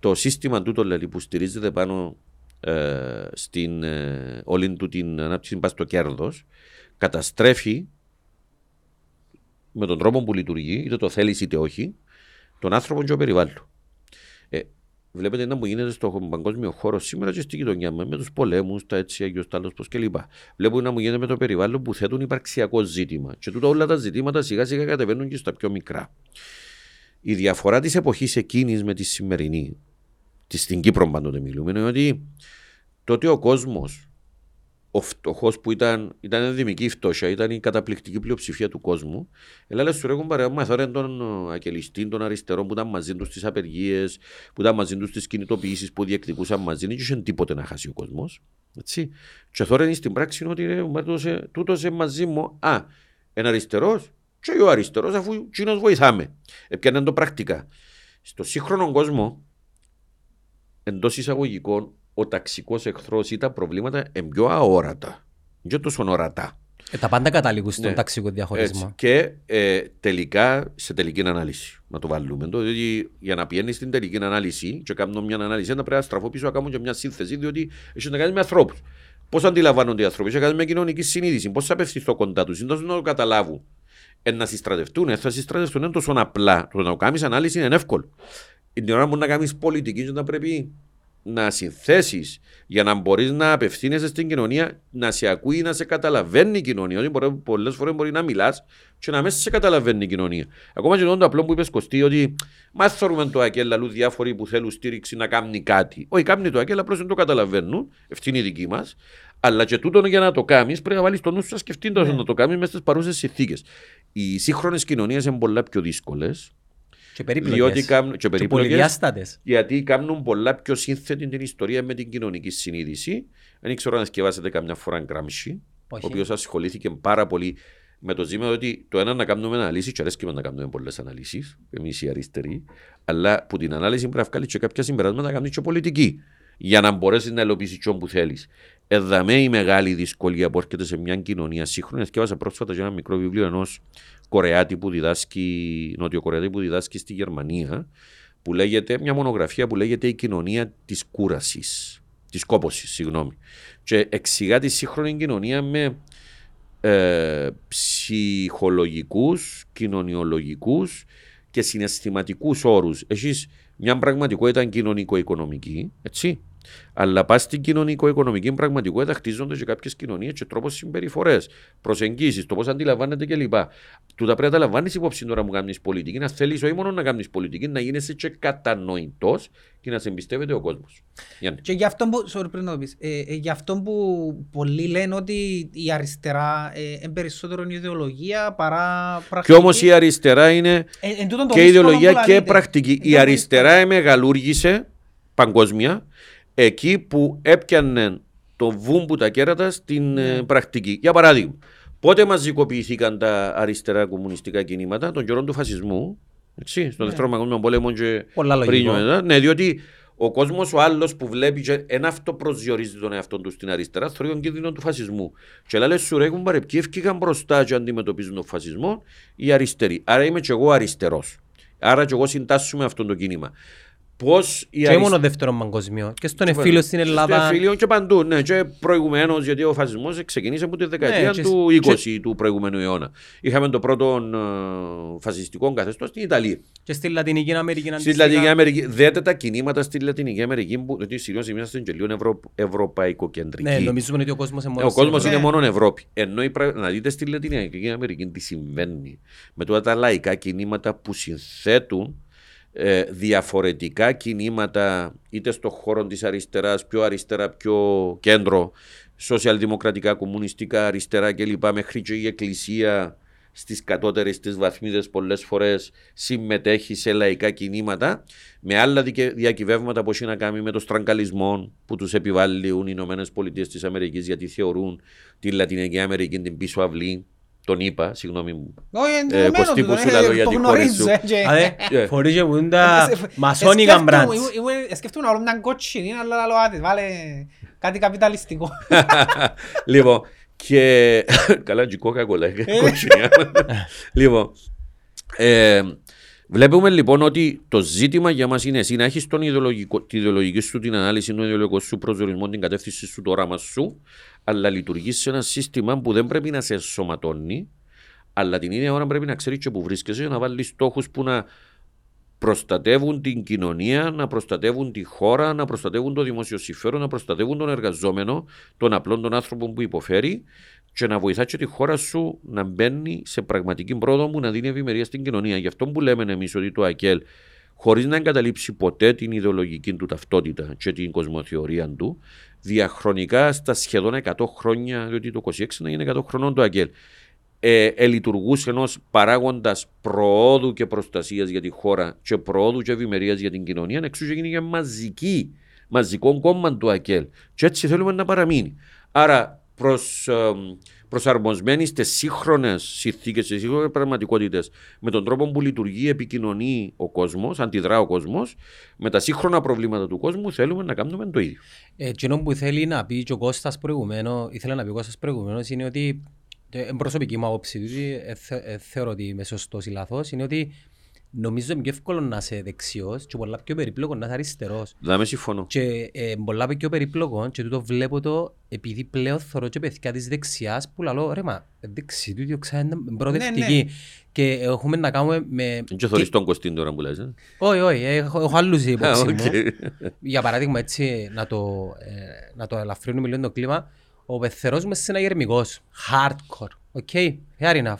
το σύστημα τούτο δηλαδή, που στηρίζεται πάνω ε, στην ε, όλη του την ανάπτυξη πας στο κέρδος καταστρέφει με τον τρόπο που λειτουργεί, είτε το θέλεις είτε όχι, τον άνθρωπο και το περιβάλλον. Ε, βλέπετε να μου γίνεται στον παγκόσμιο χώρο σήμερα και στη γειτονιά μα με τους πολέμους, τα έτσι, αγιο τάλος, πώς κλπ. Βλέπω να μου γίνεται με το περιβάλλον που θέτουν υπαρξιακό ζήτημα. Και τούτα όλα τα ζητήματα σιγά σιγά κατεβαίνουν και στα πιο μικρά. Η διαφορά της εποχής εκείνης με τη σημερινή, τη στην Κύπρο πάντοτε μιλούμε, είναι ότι τότε ο κόσμος, ο φτωχός που ήταν, ήταν ενδημική φτώχεια, ήταν η καταπληκτική πλειοψηφία του κόσμου. Ελάλε σου ρέγουν παρέα μα τώρα των ε, ακελιστών, των αριστερών που ήταν μαζί τους στις απεργίες, που ήταν μαζί τους στις κινητοποιήσεις που διεκδικούσαν μαζί, δεν είχε τίποτε να χάσει ο κόσμος. Έτσι. Και τώρα είναι στην πράξη είναι ότι ρε, μα τούτος- τούτος είναι μαζί μου. Α, ένα αριστερός, και ο αριστερός, αφού κοινό βοηθάμε. Έπιανε το πρακτικά. Στο σύγχρονο κόσμο, εντός εισαγωγικών, ο ταξικός εχθρός ή τα προβλήματα είναι πιο αόρατα. Δεν τόσο ορατά. Ε, τα πάντα καταλήγουν στον Ναι. ταξικό διαχωρισμό. Έτσι. Και ε, τελικά, σε τελική ανάλυση, να το βάλουμε. Το, διότι για να πηγαίνει στην τελική ανάλυση, και κάνω μια ανάλυση, να πρέπει να στραφώ πίσω να κάνω και μια σύνθεση, διότι έχει να κάνει με ανθρώπους. Πώς αντιλαμβάνονται οι άνθρωποι, έχει να κάνει με κοινωνική συνείδηση, πώς θα απευθυνθώ κοντά τους, είναι να το καταλάβουν. Ε, να συστρατευτούν, ε, θα συστρατευτούν, είναι τόσο απλά. Το να κάνεις ανάλυση είναι εύκολο. Την ώρα που να κάνεις πολιτική, να πρέπει να συνθέσεις για να μπορείς να απευθύνεσαι στην κοινωνία, να σε ακούει, να σε καταλαβαίνει η κοινωνία. Ότι πολλές φορές μπορεί να μιλάς και να μέσα σε καταλαβαίνει η κοινωνία. Ακόμα και το απλό που είπες Κωστή, ότι μα θεωρούμε το ΑΚΕΛ λαλού διάφοροι που θέλουν στήριξη να κάνει κάτι. Όχι, κάνει το ΑΚΕΛ, απλώς δεν το καταλαβαίνουν, ευθύνη δική μας. Αλλά και τούτο για να το κάνεις, πρέπει να βάλεις το νου σου να σκεφτεί το να το κάνει μέσα στις παρούσες συνθήκες. Οι σύγχρονες κοινωνίες είναι πολλά πιο δύσκολες. Και περίπλοκες. Διότι κάνουν- και και περίπλοκες. πολυδιάστατες. Γιατί κάνουν πολλά πιο σύνθετη την ιστορία με την κοινωνική συνείδηση. Δεν ξέρω αν σκεφάσετε καμιά φορά Γκράμψη, ο Όχι. οποίος ασχολήθηκε πάρα πολύ με το ζήτημα ότι το ένα να κάνουμε αναλύσεις, και αρέσκει να κάνουμε πολλές αναλύσεις, εμείς οι αριστεροί, αλλά που την ανάλυση πρέπει να βγάλει και κάποια συμπεράσματα να κάνεις και πολιτική. Για να μπορέσεις να υλοποιήσεις τι που θέλεις. Εδαμέ η μεγάλη δυσκολία που έρχεται σε μια κοινωνία σύγχρονη. Σκέφασα πρόσφατα για ένα μικρό βιβλίο ενός Κορεάτη που διδάσκει, Νότιο που διδάσκει στη Γερμανία, που λέγεται, μια μονογραφία που λέγεται Η κοινωνία της κούρασης. Της κόποση, συγγνώμη. Και εξηγά τη σύγχρονη κοινωνία με ε, ψυχολογικούς, κοινωνιολογικούς και συναισθηματικούς όρους. Έχεις μια πραγματικότητα κοινωνικο-οικονομική, έτσι, αλλά πας στην κοινωνικο-οικονομική πραγματικότητα χτίζονται και κάποιες κοινωνίες και τρόπος συμπεριφορές, προσεγγίσεις, το πώς αντιλαμβάνεται κλπ. Τούτα πρέπει να τα λαμβάνεις υπόψη τώρα που κάνεις πολιτική, να θέλεις όχι μόνο να κάνεις πολιτική, να γίνεσαι και κατανοητός και να σε εμπιστεύεται ο κόσμος. Και γι' αυτό που, sorry, πριν να το πεις, ε, ε, γι' αυτό που πολλοί λένε ότι η αριστερά ε, είναι περισσότερο ιδεολογία παρά πρακτική. Και όμως η αριστερά είναι Ε, εν τούτον το και δύσκολο ιδεολογία που και λαλείτε. πρακτική. Η Είναι αριστερά εμεγαλούργησε παγκόσμια εκεί που έπιανε το βούμπου τα κέρατα στην Ναι. ε, πρακτική. Για παράδειγμα, πότε μαζικοποιηθήκαν τα αριστερά κομμουνιστικά κινήματα των καιρών του φασισμού, έτσι, Ναι. στον Δεύτερο Παγκόσμιο Πόλεμο και Πολλά πριν λογικό. και μετά. Ναι, διότι ο κόσμος ο άλλος που βλέπει και εν αυτό προσδιορίζει τον εαυτό του στην αριστερά, θεωρεί τον κίνδυνο του φασισμού. Και λέει σου ρε κουμπάρε, ποιοι ευκήκαν μπροστά και αντιμετωπίζουν τον φασισμό, οι αριστεροί. Άρα είμαι και εγώ αριστερός. Άρα και εγώ συντάσσουμε αυτό το κίνημα. Πώς η Και μόνο δεύτερο παγκοσμίο. Και στον εφήλιο στην Ελλάδα. Στο εφήλιο και παντού. Ναι, και προηγουμένως, γιατί ο φασισμός ξεκίνησε από τη δεκαετία Ναι, και- του και- 20 του προηγούμενου αιώνα. Είχαμε το πρώτο ε, φασιστικό καθεστώς στην Ιταλία. Και στη Λατινική Αμερική. Στη αντίστοιχα. Λατινική Αμερική. Δέτε τα κινήματα στη Λατινική Αμερική, που, διότι συνήθω είμαστε και λίγο ευρω, ευρωπαϊκοκεντρικοί. Ναι, νομίζουμε ότι ο κόσμος είναι Ε, μόνος ο κόσμος στην είναι Ευρώπη. μόνο Ευρώπη. Ενώ η, πρα- να δείτε στη Λατινική Αμερική τι συμβαίνει με τώρα τα λαϊκά κινήματα που συνθέτουν ε, διαφορετικά κινήματα είτε στον χώρο της αριστεράς, πιο αριστερά, πιο κέντρο, σοσιαλδημοκρατικά, κομμουνιστικά, αριστερά κλπ. Μέχρι και η εκκλησία στις κατώτερες της βαθμίδες πολλές φορές συμμετέχει σε λαϊκά κινήματα με άλλα δικαι- διακυβεύματα που έχει να κάνει με το στραγγαλισμό που τους επιβάλλουν οι Ηνωμένες Πολιτείες της Αμερικής γιατί θεωρούν τη Λατινική Αμερική την πίσω αυλή τον είπα, συγγνώμη μου. Όχι, Ε, εντυμένο Κωστή, του, που το σου λέω για το την κόρη γνωρίζω, σου. ε, και- Αδε, Ε. φορείς και που είναι Ε, τα ε, μασόνικα σκέφτομαι, μπραντς. ήμουν- ήμουν- Σκέφτομαι να βάλω μια κότσινη, αλλά λέω άτε, βάλε κάτι καπιταλιστικό. λοιπόν, και. Καλά, και κόκα-κολά. κοτσινιά. λοιπόν, ε, βλέπουμε λοιπόν ότι το ζήτημα για μας είναι εσύ να έχεις τη ιδεολογική σου την ανάλυση, τον ιδεολογικό σου προσδιορισμό, την κατεύθυνση σου, το όραμα σου, αλλά λειτουργείς σε ένα σύστημα που δεν πρέπει να σε ενσωματώνει, αλλά την ίδια ώρα πρέπει να ξέρεις και που βρίσκεσαι για να βάλεις στόχους που να προστατεύουν την κοινωνία, να προστατεύουν τη χώρα, να προστατεύουν το δημόσιο συμφέρον, να προστατεύουν τον εργαζόμενο, τον απλό τον άνθρωπο που υποφέρει και να βοηθά και τη χώρα σου να μπαίνει σε πραγματική πρόοδο που να δίνει ευημερία στην κοινωνία. Γι' αυτό που λέμε εμείς ότι το ΑΚΕΛ, χωρίς να εγκαταλείψει ποτέ την ιδεολογική του ταυτότητα και την κοσμοθεωρία του, διαχρονικά στα σχεδόν 100 χρόνια, διότι το 26 να είναι 100 χρονών το ΑΚΕΛ, ε, ε, λειτουργούσε ενός παράγοντας προόδου και προστασίας για τη χώρα και προόδου και ευημερίας για την κοινωνία, εξού και γίνει και μαζική, μαζικό κόμμα του ΑΚΕΛ. Και έτσι θέλουμε να παραμείνει. Άρα, προς, ε, προσαρμοσμένοι στις σύγχρονες συνθήκες, στις σύγχρονες πραγματικότητες, με τον τρόπο που λειτουργεί, επικοινωνεί ο κόσμος, αντιδρά ο κόσμος, με τα σύγχρονα προβλήματα του κόσμου, θέλουμε να κάνουμε το ίδιο. Ε, Εκείνο που θέλει να πει και ο Κώστας προηγουμένως, ήθελε να πει ο Κώστας προηγουμένως, είναι ότι, ε, εν προσωπική μου άποψη, διότι ε, θε- ε, θεωρώ ότι είμαι σωστός ή λάθος, είναι ότι νομίζω είναι πιο εύκολο να είσαι δεξιός και πολλά πιο περίπλοκο να είσαι αριστερός. Δεν με συμφωνώ. Και ε, πολλά πιο περίπλοκο και τούτο βλέπω το επειδή πλέον θωρώ και παιδιά της δεξιάς που λαλώ ρε μα δεξί του διοξά είναι προοδευτική και έχουμε να κάνουμε με... Δεν και θωρείς τον Κωστίν τώρα που λες. ε. Όχι, όχι, έχω, έχω άλλους Α, υπόψη μου. οκ. Για παράδειγμα, έτσι, να το, ε, να το ελαφρύνουμε λίγο το κλίμα, ο πεθερός μας είναι συναγερμικός, hardcore, ok, fair enough.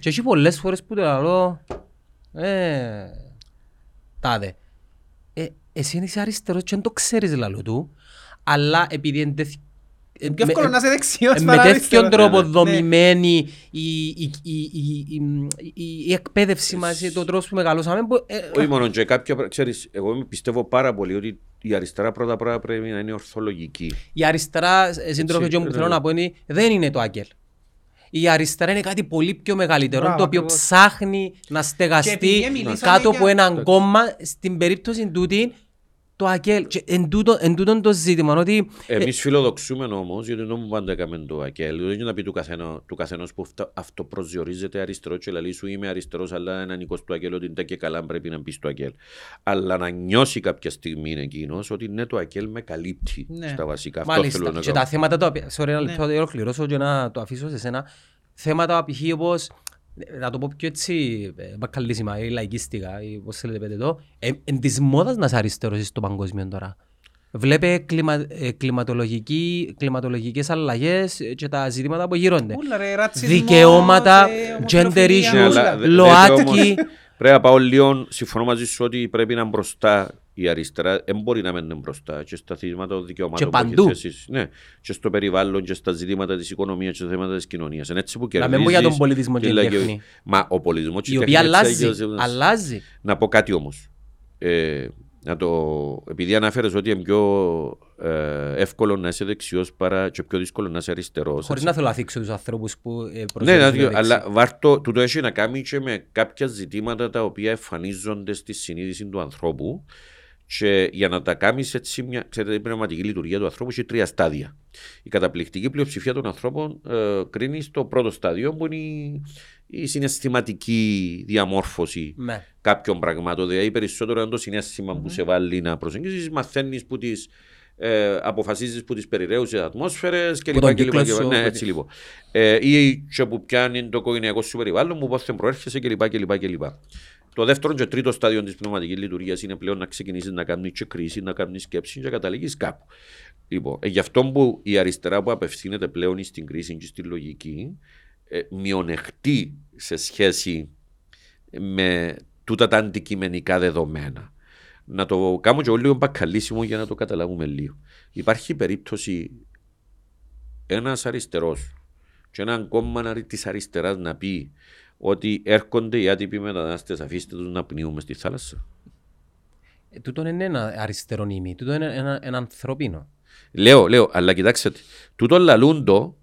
και έχει πολλές φορές που το λέω, ε, τάδε. Ε, εσύ είσαι αριστερός και δεν το ξέρεις λαλό του, αλλά επειδή είναι τέτοι- ε, Είναι πιο με- εύκολο να είσαι δεξιός ε, με παρά τέτοιον αριστερός. τρόπο Ναι. δομημένη η, η, η, η, η, η- η εκπαίδευση μας, το τρόπο που μεγαλώσαμε, που, ε, Όχι μόνο και κάποια, πρα- ξέρεις, εγώ πιστεύω πάρα πολύ ότι η αριστερά πρώτα πρώτα πρέπει να είναι ορθολογική. Η αριστερά, ε, σύντροφε Έτσι, και μου ναι, θέλω ναι. να πω είναι, δεν είναι το άγγελ. Η αριστερά είναι κάτι πολύ πιο μεγαλύτερο, Μπράβο, το οποίο ακριβώς. ψάχνει να Και στεγαστεί επειδή μιλήσαμε κάτω για- από έναν κόμμα. Στην περίπτωση τούτη, το ΑΚΕΛ. Και Εν τούτο- εν τούτον το ζήτημα, ότι Εμείς φιλοδοξούμε όμως, γιατί δεν μου πάντα έκαμε το ΑΚΕΛ. Δεν είναι να πει του, καθένα, του καθενός που αυτό, αυτοπροσδιορίζεται αριστερό και λέει σου είμαι αριστερός, αλλά ένα νοικό του ΑΚΕΛ, ότι είναι και καλά πρέπει να μπει στο ΑΚΕΛ. Αλλά να νιώσει κάποια στιγμή εκείνος ότι ναι, το ΑΚΕΛ με καλύπτει Ναι. στα βασικά. Αυτό Μάλιστα. θέλω να Και κάνω. τα θέματα τα οποία. Sorry, ένα Ναι. λεπτό, θα ολοκληρώσω και να το αφήσω σε σένα. Θέματα π.χ. όπως, ε, να το πω πιο έτσι, ε, μπακαλίσιμα ή λαϊκίστικα ή πώς θέλετε πείτε το, ε, εν της μόδας να είσαι αριστερός στο παγκόσμιο τώρα. Βλέπε κλιμα, ε, κλιματολογική, κλιματολογικές αλλαγές ε, και τα ζητήματα που γύρονται. Ούλα ρε, ρατσισμός, Δικαιώματα, ε, gender ομοφιλοφιλία, issues, Ναι, ούλα. αλλά δε- ΛΟΑΤΚΙ. λέτε όμως, Πρέπει να πάω λίγο, συμφωνώ μαζί σου ότι πρέπει να είναι μπροστά η αριστερά, δεν μπορεί να μένει μπροστά και στα θύματα των δικαιωμάτων Και που έχεις παντού. εσείς. Ναι, και στο περιβάλλον και στα ζητήματα της οικονομίας και στα θέματα της κοινωνίας. Είναι έτσι που Να μην πω για τον κερδίζεις πολιτισμό και τη την λαϊκή- τέχνη. Μα ο πολιτισμός και Η η οποία τέχνη έτσι αλλάζει. αγιάζει- Αλλάζει. Να πω κάτι όμως. Ε, να το, επειδή αναφέρες ότι είναι πιο ε, εύκολο να είσαι δεξιός παρά και πιο δύσκολο να είσαι αριστερός. Χωρίς να θέλω να θίξω τους ανθρώπους που ε, Ναι, προσέχουν ναι, να αλλά βάρτο, τούτο έχει να κάνει και με κάποια ζητήματα τα οποία εμφανίζονται στη συνείδηση του ανθρώπου και για να τα κάνεις έτσι, μια, ξέρετε, η πνευματική λειτουργία του ανθρώπου έχει τρία στάδια. Η καταπληκτική πλειοψηφία των ανθρώπων ε, κρίνει στο πρώτο στάδιο που είναι η, η συναισθηματική διαμόρφωση Ναι. κάποιων πραγμάτων. Δηλαδή, περισσότερο είναι το συνέστημα που σε βάλει να προσεγγίσεις, μαθαίνεις που τις ε, αποφασίζεις που τις περιραίουσε ατμόσφαιρες Που τον κλπ. κύκλος σου, Ναι, που- έτσι λοιπόν. Ε, ή και που πιάνει το οικογενειακό σου περιβάλλον, που πότε προέρχεσαι κλπ. κλπ, κλπ. Το δεύτερο και τρίτο στάδιο της πνευματικής λειτουργίας είναι πλέον να ξεκινήσεις να κάνεις και κρίση, να κάνεις σκέψη και να καταλήγεις κάπου. Λοιπόν, ε, γι' αυτό που η αριστερά που απευθύνεται πλέον στην κρίση και στη λογική, ε, μειονεκτεί σε σχέση με τούτα τα αντικειμενικά δεδομένα. Να το κάνουμε και λίγο μπακαλίσιμο για να το καταλάβουμε λίγο. Υπάρχει περίπτωση ένας αριστερός και έναν κόμμα της αριστεράς να πει ότι έρχονται οι άτυποι μετανάστες αφήστε τους να πνιούμε στη θάλασσα. Ε, Τούτο είναι ένα αριστερό νήμι, τούτο είναι ένα, ένα ανθρωπίνο. Λέω, λέω, αλλά κοιτάξτε, τούτο λαλούντο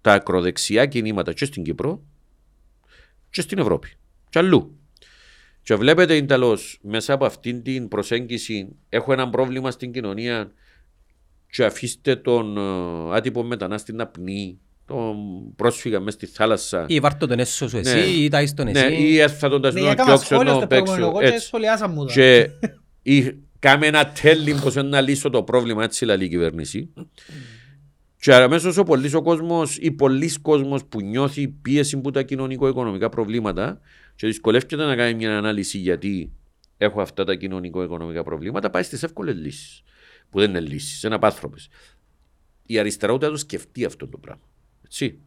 τα ακροδεξιά κινήματα και στην Κύπρο και στην Ευρώπη. Και αλλού. Και βλέπετε τέλος μέσα από αυτήν την προσέγγιση έχω ένα πρόβλημα στην κοινωνία και αφήστε τον ε, άτυπο μετανάστη να πνίγει τον πρόσφυγα μέσα στη θάλασσα. Ή βάρτο τον έσω σου εσύ Ναι. ή ταείς τον Ναι, εσύ. ή έρθα τον Ναι, τασμένο έκανα και όξω σχόλιο τον στο παίξω. προηγούμενο και Έτσι. σχολιάσα μου τα. Και ή κάμε ένα τέλειο πως να λύσω το πρόβλημα, έτσι λέει η κυβέρνηση. Και αμέσως ο πολλής ο κόσμος ή πολλής κόσμος που νιώθει πίεση που τα κοινωνικο-οικονομικά προβλήματα και δυσκολεύεται να κάνει μια ανάλυση γιατί έχω αυτά τα κοινωνικο-οικονομικά προβλήματα, πάει στις εύκολες λύσεις. Που δεν είναι λύσεις, είναι απάνθρωπες. Η αριστερά ούτε να το σκεφτεί αυτό το πράγμα. Έτσι.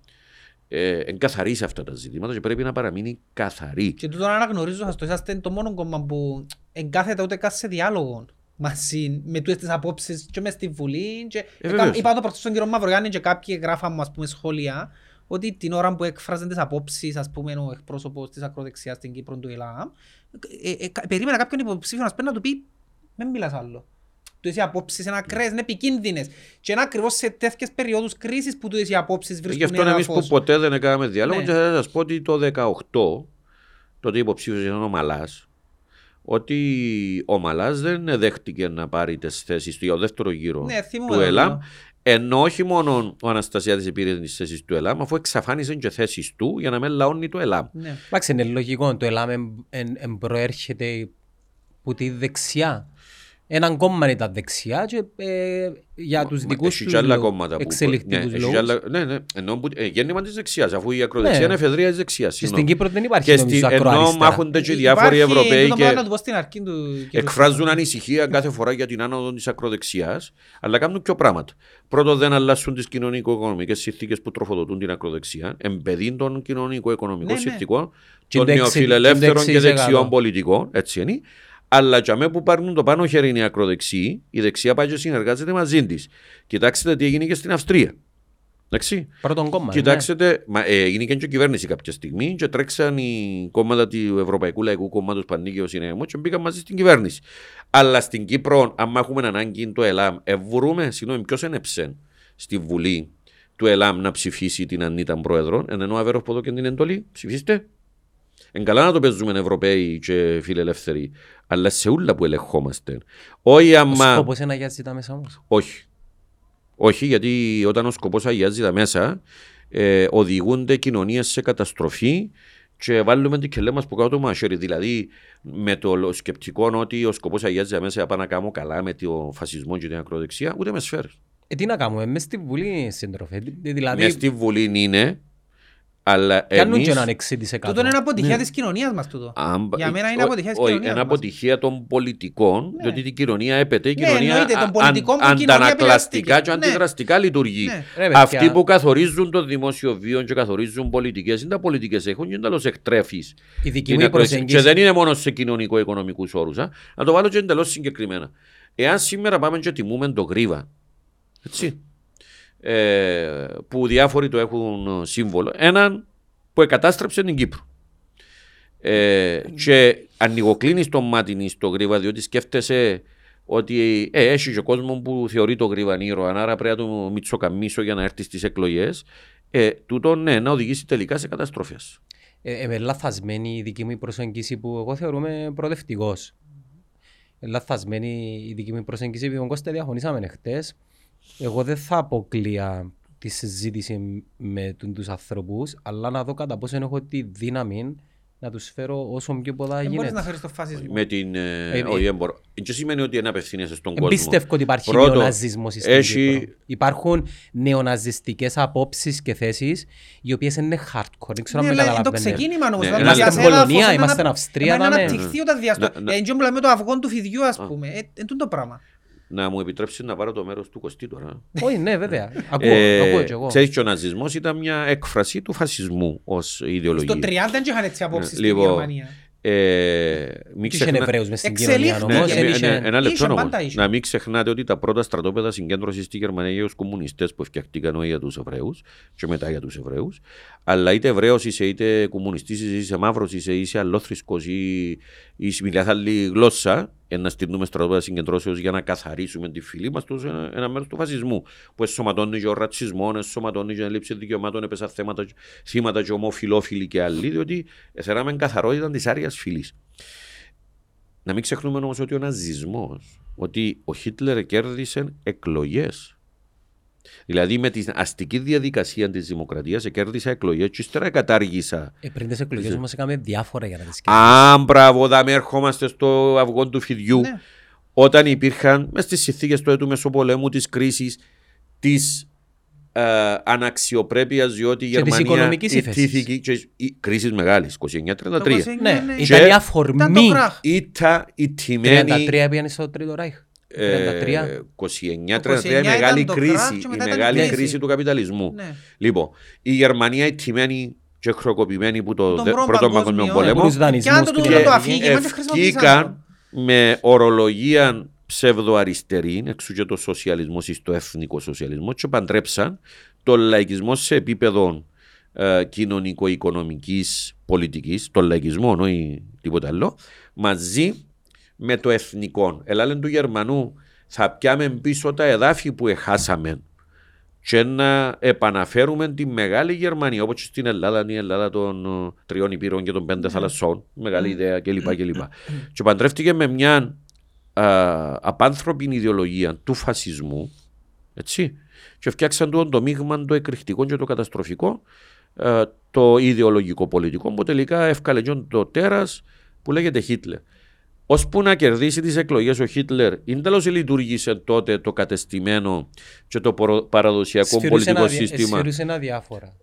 Ε, εγκαθαρίσει αυτά τα ζητήματα και πρέπει να παραμείνει καθαρή. Και τούτο να αναγνωρίζω σας το είσαστε το μόνο κόμμα που εγκάθεται ούτε καν σε διάλογο μαζί με τούτες τις απόψεις και μες στη Βουλή και Ε, βεβαίως. είπα το προς τον κύριο Μαυρογιάννη και κάποιοι γράφαν μου ας πούμε σχόλια ότι την ώρα που έκφραζαν τις απόψεις ας πούμε ο εκπρόσωπος της ακροδεξιάς στην Κύπρο του ΕΛΑΜ ε, ε, κα- περίμενα κάποιον υποψήφιο να σπέρνει να του πει δεν μιλάς άλλο. Του οι απόψεις είναι ακραίες, είναι επικίνδυνες και είναι ακριβώς σε τέτοιες περιόδους κρίσης που τούτες οι απόψεις Γι' βρίσκουν αυτό ένα εμείς που φως. ποτέ δεν έκαναμε διάλογο Ναι. και θα σας πω ότι το 18 τότε υποψήφιος ήταν ο Μαλάς, ότι ο Μαλάς δεν δέχτηκε να πάρει τις θέσεις του για το δεύτερο γύρο Ναι, θυμούμαι του το ΕΛΑΜ. βίντεο. Ενώ όχι μόνο ο Αναστασιάδης πήρε τις θέσεις του ΕΛΑΜ, αφού εξαφάνισε και θέσεις του για να μην λαώνει το ΕΛΑΜ. Ναι. Εντάξει, είναι λογικό. Το ΕΛΑΜ εμ- εμ- εμ προέρχεται από τη δεξιά. Έναν κόμμα ήταν δεξιά και ε, για τους Μα δικούς έχει τους και άλλα λόγους, κόμματα που- εξελικτικούς ναι, έχει λόγους. και άλλα- Ναι, ναι, ενώ που, ε, γέννημα της δεξιάς, αφού η ακροδεξιά Ναι. είναι εφεδρεία της δεξιάς. Και στην Κύπρο δεν υπάρχει Και νομίζω στη, ενώ ακροαριστερά. μάχονται και οι διάφοροι Υπάρχει, Ευρωπαίοι τούτο και μπορώ να το πω στην αρχή του κύριου εκφράζουν Στέφανου. ανησυχία κάθε φορά για την άνοδο της ακροδεξιάς, αλλά κάνουν πιο πράγματα. Πρώτον, δεν αλλάσουν τις κοινωνικο-οικονομικές συνθήκες που τροφοδοτούν την ακροδεξιά, εμπεδίν των κοινωνικο-οικονομικών Ναι, ναι. συνθήκων, Και των το έξι- νεοφιλελεύθερων και και το 6%. δεξιών πολιτικών, έτσι είναι. Αλλά για μένα που πάρουν το πάνω χέρι είναι οι ακροδεξιοί, η δεξιά πάει και συνεργάζεται μαζί της. Κοιτάξτε τι έγινε και στην Αυστρία. Εντάξει. Πρώτον κόμμα. Κοιτάξτε, μα, ε, έγινε και η κυβέρνηση κάποια στιγμή και τρέξαν οι κόμματα του Ευρωπαϊκού Λαϊκού Κόμματος που ανήκει ο Συνέμο και μπήκαν μαζί στην κυβέρνηση. Αλλά στην Κύπρο, αν έχουμε ανάγκη το ΕΛΑΜ, ευρούμε, συγγνώμη, ποιος ένεψε στη Βουλή του ΕΛΑΜ να ψηφίσει την Ανίτα Πρόεδρο, ενώ ο Αβέροφ που εδώ και την εντολή, ψηφίστε. Εν καλά να το παίζουμε Ευρωπαίοι και φιλελεύθεροι, αλλά σε όλα που ελεγχόμαστε. Όχι Ο άμα... σκοπός είναι να γιάζει τα μέσα όμως. Όχι. Όχι, γιατί όταν ο σκοπός αγιάζει τα μέσα, ε, οδηγούνται κοινωνίες σε καταστροφή και βάλουμε την κελέ μας που κάτω μαχαίρι. Δηλαδή, με το σκεπτικό ότι ο σκοπός αγιάζει τα μέσα, πάω να κάνω καλά με το φασισμό και την ακροδεξιά, ούτε με σφαίρε. Ε, τι να κάνουμε, μες στη Βουλή συντροφέ. Δηλαδή, Μες στη Βουλή είναι, αλλά κάνουν εμείς... και έναν 6%. Τούτο είναι αποτυχία της κοινωνίας μας τούτο. Αν- Για μένα είναι ό- αποτυχία της όχι, κοινωνίας Είναι μας. αποτυχία των πολιτικών, διότι η κοινωνία έπεται, η Ναι, κοινωνία εννοείται, των αν- πολιτικών που η κοινωνία αντανακλαστικά και επηρεάστηκε. αντιδραστικά λειτουργεί. Ναι. Ρε, παιδιά. Αυτοί που καθορίζουν το δημόσιο βίο και καθορίζουν πολιτικές, είναι τα πολιτικές έχουν και τέλο εκτρέφεις. Η δική μου η προσέγγιση- Και δεν είναι μόνο σε κοινωνικο-οικονομικούς όρους. Να το βάλω και εντελώς συγκεκριμένα. Εάν σήμερα πάμε και τιμούμε το γρίβα, έτσι, ε, που διάφοροι το έχουν σύμβολο, έναν που εκατάστρεψε την Κύπρο. Ε, και ανοιγοκλίνει το μάτι στο γρίβα, διότι σκέφτεσαι ότι ε, έχει και κόσμος που θεωρεί το γρίβα ήρωα, άρα πρέπει να το μιτσοκαμίσω για να έρθει στις εκλογές. Ε, τούτο ναι, να οδηγήσει τελικά σε καταστροφές. Ε, ε, λαθασμένη η δική μου προσέγγιση που εγώ θεωρούμε προοδευτικός. Ε, λαθασμένη η δική μου προσέγγιση επειδή τον Κώστα διαχωνήσαμε χτες. Εγώ δεν θα αποκλεία τη συζήτηση με τους ανθρώπους, αλλά να δω κατά πόσο έχω τη δύναμη να τους φέρω όσο πιο πολλά Δεν μπορείς να γίνεται. φέρεις το φασισμό. Με την. Ε, Ε, όχι, ε, δεν μπορώ. Δεν σημαίνει ότι δεν απευθύνεσαι στον κόσμο. Εμπίστευω ότι υπάρχει Πρώτο, νεοναζισμός στην έχει- Κύπρο. Υπάρχουν νεοναζιστικές απόψεις και θέσεις οι οποίες είναι hardcore. Δεν ξέρω Ναι, αν με αλλά είναι το καταλαβαίνετε. ξεκίνημα όμως. Ναι, να είμαστε μιλάς στην έδαφος, Πολωνία, να είμαστε ανα- στην Αυστρία, να δάμε. αναπτυχθεί όταν διάστο. Να- να- Ε, και μου λέμε το αυγό του φιδιού ας πούμε. Ε, ε, τούτο πράγμα. Να μου επιτρέψεις να πάρω το μέρος του Κωστή τώρα. Όχι, ναι, βέβαια. Ακούω, Ε, ακούω κι εγώ. Ξέρεις και ο ναζισμός ήταν μια έκφραση του φασισμού ως ιδεολογία. Στο 30 δεν είχαν έτσι απόψεις στην Λοιπόν, Γερμανία. Ε, μην Τι είχε ξεχνα- Εβραίους μες στην Εξελίχθηκε. κοινωνία όμως. Ναι, δεν ναι, είχε- ναι, ένα λεπτό Είχε, όμως. πάντα είχε. Να μην ξεχνάτε ότι τα πρώτα στρατόπεδα συγκέντρωσης στη Γερμανία για τους κομμουνιστές που φτιαχτήκαν όχι για τους Εβραίους και μετά για τους Εβραίους. Αλλά είτε Εβραίος είσαι, είτε κομμουνιστής είσαι, είσαι μαύρος είσαι, είσαι αλλόθρησκο ή, ή μιλάς άλλη γλώσσα, ε, να στείλουμε στρατόπεδα συγκεντρώσεως για να καθαρίσουμε τη φυλή μας, τόσο ένα, ένα μέρος του φασισμού. Που εσωματώνει και ο ρατσισμό, εσωματώνει και η έλλειψη δικαιωμάτων, έπεσαν θέματα, θύματα και ομοφιλόφιλοι και άλλοι, διότι θέλαμε καθαρότητα της άριας φυλής. Να μην ξεχνούμε όμως ότι ο ναζισμός, ότι ο Χίτλερ κέρδισε εκλογές. Δηλαδή με την αστική διαδικασία της δημοκρατίας κέρδισα εκλογές και ύστερα κατάργησα. Ε, πριν τις εκλογές όμως έκαμε διάφορα για να τις Α, μπράβο, δάμε ερχόμαστε στο αυγό του φιδιού. Ναι. Όταν υπήρχαν μες στις συνθήκες του έτους Μεσοπολέμου, της κρίσης, της ε, αναξιοπρέπειας, διότι η Και της Γερμανία οικονομικής ύφεσης. ιτήθηκε. και η κρίσης μεγάλης, 29-33. Το 29, Ναι, ναι. ήταν η Και- Ήταν το αφορμή. κράχ. Ήταν η 33 τιμένη. πήγαινε στο Τρίτο Ράιχ. 33. Ε, 29-33 Το 29 η μεγάλη ήταν το κρίση, κράχ και η μετά ήταν η μεγάλη κρίση. κρίση του καπιταλισμού. Ναι. Λοιπόν, η Γερμανία ιτημένη και χροκοπημένη που το Τον δε- πρώτο πρώτο παγκόσμιο, παγκόσμιο ε, πόλεμο Πολλούς δανεισμούς Κι αν το που τούτο την το Αμερική. αφήγημα και χρησιμοποίησαν το. ευκήκαν με ορολογία ψευδοαριστερή, εξού και το σοσιαλισμός ή το εθνικό σοσιαλισμό, και παντρέψαν τον λαϊκισμό σε επίπεδο ε, κοινωνικο-οικονομικής πολιτικής, τον λαϊκισμό, όχι τίποτα άλλο, μαζί με το εθνικό. Ελάλε του Γερμανού, θα πιάμε πίσω τα εδάφη που εχάσαμε και να επαναφέρουμε τη μεγάλη Γερμανία, όπως και στην Ελλάδα, είναι η Ελλάδα των ε, τριών υπήρων και των πέντε θαλασσών, μεγάλη ιδέα κλπ. κλπ. και παντρεύτηκε με μια α, απάνθρωπη ιδεολογία του φασισμού, έτσι, και φτιάξαν το, το μείγμα το εκρηκτικό και το καταστροφικό, ε, το ιδεολογικό πολιτικό, που τελικά έφκαλε και το τέρας που λέγεται Χίτλερ. Ώσπου να κερδίσει τις εκλογές ο Χίτλερ, είναι τέλος λειτουργήσε τότε το κατεστημένο και το προ- παραδοσιακό Σφυρούσε πολιτικό ένα δι- σύστημα. σφυρούσε ένα διάφορα.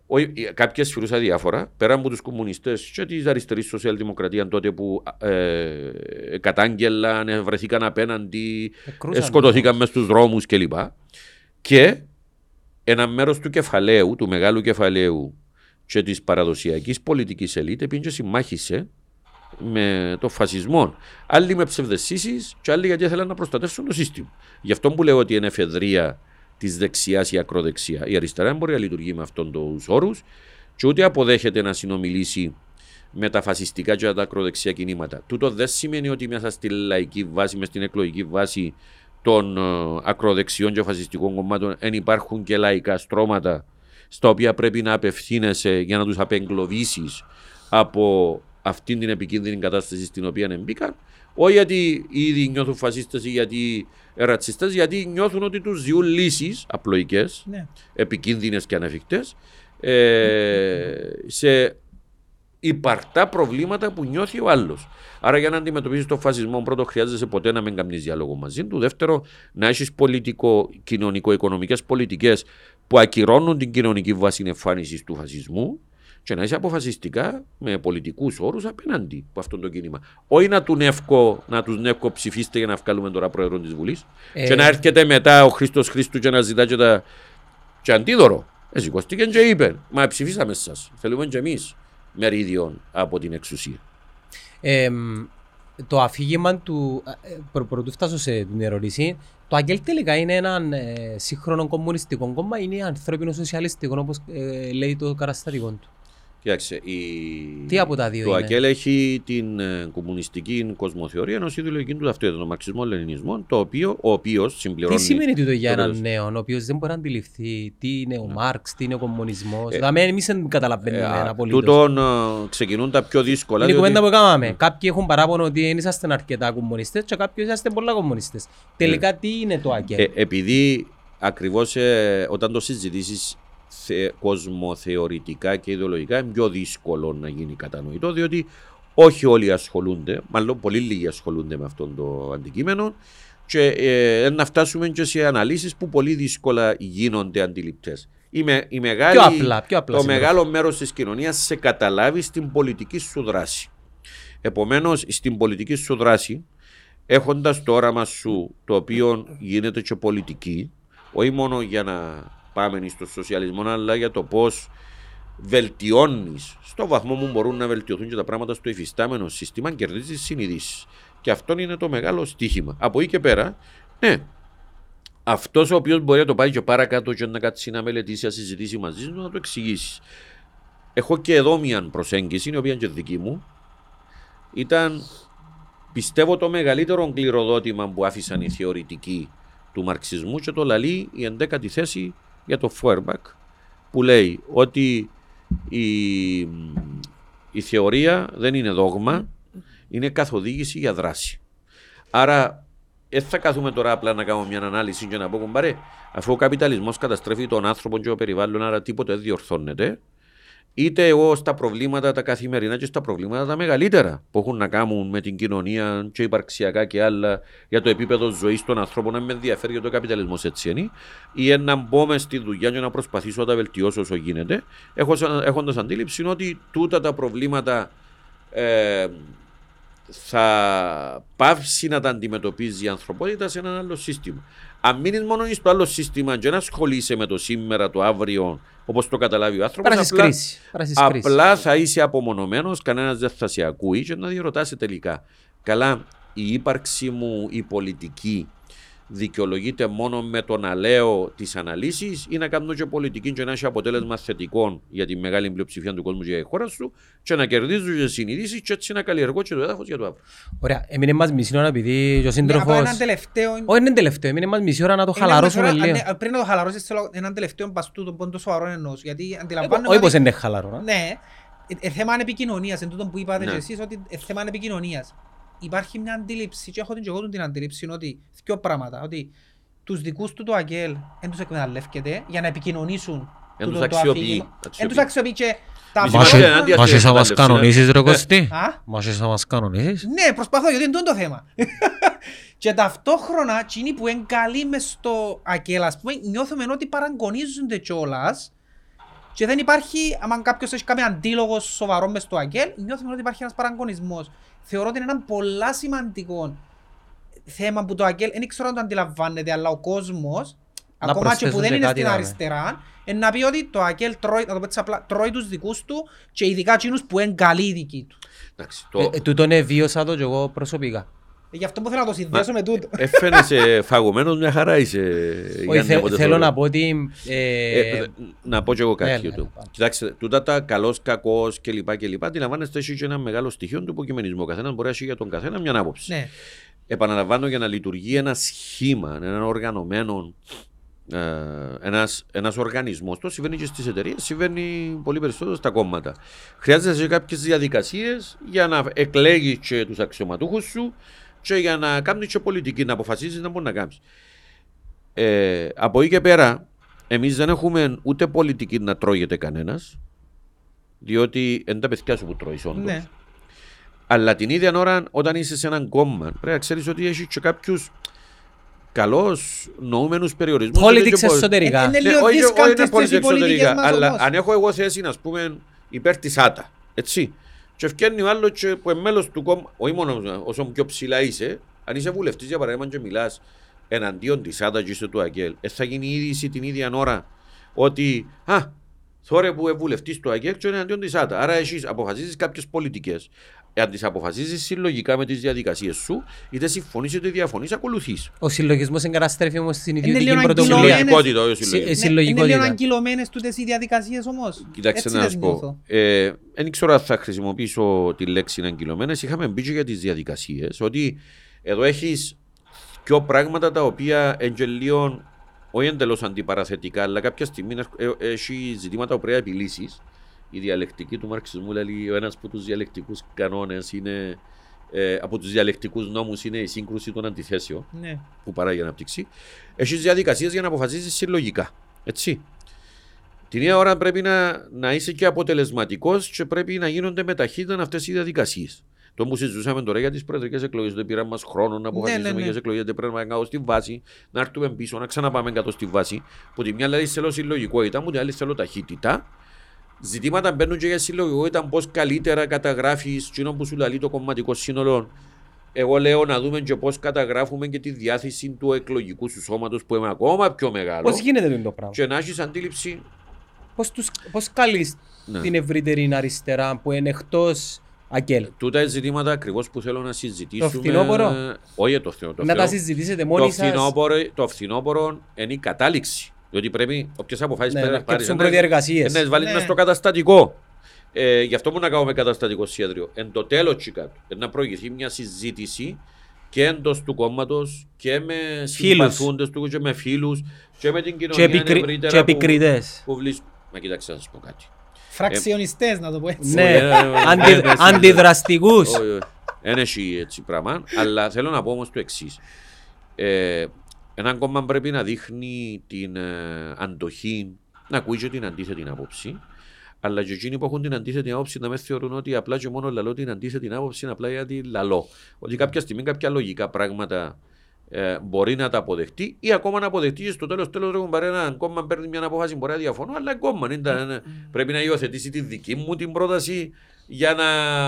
Κάποιες σφυρούσα διάφορα, πέρα από τους κομμουνιστές και της αριστερής σοσιαλδημοκρατίας τότε που ε, κατάγγελαν, ε, βρεθήκαν απέναντι, Εκρούσαν ε, σκοτωθήκαν μες στους δρόμους κλπ. Και ένα μέρος του κεφαλαίου, του μεγάλου κεφαλαίου και της παραδοσιακής πολιτικής ελίτ, πήγε και συμμάχησε με το φασισμό. Άλλοι με ψευδεσίσεις και άλλοι γιατί ήθελαν να προστατεύσουν το σύστημα. Γι' αυτό που λέω ότι είναι εφεδρεία της δεξιάς ή ακροδεξιά. Η αριστερά δεν μπορεί να λειτουργεί με αυτόν τους όρους και ούτε αποδέχεται να συνομιλήσει με τα φασιστικά και τα ακροδεξιά κινήματα. Τούτο δεν σημαίνει ότι μέσα στη λαϊκή βάση, μέσα στην εκλογική βάση των ε, ακροδεξιών και φασιστικών κομμάτων δεν υπάρχουν και λαϊκά στρώματα στα οποία πρέπει να απευθύνεσαι για να τους απεγκλωβίσεις από αυτή την επικίνδυνη κατάσταση στην οποία μπήκαν, όχι γιατί ήδη νιώθουν φασίστες ή γιατί ρατσιστές, γιατί νιώθουν ότι τους διούν λύσεις απλοϊκές, Ναι. επικίνδυνες και ανεφικτές, ε, σε υπαρκτά προβλήματα που νιώθει ο άλλος. Άρα, για να αντιμετωπίσει τον φασισμό, πρώτο χρειάζεσαι ποτέ να μην κάνεις διάλογο μαζί του. Δεύτερο, να έχεις πολιτικο-κοινωνικο-οικονομικέ πολιτικές που ακυρώνουν την κοινωνική βάση εμφάνισης του φασισμού και να είσαι αποφασιστικά με πολιτικούς όρους απέναντι από αυτό το κίνημα. Όχι να του νεύκω, να τους νεύκω ψηφίστε για να βγάλουμε τώρα πρόεδρο της Βουλής. Ε, Και να έρχεται μετά ο Χρήστος Χρήστου και να ζητά και, τα... και αντίδωρο. Ε, σηκώστηκε και είπε, Μα ψηφίσαμε σας. Θέλουμε και εμείς μερίδιο από την εξουσία. Ε, το αφήγημα του. ε, Προ, πρωτού φτάσω σε την ερώτηση, το ΑΚΕΛ τελικά είναι ένα ε, σύγχρονο κομμουνιστικό κόμμα ή είναι ανθρώπινο σοσιαλιστικό όπως ε, λέει το καραστατικό του. Κοιτάξτε, η... Τι από τα δύο το είναι; ΑΚΕΛ έχει την ε, κομμουνιστική κοσμοθεωρία ενός ιδεολογική του ταυτότητα, τον μαρξισμό-λενινισμό, το οποίο, ο οποίος συμπληρώνει. Τι σημαίνει τούτο για το έναν τέλος. νέο, ο οποίος δεν μπορεί να αντιληφθεί τι είναι ο Μάρξ, τι είναι ο κομμουνισμός; Ε, Δηλαδή, εμείς δεν καταλαβαίνουμε Ε, α, απολύτω. τούτον ε, ξεκινούν τα πιο δύσκολα. Είναι η διότι- κουβέντα που κάναμε. Κάποιοι έχουν παράπονο ότι δεν είσαστε αρκετά κομμουνιστές και κάποιοι είσαστε πολλά κομμουνιστές. Τελικά τι είναι το ΑΚΕΛ; Ε, επειδή ακριβώς όταν το συζητήσεις θε, κοσμοθεωρητικά και ιδεολογικά είναι πιο δύσκολο να γίνει κατανοητό, διότι όχι όλοι ασχολούνται, μάλλον πολύ λίγοι ασχολούνται με αυτό το αντικείμενο και ε, να φτάσουμε και σε αναλύσεις που πολύ δύσκολα γίνονται αντιληπτές. Η, με- η μεγάλη, Πιο απλά, πιο απλά το σήμερα. μεγάλο μέρος της κοινωνίας σε καταλάβει στην πολιτική σου δράση. Επομένως, στην πολιτική σου δράση, έχοντας το όραμα σου, το οποίο γίνεται και πολιτική, όχι μόνο για να πάμε στο σοσιαλισμό, αλλά για το πώς βελτιώνεις στο βαθμό που μπορούν να βελτιωθούν και τα πράγματα στο υφιστάμενο σύστημα, κερδίζεις συνειδήσεις. Και αυτό είναι το μεγάλο στίχημα. Από εκεί και πέρα, ναι, αυτός ο οποίος μπορεί να το πάει και παρακάτω και να κάτσει να μελετήσει, να συζητήσει μαζί σου, να το εξηγήσεις. Έχω και εδώ μια προσέγγιση, η οποία είναι και δική μου. Ήταν, πιστεύω, το μεγαλύτερο κληροδότημα που άφησαν οι θεωρητικοί του μαρξισμού και το λαλεί η εντέκατη θέση για το Φόερμπακ που λέει ότι η, η θεωρία δεν είναι δόγμα, είναι καθοδήγηση για δράση. Άρα δεν θα καθούμε τώρα απλά να κάνουμε μια ανάλυση και να πω κομπάρε, αφού ο καπιταλισμός καταστρέφει τον άνθρωπο και το περιβάλλον, άρα τίποτε δεν διορθώνεται. Είτε εγώ στα προβλήματα τα καθημερινά και στα προβλήματα τα μεγαλύτερα που έχουν να κάνουν με την κοινωνία και υπαρξιακά και άλλα για το επίπεδο ζωής των ανθρώπων, να με ενδιαφέρει γιατί ο καπιταλισμός έτσι είναι, ή να μπω μες στη δουλειά και να προσπαθήσω να τα βελτιώσω όσο γίνεται, έχοντας αντίληψη ότι τούτα τα προβλήματα ε, θα πάυσει να τα αντιμετωπίζει η ανθρωπότητα σε ένα άλλο σύστημα. Αν μείνεις μόνο στο άλλο σύστημα και να ασχολείσαι με το σήμερα, το αύριο, όπως το καταλάβει ο άνθρωπος, Πέρασες απλά, κρίση. Πέρασες κρίση. απλά θα είσαι απομονωμένος, κανένας δεν θα σε ακούει και να διερωτάσαι τελικά. Καλά, η ύπαρξή μου η πολιτική δικαιολογείται μόνο με το να λέω τι αναλύσει ή να κάνω και πολιτική και να έχει αποτέλεσμα θετικό για τη μεγάλη πλειοψηφία του κόσμου και για τη χώρα σου και να κερδίζω και συνειδήσεις και έτσι να καλλιεργώ και το έδαφος για το αύριο. Ωραία, έμεινε μας μισή ώρα επειδή ο Ναι, σύντροφος... απλά έναν τελευταίο... Όχι, είναι τελευταίο, έμεινε μας μισή ώρα να το Είναι χαλαρώσουμε ένα- λίγο. ναι, Πριν να το χαλαρώσεις, θέλω έναν τελευταίο παστού, τον πόντο σοβαρό εννοώ. Γιατί Ε, αντιλαμβάνομαι Όχι πως ότι- είναι χαλαρό. ε. Ναι, ε, ε, θέμα επικοινωνίας, εν τούτο που είπατε Ναι. και εσείς, ότι ε, θέμα επικοινωνίας. Υπάρχει μια αντίληψη, και έχω την και εγώ την αντίληψη, ότι δύο πράγματα, ότι τους δικούς του το ΑΚΕΛ δεν τους εκμεταλλεύκεται για να επικοινωνήσουν Εν τούτο τους το αξιοποιεί. αφήγημα. Αξιοποιεί. Εν τους αξιοποιεί και τα Μισή Μας Είμαστε βάζουν- ενάντια μας στην είσαι να μας εκμετάλλευση, κανονίσεις ρε Κωστή; Α; Μας είσαι να μας κανονίσεις. Ναι, προσπαθώ γιατί είναι το θέμα. και ταυτόχρονα, εκείνοι που είναι καλοί μες στο ΑΚΕΛ, ας πούμε, νιώθουμε ότι παραγωνίζονται κιόλας και δεν υπάρχει, άμα κάποιος έχει κάποιο αντίλογο σοβαρό μες στο ΑΚΕΛ, νιώθουμε ότι υπάρχει ένας παραγωνισμός. Θεωρώ ότι είναι ένα πολλά σημαντικό θέμα που το ΑΚΕΛ, δεν ξέρω αν το αντιλαμβάνεται, αλλά ο κόσμος, Να ακόμα και που προσθέσω δεν και είναι κάτι στην να αριστερά, είναι να πει ότι το ΑΚΕΛ τρώει, να το πω έτσι απλά, τρώει τους δικούς του και ειδικά εκείνους που είναι καλοί οι δικοί του. Εντάξει, το... Ε, ε, Τούτον εβίωσα το και εγώ προσωπικά. Ε, Γι' αυτό που θέλω να το συνδέσω με τούτο. Έφερε φαγωμένος μια χαρά είσαι. Όχι, Γιάννη, θε- από ό,τι θέλω θεωρώ. να πω ότι... ε, Ε, να πω και εγώ κάτι. ναι, για ναι, το. ναι. Κοιτάξτε, τούτα τα καλός, κακός κλπ. κλπ. Αντιλαμβάνεστε έχει και ένα μεγάλο στοιχείο του υποκειμενισμού. Ο καθένας μπορεί να έχει για τον καθένα μια άποψη. Ναι. Επαναλαμβάνω για να λειτουργεί ένα σχήμα, ένα οργανωμένο ε, ένας, ένας οργανισμός, το συμβαίνει και στις εταιρείες, συμβαίνει πολύ περισσότερο στα κόμματα. Χρειάζεται σε κάποιες διαδικασίες για να εκλέγεις και τους αξιωματούχους σου και για να κάνεις και πολιτική, να αποφασίσεις να μπορεί να κάνεις. Ε, από εκεί και πέρα, εμείς δεν έχουμε ούτε πολιτική να τρώγεται κανένας, διότι είναι τα παιδιά σου που τρώεις όντως. Ναι. Αλλά την ίδια ώρα, όταν είσαι σε έναν κόμμα, πρέπει να ξέρεις ότι έχεις και κάποιους καλώς νοούμενους περιορισμούς. Politics εσωτερικά. Ε, είναι Ναι, λίγο όχι, όχι δύσκολες είναι τις οι politics πολιτικές εξωτερικά, μας αλλά όμως. αν έχω εγώ θέση, να πούμε, υπέρ της ΆΤΑ, έτσι. Και φτιάχνει ο άλλος που είναι μέλος του κόμμα, όχι μόνο όσο πιο ψηλά είσαι, αν είσαι βουλευτής για παράδειγμα και μιλάς εναντίον της ΆΤΑ και είσαι του ΑΚΕΛ, ε, θα γίνει η είδηση την ίδια ώρα ότι Α, τώρα που είναι βουλευτής του ΑΚΕΛ και είναι εναντίον της ΆΤΑ. Άρα εσύ αποφασίζεις κάποιες πολιτικές. Αν τις αποφασίζεις συλλογικά με τις διαδικασίες σου, είτε συμφωνείς είτε διαφωνείς, ακολουθείς. Ο συλλογισμός εγκαταστρέφει όμως στην Είναι ιδιωτική λίγο πρωτοβουλία. αγκυλωμένες. Συλλογικότητα, όχι Συ- συλλογική. ε, Ναι, Είναι λίγο συλλογικότητα. αγκυλωμένες τούτες οι διαδικασίες όμως. Κοιτάξτε Έτσι να δεν σας πω. νιώθω. Ε, δεν ξέρω αν θα χρησιμοποιήσω τη λέξη αγκυλωμένες. Είχαμε μπει και για τις διαδικασίες. Ότι εδώ έχεις πιο πράγματα τα οποία εγγελίων όχι εντελώ αντιπαραθετικά, αλλά κάποια στιγμή ε, ε, έχει ζητήματα που πρέπει να επιλύσει. Η διαλεκτική του μαρξισμού λέει ο ένα από του διαλεκτικού κανόνε είναι. Ε, από του διαλεκτικού νόμου είναι η σύγκρουση των αντιθέσεων Ναι. που παράγει ανάπτυξη. Έχει διαδικασίε για να αποφασίσει συλλογικά. Έτσι. Την ίδια ώρα πρέπει να, να είσαι και αποτελεσματικό και πρέπει να γίνονται με ταχύτητα αυτέ οι διαδικασίε. Το που συζητούσαμε τώρα για τις προεδρικές εκλογές, δεν πήραν μας χρόνο να αποφασίσουμε ναι, ναι. για τις εκλογές, δεν πρέπει να κάνουμε στη βάση, να έρθουμε πίσω, να ξαναπάμε κάτω στη βάση. Που τη μια λέει θέλω συλλογικότητα, μου την άλλη θέλω ταχύτητα. Ζητήματα μπαίνουν και για συλλογικότητα, πώς καλύτερα καταγράφεις εκείνο που σου λέει το κομματικό σύνολο. Εγώ λέω να δούμε και πώς καταγράφουμε και τη διάθεση του εκλογικού σου σώματος που είναι ακόμα πιο μεγάλο. Πώς γίνεται αυτό το πράγμα; Και να έχεις αντίληψη. Πώς, τους, πώς καλείς Ναι. την ευρύτερη αριστερά που είναι εκτός ΑΚΕΛ. Τούτα είναι ζητήματα ακριβώς που θέλω να συζητήσουμε. Το φθινόπωρο; Όχι το φθινόπωρο. Να το τα φθινό- συζητήσετε το μόνοι σας. φθινόπωρο, το φθινόπωρο είναι η κατάληξη. Διότι πρέπει όποιε αποφάσει Ναι, πρέπει να να πάρει. φτιάξουν προδιεργασίες. Να βάλει Ναι. στο καταστατικό. Ε, γι' αυτό μου να κάνουμε καταστατικό σχέδιο. Εν το τέλος, τσικάτου, να προηγηθεί μια συζήτηση και εντός του κόμματος και με συμπαθούντες του και με φίλους και με την Και, κοινωνία επικρι... ευρύτερα και που- επικριτές. Που βρίσκ- Μα κοιτάξτε να σας πω κάτι. Φραξιονιστές να το πω έτσι. Ναι, ε, ε, αντι... ε, ε, ε, αντιδραστικούς. Όχι, όχι. Δεν έχει έτσι πράγμα. αλλά θέλω να πω όμως το εξής. Ε, ένα κόμμα πρέπει να δείχνει την ε, αντοχή, να ακούει και την αντίθετη άποψη. Αλλά και εκείνοι που έχουν την αντίθετη άποψη να μες θεωρούν ότι απλά και μόνο λαλώ την αντίθετη άποψη είναι απλά γιατί λαλώ. Ότι κάποια στιγμή κάποια λογικά πράγματα ε, μπορεί να τα αποδεχτεί ή ακόμα να αποδεχτεί και στο τέλος τέλος έχουν πάρει ένα κόμμα παίρνει μια απόφαση μπορεί να διαφωνώ, αλλά κόμμα είναι, τα- πρέπει να υιοθετήσει τη δική μου την πρόταση για να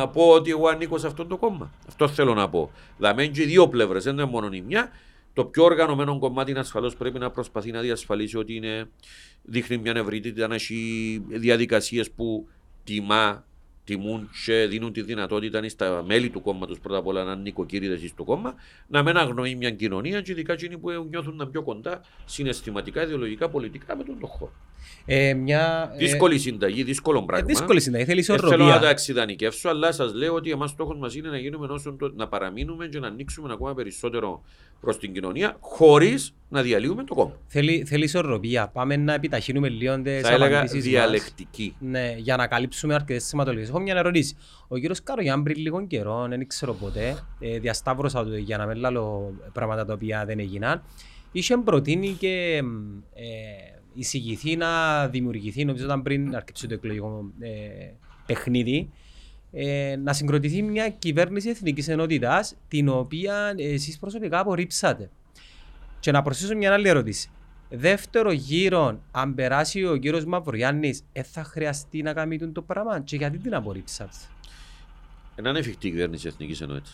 πω ότι εγώ ανήκω σε αυτό το κόμμα. Αυτό θέλω να πω. Δηλαδή και οι δύο πλευρές, δεν είναι μόνο η μια. Το πιο οργανωμένο κομμάτι ασφαλώς πρέπει να προσπαθεί να διασφαλίσει ότι είναι, δείχνει μια ευρύτητα, να έχει διαδικασίες που τιμά, τιμούν και δίνουν τη δυνατότητα στα μέλη του κόμματος πρώτα απ' όλα να είναι νοικοκύριδες στο κόμμα, να μην αγνοεί μια κοινωνία και ειδικά εκείνοι που νιώθουν να είναι πιο κοντά συναισθηματικά, ιδεολογικά, πολιτικά με τον το χώρο. Ε, μια, ε, Δύσκολη συνταγή, δύσκολο ε, πράγμα. δύσκολη συνταγή, θέλει Δεν θέλω να τα ισορροπία. εξειδανικεύσω, αλλά σας λέω ότι εμάς στόχος μας είναι να γίνουμε όσο το, να παραμείνουμε και να ανοίξουμε ακόμα περισσότερο προς την κοινωνία, χωρίς να διαλύουμε το κόμμα. Θέλει, θέλει ισορροπία. Πάμε να επιταχύνουμε λίγο τις Θα έλεγα απαντήσεις μας. διαλεκτική. Ναι, για να καλύψουμε αρκετές σηματολογίες. Έχω μια ερώτηση. Ο κύριος Καρογιάν πριν λίγο καιρό, δεν ξέρω ποτέ, ε, διασταύρωσα του για να μην λάλω πράγματα τα οποία δεν έγιναν, είχε προτείνει και μ, ε, εισηγηθεί να δημιουργηθεί, νομίζω ήταν πριν αρκεψεί το εκλογικό ε, παιχνίδι, ε, να συγκροτηθεί μια κυβέρνηση εθνικής ενότητας, την οποία εσείς προσωπικά απορρίψατε. Και να προσθέσω μια άλλη ερώτηση. Δεύτερο γύρο, αν περάσει ο κύριος Μαυρογιάννης, δεν θα χρειαστεί να κάνει τον το πράγμα; Και γιατί την απορρίψατε; Ένα είναι εφικτή η κυβέρνηση εθνικής ενότητα.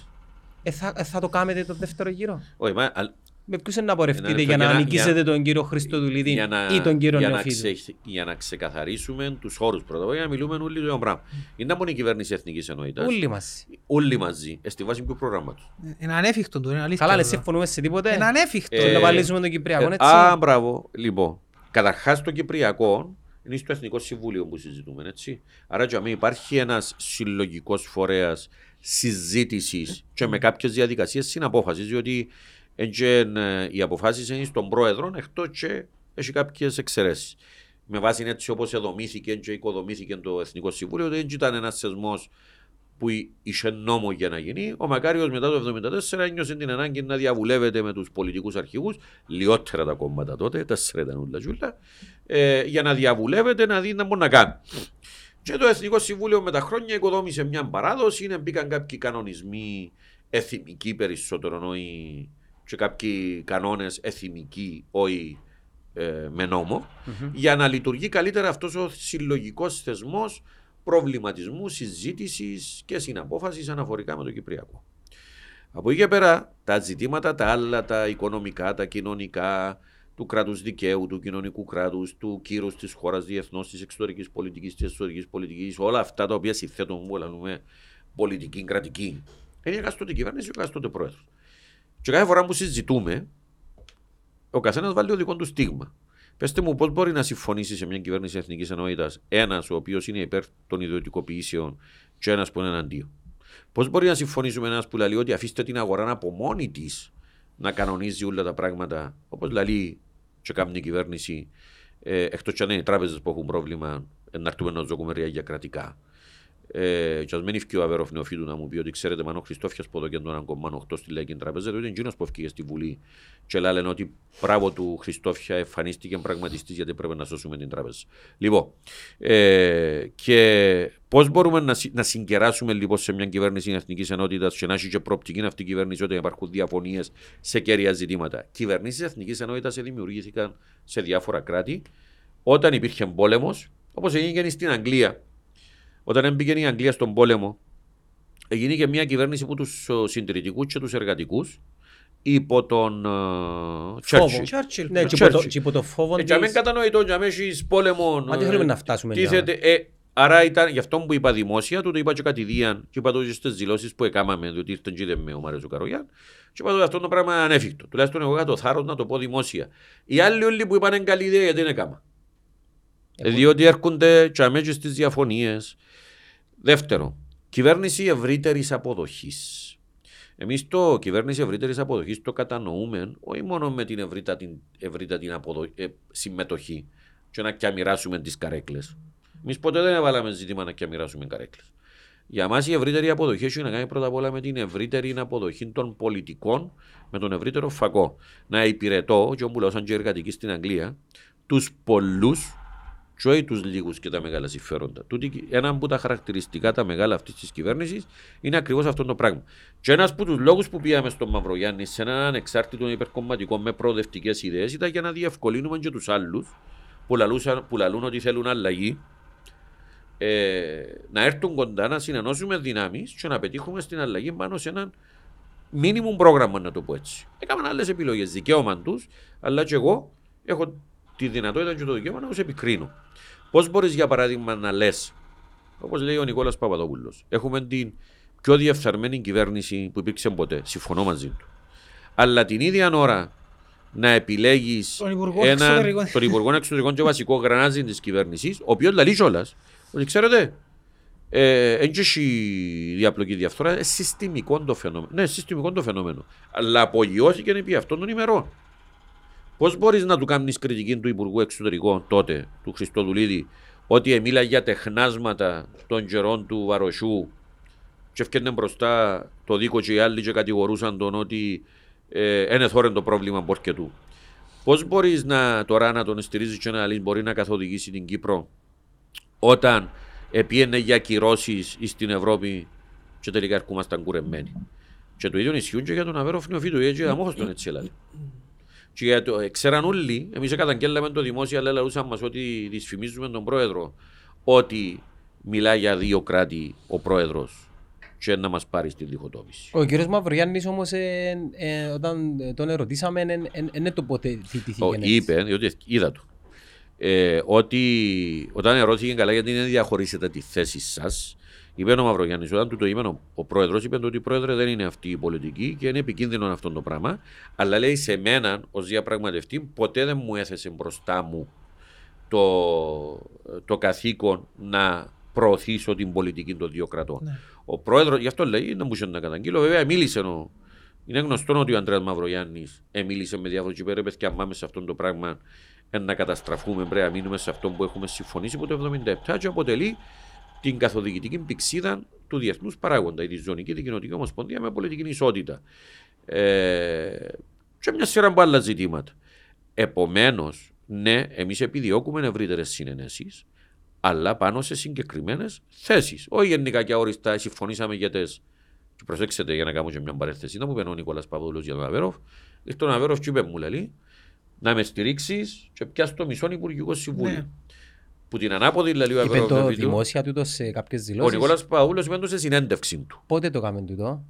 Ε, θα, ε, θα το κάνετε το δεύτερο γύρο; Όχι, μα, αλ- Με ποιους να πορευτείτε Ένα για να λεπτό, για να- νικήσετε τον κύριο Χριστοδουλίδη για να, ή τον κύριο για να, Νεοφίδη. ξε- για να ξεκαθαρίσουμε τους όρου πρώτα απ' όλα, για να μιλούμε όλοι το ίδιο πράγμα. Είναι μόνο η κυβέρνηση εθνικής ενότητας. Όλοι μας. Όλοι μαζί, ε, στη βάση του προγράμματος. Είναι ανέφικτο του, είναι αλήθεια. Καλά, δεν τούτο. συμφωνούμε σε τίποτε; Είναι ανέφικτο. Και Ε, να παλίζουμε τον Κυπριακό, Ε, έτσι; Α, μπράβο. Λοιπόν, καταρχάς το Κυπριακό είναι στο Εθνικό Συμβούλιο που συζητούμε, έτσι. Άρα, για μένα υπάρχει ένας συλλογικός φορέας συζήτησης και με κάποιες διαδικασίες συναπόφασης, διότι εν και, ε, οι αποφάσεις είναι στον πρόεδρο, εκτός και έχει κάποιες εξαιρέσεις. Με βάση έτσι όπως εδομήθηκε και οικοδομήθηκε το Εθνικό Συμβούλιο, δεν ήταν ένας θεσμό που είχε νόμο για να γίνει. Ο Μακάριος μετά το 1974 ένιωσε την ανάγκη να διαβουλεύεται με τους πολιτικούς αρχηγούς, λιότερα τα κόμματα τότε, τέσσερα ήταν όλα τζούλα, ε, για να διαβουλεύεται να δει να μπορεί να κάνει. Και το Εθνικό Συμβούλιο με τα χρόνια οικοδόμησε μια παράδοση, είναι, μπήκαν κάποιοι κανονισμοί εθνικοί περισσότερο, όχι και κάποιοι κανόνες εθνικοί, όχι ε, με νομο για να λειτουργεί καλύτερα αυτός ο συλλογικός θεσμός προβληματισμού, συζήτησης και συναπόφασης αναφορικά με το Κυπριακό. Από εκεί και πέρα, τα ζητήματα τα άλλα, τα οικονομικά, τα κοινωνικά, του κράτους δικαίου, του κοινωνικού κράτους, του κύρους της χώρας διεθνώς, της εξωτερικής πολιτικής, της εσωτερικής πολιτικής, όλα αυτά τα οποία συνθέτουν που λέμε πολιτική, κρατική. Είναι εκαστοτε κυβέρνηση, ο εκαστοτε πρόεδρος. Και κάθε φορά που συζητούμε, ο καθένας βάλει το δικό του στίγμα. Πετε μου, πώς μπορεί να συμφωνήσεις σε μια κυβέρνηση εθνικής ενότητας ένας ο οποίος είναι υπέρ των ιδιωτικοποιήσεων και ένας που είναι εναντίον; Πώς μπορεί να συμφωνήσουμε ένας που λέει ότι αφήστε την αγορά από μόνη της να κανονίζει όλα τα πράγματα, όπως λέει και κάνει η κυβέρνηση, ε, εκτός αν είναι οι τράπεζες που έχουν πρόβλημα, να έρθουμε να δοκιμερία για κρατικά. Ε, και ας μην ευκεί ο Αβέροφ Νεοφίτου να μου πει ότι ξέρετε Μανώ Χριστόφιας που εδώ και τον κομμάτι 8 στη Λαϊκή Τραπέζα διότι είναι εκείνος που ευκήγε στη Βουλή και λένε ότι μπράβο του Χριστόφια εμφανίστηκε πραγματιστής γιατί πρέπει να σώσουμε την τράπεζα. Λοιπόν, ε, και πώς μπορούμε να, να συγκεράσουμε λοιπόν σε μια κυβέρνηση εθνικής ενότητας και να έχει και προοπτική αυτή η κυβέρνηση όταν υπάρχουν διαφωνίες σε κέρια ζητήματα. Κυβερνήσεις εθνικής ενότητας δημιουργήθηκαν σε διάφορα κράτη όταν υπήρχε πόλεμος, όπως έγινε στην Αγγλία όταν έμπηκε η Αγγλία στον πόλεμο, έγινε και μια κυβέρνηση από τους συντηρητικούς και τους εργατικούς υπό τον Τσέρτσιλ. Churchill. Ναι, και υπό το- και υπό το φόβο Και μην της... κατανοητό, για μέσα έχεις πόλεμο. Μα τι θέλουμε να φτάσουμε Τίθεται, ε, άρα ήταν, γι' αυτό που είπα δημόσια, του το είπα και κατηδίαν και είπα το και στις δηλώσεις που έκαναμε, διότι ήρθαν και με ο Μάριος ο Καρογιάν, και είπα ότι αυτό το πράγμα είναι ανέφικτο. Τουλάχιστον εγώ είχα το θάρρος να το πω δημόσια. Οι άλλοι όλοι που είπαν είναι καλή ιδέα γιατί δεν έκανα. Ε, Διότι έρχονται και αμέσως στις διαφωνίες. Δεύτερο, κυβέρνηση ευρύτερης αποδοχής. Εμείς το κυβέρνηση ευρύτερης αποδοχής το κατανοούμε όχι μόνο με την ευρύτατη, ευρύτατη αποδο... ε, συμμετοχή και να κιαμοιράσουμε τις καρέκλες. Εμείς ποτέ δεν έβαλαμε ζήτημα να κιαμοιράσουμε καρέκλες. Για μας η ευρύτερη αποδοχή έχει να κάνει πρώτα απ' όλα με την ευρύτερη αποδοχή των πολιτικών με τον ευρύτερο φακό. Να υπηρετώ, και όπου λέω σαν και εργατική στην Αγγλία, τους πολλούς και όχι τους λίγους και τα μεγάλα συμφέροντα. Τούτη, ένα από τα χαρακτηριστικά τα μεγάλα αυτής της κυβέρνησης είναι ακριβώς αυτό το πράγμα. Και ένας από τους λόγους που πήγαμε στον Μαυρογιάννη σε έναν ανεξάρτητο υπερκομματικό με προοδευτικές ιδέες ήταν για να διευκολύνουμε και τους άλλους που, λαλούσαν- που λαλούν ότι θέλουν αλλαγή ε, να έρθουν κοντά, να συνενώσουμε δυνάμεις και να πετύχουμε στην αλλαγή πάνω σε έναν μίνιμουμ πρόγραμμα, να το πω έτσι. Έκαναν άλλες επιλογές, δικαίωμα τους, αλλά και εγώ έχω τη δυνατότητα και το δικαίωμα να τους επικρίνω. Πώς μπορείς, για παράδειγμα, να λες, όπως λέει ο Νικόλας Παπαδόπουλος, έχουμε την πιο διεφθαρμένη κυβέρνηση που υπήρξε ποτέ. Συμφωνώ μαζί του. Αλλά την ίδια ώρα να επιλέγεις Τον Υπουργό Εξωτερικών. τον Υπουργό Εξωτερικών και βασικό γρανάζι της κυβέρνησης, ο οποίος λέει κιόλας ότι ξέρετε, ε, δεν έχει διαπλοκή διαφθορά, είναι συστημικό το φαινόμενο. Ναι, συστημικό το φαινόμενο. Αλλά απογειώθηκε επί αυτών των ημερών. Πώς μπορείς να του κάνεις κριτική του Υπουργού Εξωτερικών τότε, του Χριστοδουλίδη, ότι μίλα για τεχνάσματα των καιρών του Βαροσιού και έφτιανε μπροστά το δίκο και οι άλλοι και κατηγορούσαν τον ότι είναι θόρεν το πρόβλημα πόρκε του. Πώς μπορείς να, τώρα να τον στηρίζεις και να λέει μπορεί να καθοδηγήσει την Κύπρο όταν επίενε για κυρώσεις στην Ευρώπη και τελικά ερχόμασταν κουρεμένοι. Και το ίδιο ισχύουν και για τον Αβέροφ Νεοφίτου, έτσι αμόχως τον έτσι έλαβε. Και για το, ξέραν όλοι, εμείς καταγγέλαμε το δημόσιο, αλλά λαούσαν μας ότι δυσφημίζουμε τον πρόεδρο. Ότι μιλά για δύο κράτη ο πρόεδρος και να μας πάρει στη διχοτόμηση. Ο κύριος Μαυρογιάννης όμως ε, ε, όταν ε, τον ερωτήσαμε δεν τοποθετήθηκε Ο, έτσι. είπε, διότι είδα του, ε, ότι όταν ερώθηκε καλά γιατί δεν διαχωρίσετε τη θέση σας, είπε ο Μαυρογιάννης, όταν του το είπε ο, ο πρόεδρος, είπε ότι πρόεδρε δεν είναι αυτή η πολιτική και είναι επικίνδυνο αυτό το πράγμα. Αλλά λέει σε μένα ως διαπραγματευτή, ποτέ δεν μου έθεσε μπροστά μου το, το καθήκον να προωθήσω την πολιτική των δύο κρατών. Ο πρόεδρος, γι' αυτό λέει, δεν μου είχε να καταγγείλω. Βέβαια, μίλησε ο, Είναι γνωστό ότι ο Αντρέα Μαυρογιάννης μίλησε με διάφορους και είπε: Παιδιά, πάμε σε αυτό το πράγμα ε, να καταστραφούμε, πρέπει να μείνουμε σε αυτό που έχουμε συμφωνήσει από το 1977 και αποτελεί την καθοδηγητική πηξίδα του διεθνούς παράγοντα, η τη ζωνική, την κοινωτική ομοσπονδία με πολιτική ισότητα. Ε, και μια σειρά από άλλα ζητήματα. Επομένως, ναι, εμείς επιδιώκουμε ευρύτερες συνενέσεις, αλλά πάνω σε συγκεκριμένες θέσεις. Όχι γενικά και αόριστα συμφωνήσαμε για τι. Και προσέξτε για να κάνω και μια παρέθεση. Να μου πει ο Νικόλας Παπαδούλος για τον Αβέροφ. Ήρθε ο Αβέροφ και είπε μου, λέει, να με στηρίξεις και πιάσει το μισό Υπουργικό Συμβούλιο. Ναι. Που την ανάποδη, λέει ο Είπε Αβέροφ. το δεν πει του. δημόσια τούτος σε κάποιες Ο δηλώσεις. Νικόλας Παπαδούλο είπε το σε συνέντευξη του. Πότε το κάνουμε τούτο;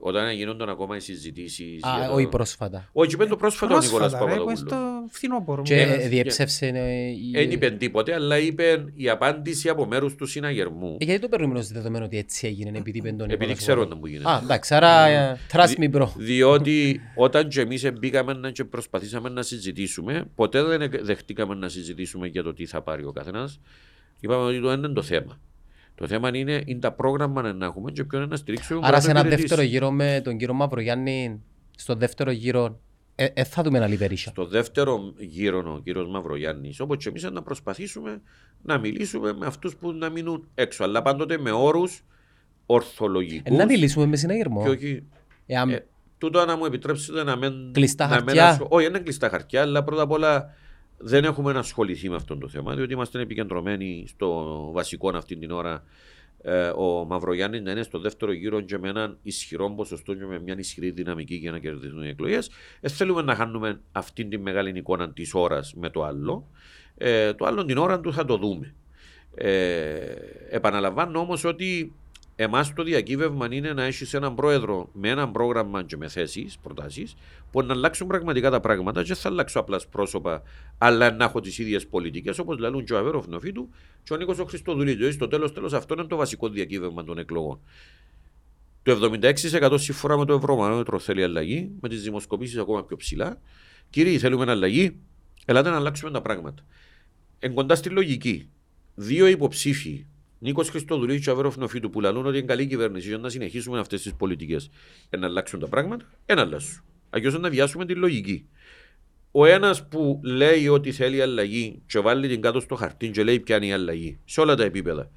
Όταν γίνονταν ακόμα οι συζητήσεις. Α, όχι πρόσφατα. Όχι, είπε το πρόσφατα ο Νικόλας Πρόσφατα, ρε, που είναι Παπαδούλο. στο φθινόπωρο. Και Ναι. διέψευσε... ε, η- Δεν είπε τίποτε, αλλά είπε η απάντηση από μέρους του συναγερμού. Ε, Γιατί το παίρνουμε ως δεδομένο ότι έτσι έγινε επειδή είπε τον Επειδή Νικόλα ξέρω Παπαδόπουλο. όταν που γίνεται. Α, εντάξει, άρα ε, trust me bro. Διότι όταν και εμείς μπήκαμε να- και προσπαθήσαμε να συζητήσουμε, ποτέ δεν δεχτήκαμε να συζητήσουμε για το τι θα πάρει ο καθένας. Είπαμε ότι το ένα είναι το θέμα. Το θέμα είναι, είναι τα πρόγραμμα να έχουμε και ποιον είναι να στηρίξουμε. Άρα μπορεί σε να ένα το υπηρετήσει. δεύτερο γύρο με τον κύριο Μαυρογιάννη, στο δεύτερο γύρο, ε, ε, θα δούμε ένα λιπερίσια. Στο δεύτερο γύρο ο κύριος Μαυρογιάννη, όπως και εμείς, να προσπαθήσουμε να μιλήσουμε με αυτούς που να μείνουν έξω. Αλλά πάντοτε με όρους ορθολογικούς. Ε, Να μιλήσουμε με συναγερμό. Και όχι. Εάν- Ε, τούτο να μου επιτρέψετε να μην. Κλειστά να μην χαρτιά. ασχο- Όχι, δεν είναι κλειστά χαρτιά, αλλά πρώτα απ' όλα δεν έχουμε ασχοληθεί με αυτό το θέμα, διότι είμαστε επικεντρωμένοι στο βασικό αυτή την ώρα. Ε, ο Μαυρογιάννης να είναι στο δεύτερο γύρο και με έναν ισχυρό ποσοστό και με μια ισχυρή δυναμική για να κερδίσουν οι εκλογές. Ε, θέλουμε να χάνουμε αυτή τη μεγάλη εικόνα της ώρας με το άλλο. Ε, το άλλο την ώρα του θα το δούμε. Ε, επαναλαμβάνω όμως ότι εμάς το διακύβευμα είναι να έχεις έναν πρόεδρο με έναν πρόγραμμα και με θέσεις, προτάσεις, που να αλλάξουν πραγματικά τα πράγματα. Και δεν θα αλλάξω απλά πρόσωπα, αλλά να έχω τις ίδιες πολιτικές, όπως λαλούν και ο Αβέροφ Νοφίτου και ο Νίκος ο Χριστοδουλίδη. Δηλαδή, στο τέλος, τέλος, αυτό είναι το βασικό διακύβευμα των εκλογών. Το 76% σύμφωνα με το Ευρωμανόμετρο θέλει αλλαγή, με τις δημοσκοπήσεις ακόμα πιο ψηλά. Κύριοι, θέλουμε αλλαγή. Ελάτε να αλλάξουμε τα πράγματα. Εν κοντά στη λογική, δύο υποψήφοι, Νίκος Χριστοδουλίδης και Αβέροφ Νοφίτου, που λαλούν ότι είναι καλή κυβέρνηση για να συνεχίσουμε αυτές τις πολιτικές, να αλλάξουν τα πράγματα, ένα αλλάσουν. Αγιώς να βιάσουμε τη λογική. Ο ένας που λέει ότι θέλει αλλαγή, και βάλει την κάτω στο χαρτί και λέει ποια είναι η αλλαγή, σε όλα τα επίπεδα,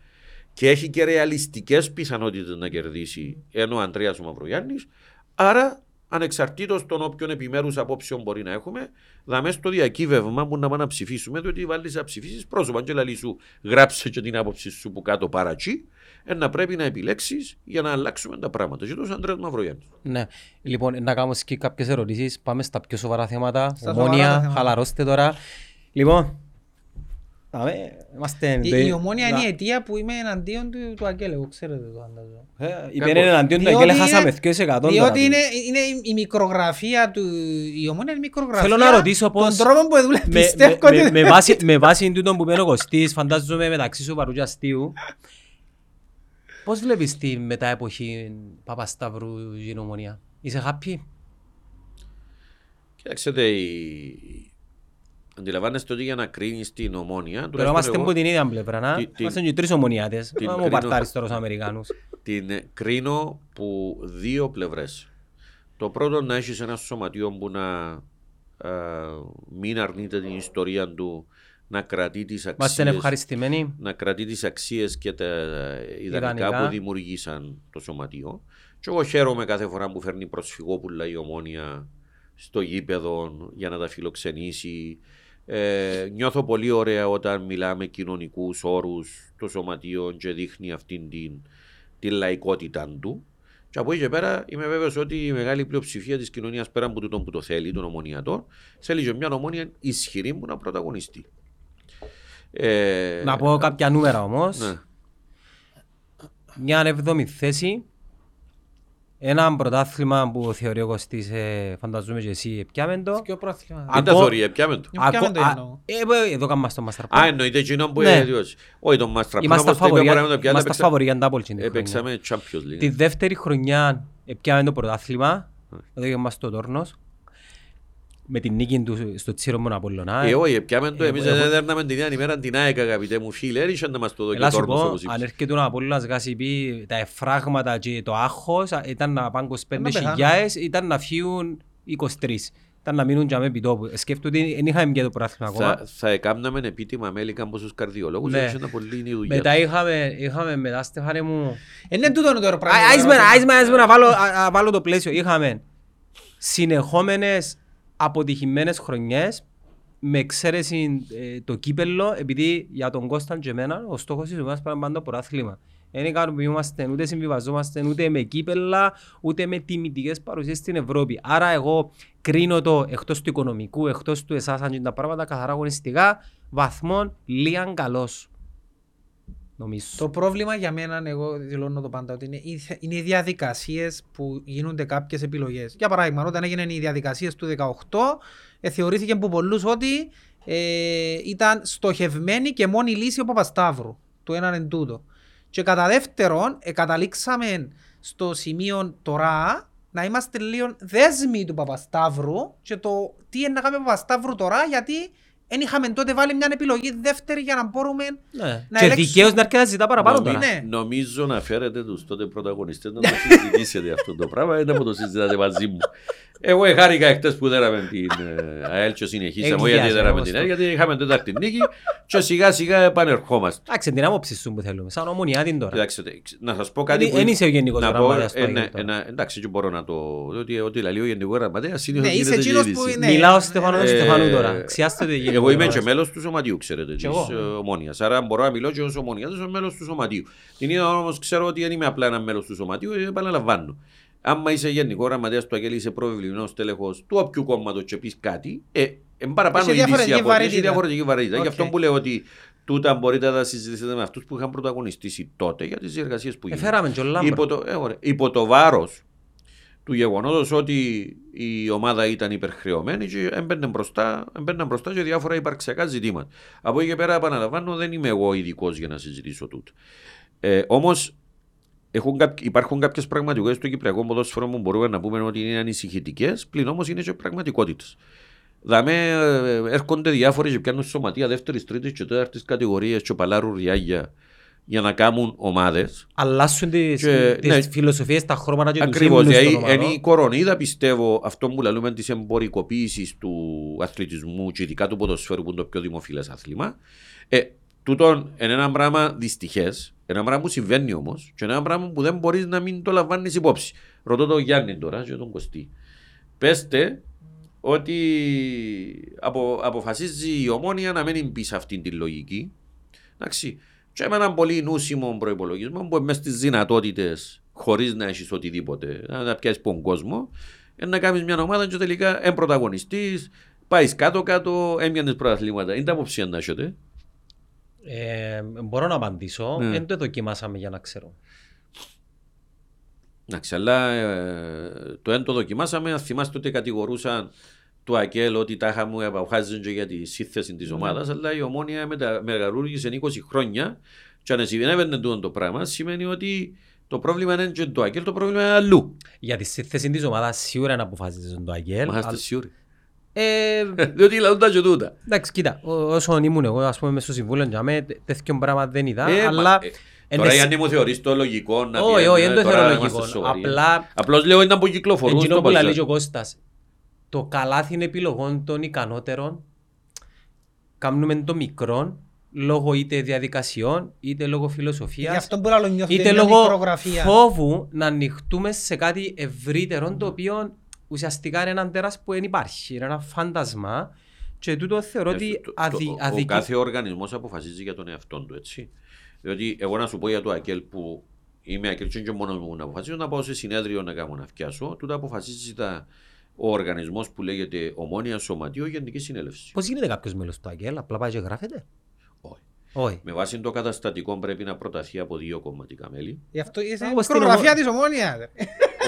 και έχει και ρεαλιστικές πιθανότητες να κερδίσει, ενώ ο Αντρέα ο Μαυρογιάννης, άρα ανεξαρτήτως των όποιων επιμέρους απόψεων μπορεί να έχουμε, δαμέ στο διακύβευμα που να πάμε να ψηφίσουμε, διότι βάλει να ψηφίσεις πρόσωπα. Και λέει σου, γράψε και την άποψη σου που κάτω παρατσί, ε, να πρέπει να επιλέξεις για να αλλάξουμε τα πράγματα. Και τόσο Αντρέα Μαυρογιάννη. Ναι. Λοιπόν, να κάνουμε και κάποιες ερωτήσεις. Πάμε στα πιο σοβαρά θέματα. Στα σοβαρά τα Ομόνια, θέματα. χαλαρώστε τώρα. Λοιπόν, πάμε, είμαστε... Η, η ομόνια είναι η αιτία που είμαι εναντίον του, του Αγγέλ, εγώ ξέρετε το φαντάζομαι. Ε, Υπήρε εναντίον του Διότι Αγγέλ, είναι- χάσαμε 2% τώρα. Διότι είναι, είναι η- η μικρογραφία του, η ομόνια είναι η μικρογραφία Θέλω να ρωτήσω πώς- των τρόπων που δουλεύει. με, Πιστεύω με, με, ότι... με, βάση, με βάση τούτον που πένω ο Κωστής, φαντάζομαι μεταξύ σου παρού και αστείου, πώς βλέπεις τη μετά εποχή Παπασταύρου η ομονία. Είσαι happy? Κοιτάξτε, η... αντιλαμβάνεστε ότι για να κρίνεις την ομόνια. Τώρα τουλάχιστον είμαστε εγώ από την ίδια πλευρά, να. Τι- τι- Είμαστε και τρεις ομονιάτες. την Να μου κρίνω. παρτάρεις τώρα στους Αμερικάνους. την κρίνω που δύο πλευρές. Το πρώτο να έχεις ένα σωματείο που να α, μην αρνείται την ιστορία του, να κρατεί τις Είμαστε αξίε. ευχαριστημένοι. Να κρατεί τις αξίες και τα ιδανικά, Ιδανικά. που δημιουργήσαν το σωματείο. Και εγώ χαίρομαι κάθε φορά που φέρνει προσφυγόπουλα η ομόνια στο γήπεδο για να τα φιλοξενήσει. Ε, νιώθω πολύ ωραία όταν μιλάμε κοινωνικούς όρους το σωματείο και δείχνει αυτήν την, την λαϊκότητα του. Και από εκεί και πέρα είμαι βέβαιος ότι η μεγάλη πλειοψηφία της κοινωνίας πέρα από τούτο που το θέλει, των ομονιατών, θέλει και μια ομόνια ισχυρή που να πρωταγωνιστεί. Ε, Να πω κάποια νούμερα όμως. ναι. Μια εβδομή θέση. Ένα πρωτάθλημα που θεωρεί ο Κωστής, ε, φανταζούμε και εσύ, πιάμε το. Ποιο πρόθυμα. Α, Δεν τα Ακό- θεωρεί, πιάμε το. Ποια Ακό- με το α, εννοώ. ε, ε, Εδώ κάνουμε στο Master Α, Plan. εννοείται εκείνο που Ναι. είναι διότι- Όχι, τον Μαστραπ. Είμαστε φαβοροί είμαστε φαβοροί για την Double την χρονιά. Έπαιξαμε Champions League. Τη δεύτερη χρονιά πιάμε το πρωτάθλημα. Εδώ είμαστε στο Τόρνος. Με την νίκη του στο Τσίρο μου Απολλωνά. Ε, όχι, πιάμε το, Ε, εμείς εγώ- δεν δέρναμε την ίδια ημέρα την ΑΕΚ, αγαπητέ μου φίλε, έριξε να μας το δω και Έλα σου τόρμος πω, όπως είπες. αν έρχεται ο Απόλλωνας γάσει πει τα εφράγματα και το άγχος α, ήταν να πάνε 25 Να πεθάνω. χιλιάες, ήταν να φύγουν 23. Ήταν να μείνουν για με επιτόπου. Σκέφτομαι ότι δεν είχαμε και το πράθυμα ακόμα. Θα, θα έκαναμε επίτιμα μέλη κάμποσους καρδιολόγους, Ναι. έτσι να πολύ είναι η δουλειά. Μετά είχαμε, είχαμε μετά Στεφάνε μου... Είναι τούτο το πράγμα. Α, άις με, άις με, άις με να βάλω, α, α, βάλω το πλαίσιο. Είχαμε συνεχόμενες αποτυχημένες χρονιές με εξαίρεση ε, το κύπελλο, επειδή για τον Κώσταν και εμένα ο στόχος της ομάδας πρέπει να πάνε το πρωτάθλημα. Δεν ικανοποιούμαστε ούτε συμβιβαζόμαστε ούτε με κύπελλα, ούτε με τιμητικές παρουσίες στην Ευρώπη. Άρα εγώ κρίνω το εκτός του οικονομικού, εκτός του εσάς αν και τα πράγματα καθαρά αγωνιστικά, βαθμών λίγαν καλός. Νομίζω. Το πρόβλημα για μένα, εγώ δηλώνω το πάντα, ότι είναι, οι θε- είναι οι διαδικασίες που γίνονται κάποιες επιλογές. Για παράδειγμα, όταν έγιναν οι διαδικασίες του 2018, ε, θεωρήθηκε από πολλούς ότι ε, ήταν στοχευμένη και μόνη λύση ο Παπασταύρου. Το έναν εν τούτο. Και κατά δεύτερον, ε, καταλήξαμε στο σημείο τώρα να είμαστε λίγο δέσμοι του Παπασταύρου και το τι είναι να κάνουμε ο Παπασταύρου τώρα, γιατί δεν είχαμε τότε βάλει μια επιλογή δεύτερη για να μπορούμε Ναι. να Και ελέγξουμε- δικαίως να έρχεται να ζητά παραπάνω Νομι- τώρα. Ναι. Νομίζω να φέρετε τους τότε πρωταγωνιστές να το συζητήσετε αυτό το πράγμα ή να μου το συζητάτε μαζί μου. Εγώ χάρηκα εχθές που δέραμε την ε, ΑΕΛ και συνεχίσαμε, όχι γιατί Εγγυάσαι, δέραμε όπως την το. ΑΕΛ, γιατί είχαμε τέταρτη νίκη και σιγά σιγά επανερχόμαστε. Εντάξει, την άποψη σου που θέλουμε. Σαν ομονιά την τώρα. Κοιτάξτε, να σας πω κάτι Εν- που... εν είσαι ο γενικός να πω, γραμματέας του ε, Αγίου ναι, τώρα. ένα- Εντάξει, και μπορώ να το... Ότι ό,τι λέει ο γενικός γραμματέας είναι Ναι, ότι είσαι γίνεται εκείνος και που είδηση. είναι- Μιλάω Στεφανό Ε, Στεφανού τώρα. Ξιχάστε το γενικό Εγώ είμαι και γραμματέας. μέλος του σωματείου, ξέρετε, της εγώ. ε, Ομόνοιας. Άρα μπορώ να μιλώ και ως Ομόνοιας, ως μέλος του σωματείου. Την ίδια ώρα όμως ξέρω ότι δεν είμαι απλά ένα μέλος του σωματείου, ε, επαναλαμβάνω. Άμα είσαι γενικός γραμματέας του ΑΚΕΛ, είσαι προβεβλημένος στέλεχος του όποιου κόμματος και πεις κάτι, ε, είναι παραπάνω Έχει η λύση διαφορετική από ότι έχει βαρύτητα. διαφορετική βαρύτητα. Γι' Οκ. αυτό που λέω ότι τούτα μπορείτε να τα συζητήσετε με αυτούς που είχαν πρωταγωνιστήσει τότε για τις διεργασίες που γίνονται. Εφέραμε και ο Λάμπρο. Υπό το, ε, ωραία. Υπό το βάρος του γεγονότος ότι η ομάδα ήταν υπερχρεωμένη και έμπαινε μπροστά, έμπαιναν μπροστά και διάφορα υπαρξιακά ζητήματα. Από εκεί και πέρα επαναλαμβάνω δεν είμαι εγώ ειδικός για να συζητήσω τούτο. Ε, Όμως υπάρχουν κάποιες πραγματικότητες στο Κυπριακό ποδόσφαιρο που μπορούμε να πούμε ότι είναι ανησυχητικές, πλην όμως είναι και πραγματικότητες. Δαμέ ε, έρχονται διάφοροι και πιάνουν σωματεία δεύτερης, τρίτης και τέταρτης κατηγορία και παλάρουν ριάγια για να κάνουν ομάδες. Αλλάσουν τις, Και- τις ναι. φιλοσοφίες, τα χρώματα και τους Ακριβώς. σύμβολους των Δηλαδή, ομάδων. είναι η κορονίδα, πιστεύω, αυτό που λαλούμε της εμπορικοποίησης του αθλητισμού και ειδικά του ποδοσφαίρου, που είναι το πιο δημοφιλές άθλημα. Ε, τούτον είναι ένα πράγμα δυστυχές, ένα πράγμα που συμβαίνει όμως και ένα πράγμα που δεν μπορείς να μην το λαμβάνεις υπόψη. Ρωτώ τον Γιάννη τώρα και τον Κωστή. Πέστε ότι απο, αποφασίζει η ομόνια να μένει πίσω αυτήν την λογική. Εντάξει. Και με έναν πολύ νούσιμο προπολογισμό που μέσα στις δυνατότητες, χωρίς να έχεις οτιδήποτε, να να πιάσεις τον κόσμο, ε, να κάνεις μια ομάδα και τελικά εν πρωταγωνιστή, πάεις κάτω-κάτω, έμοιανε πρωταθλήματα. Είναι τα αποψία να έχετε. Ε, μπορώ να απαντήσω. Ναι. Δεν το δοκιμάσαμε για να ξέρω. Εντάξει, αλλά ε, το εν το δοκιμάσαμε. Αν θυμάστε ότι κατηγορούσαν του ΑΚΕΛ ότι τα είχαμε αποφάσιζαν και για τη σύνθεση της ομάδας, αλλά η ομόνια μετα- μεγαλούργησε 20 χρόνια. Και αν συμβαίνει τούτο το πράγμα, σημαίνει ότι το πρόβλημα δεν είναι και το ΑΚΕΛ, το πρόβλημα είναι αλλού. Για τη σύνθεση της ομάδας σίγουρα να αποφασίζουν το Αγγέλ. Μα είστε αλλά- σίγουροι. Ε, Διότι λαούν τα και τούτα. Εντάξει, κοίτα, ό- όσο ήμουν εγώ, ας πούμε, μες στο συμβούλιο, για μέ, τέτοιο πράγμα δεν είδα, Ε, αλλά... μα, ε, εν Τώρα τες- Γιάννη μου θεωρείς το λογικό να Όχι, πει, όχι, ε, δεν το τώρα θεωρώ είμαστε λογικό. σοβαροί. Απλά, Απλώς λέω ήταν που κυκλοφορούν εκείνο στο που λέει παζάρι. και ο Κώστας, το καλάθι είναι επιλογών των ικανότερων, κάνουμε το μικρό, λόγω είτε διαδικασιών, είτε λόγω Γι' φιλοσοφίας, αυτό που άλλο νιώθω είτε είναι μια λόγω μικρογραφία. φόβου να ανοιχτούμε σε κάτι ευρύτερο, το οποίο ουσιαστικά είναι έναν τέρας που δεν υπάρχει, είναι ένα φάντασμα και τούτο θεωρώ Ε, ότι το- το- αδι, ο- Ο αδικεί. κάθε οργανισμός αποφασίζει για τον εαυτό του, έτσι. Διότι εγώ να σου πω για το ΑΚΕΛ που είμαι ΑΚΕΛ και είναι μόνο μου να αποφασίζω να πάω σε συνέδριο να κάνω να φτιάσω, τούτα αποφασίζει τα, ο οργανισμός που λέγεται Ομόνια Σωματείο Γενικής Συνέλευσης. Πώς γίνεται κάποιος μέλος του ΑΚΕΛ, απλά πάει και γράφεται; Όχι. Όχι. Με βάση το καταστατικό πρέπει να προταθεί από δύο κομματικά μέλη. Γι' αυτό είναι Όπως στην μικρογραφία ομο- της ομόνιας.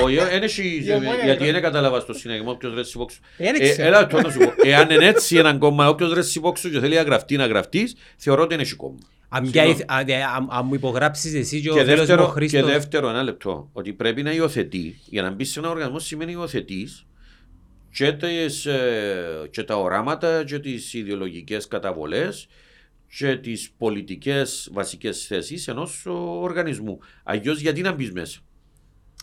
Όχι, δεν έχει. Η Ομόνια Γιατί γράφει. δεν κατάλαβα στο συναγερμό ποιο ρέσει υπόξου. Δεν Ε, ξέρω. Έλα, τώρα να σου πω. Εάν είναι έτσι ένα κόμμα, όποιος ρέσει υπόξου και θέλει να γραφτεί, να γραφτείς, θεωρώ ότι είναι έχει κόμμα. Αν, Συγγνώμη. πια- αν- αν- αν μου υπογράψεις εσύ και ο Και φίλος μου ο δεύτερο, και Χρήστος, δεύτερο, ένα λεπτό, ότι πρέπει να υιοθετεί. Για να μπεις σε ένα οργανισμό σημαίνει υιοθετείς και, τις, ε, και τα οράματα και τις ιδεολογικές καταβολές και τις πολιτικές βασικές θέσεις ενός ο, οργανισμού. Αλλιώς γιατί να μπεις μέσα;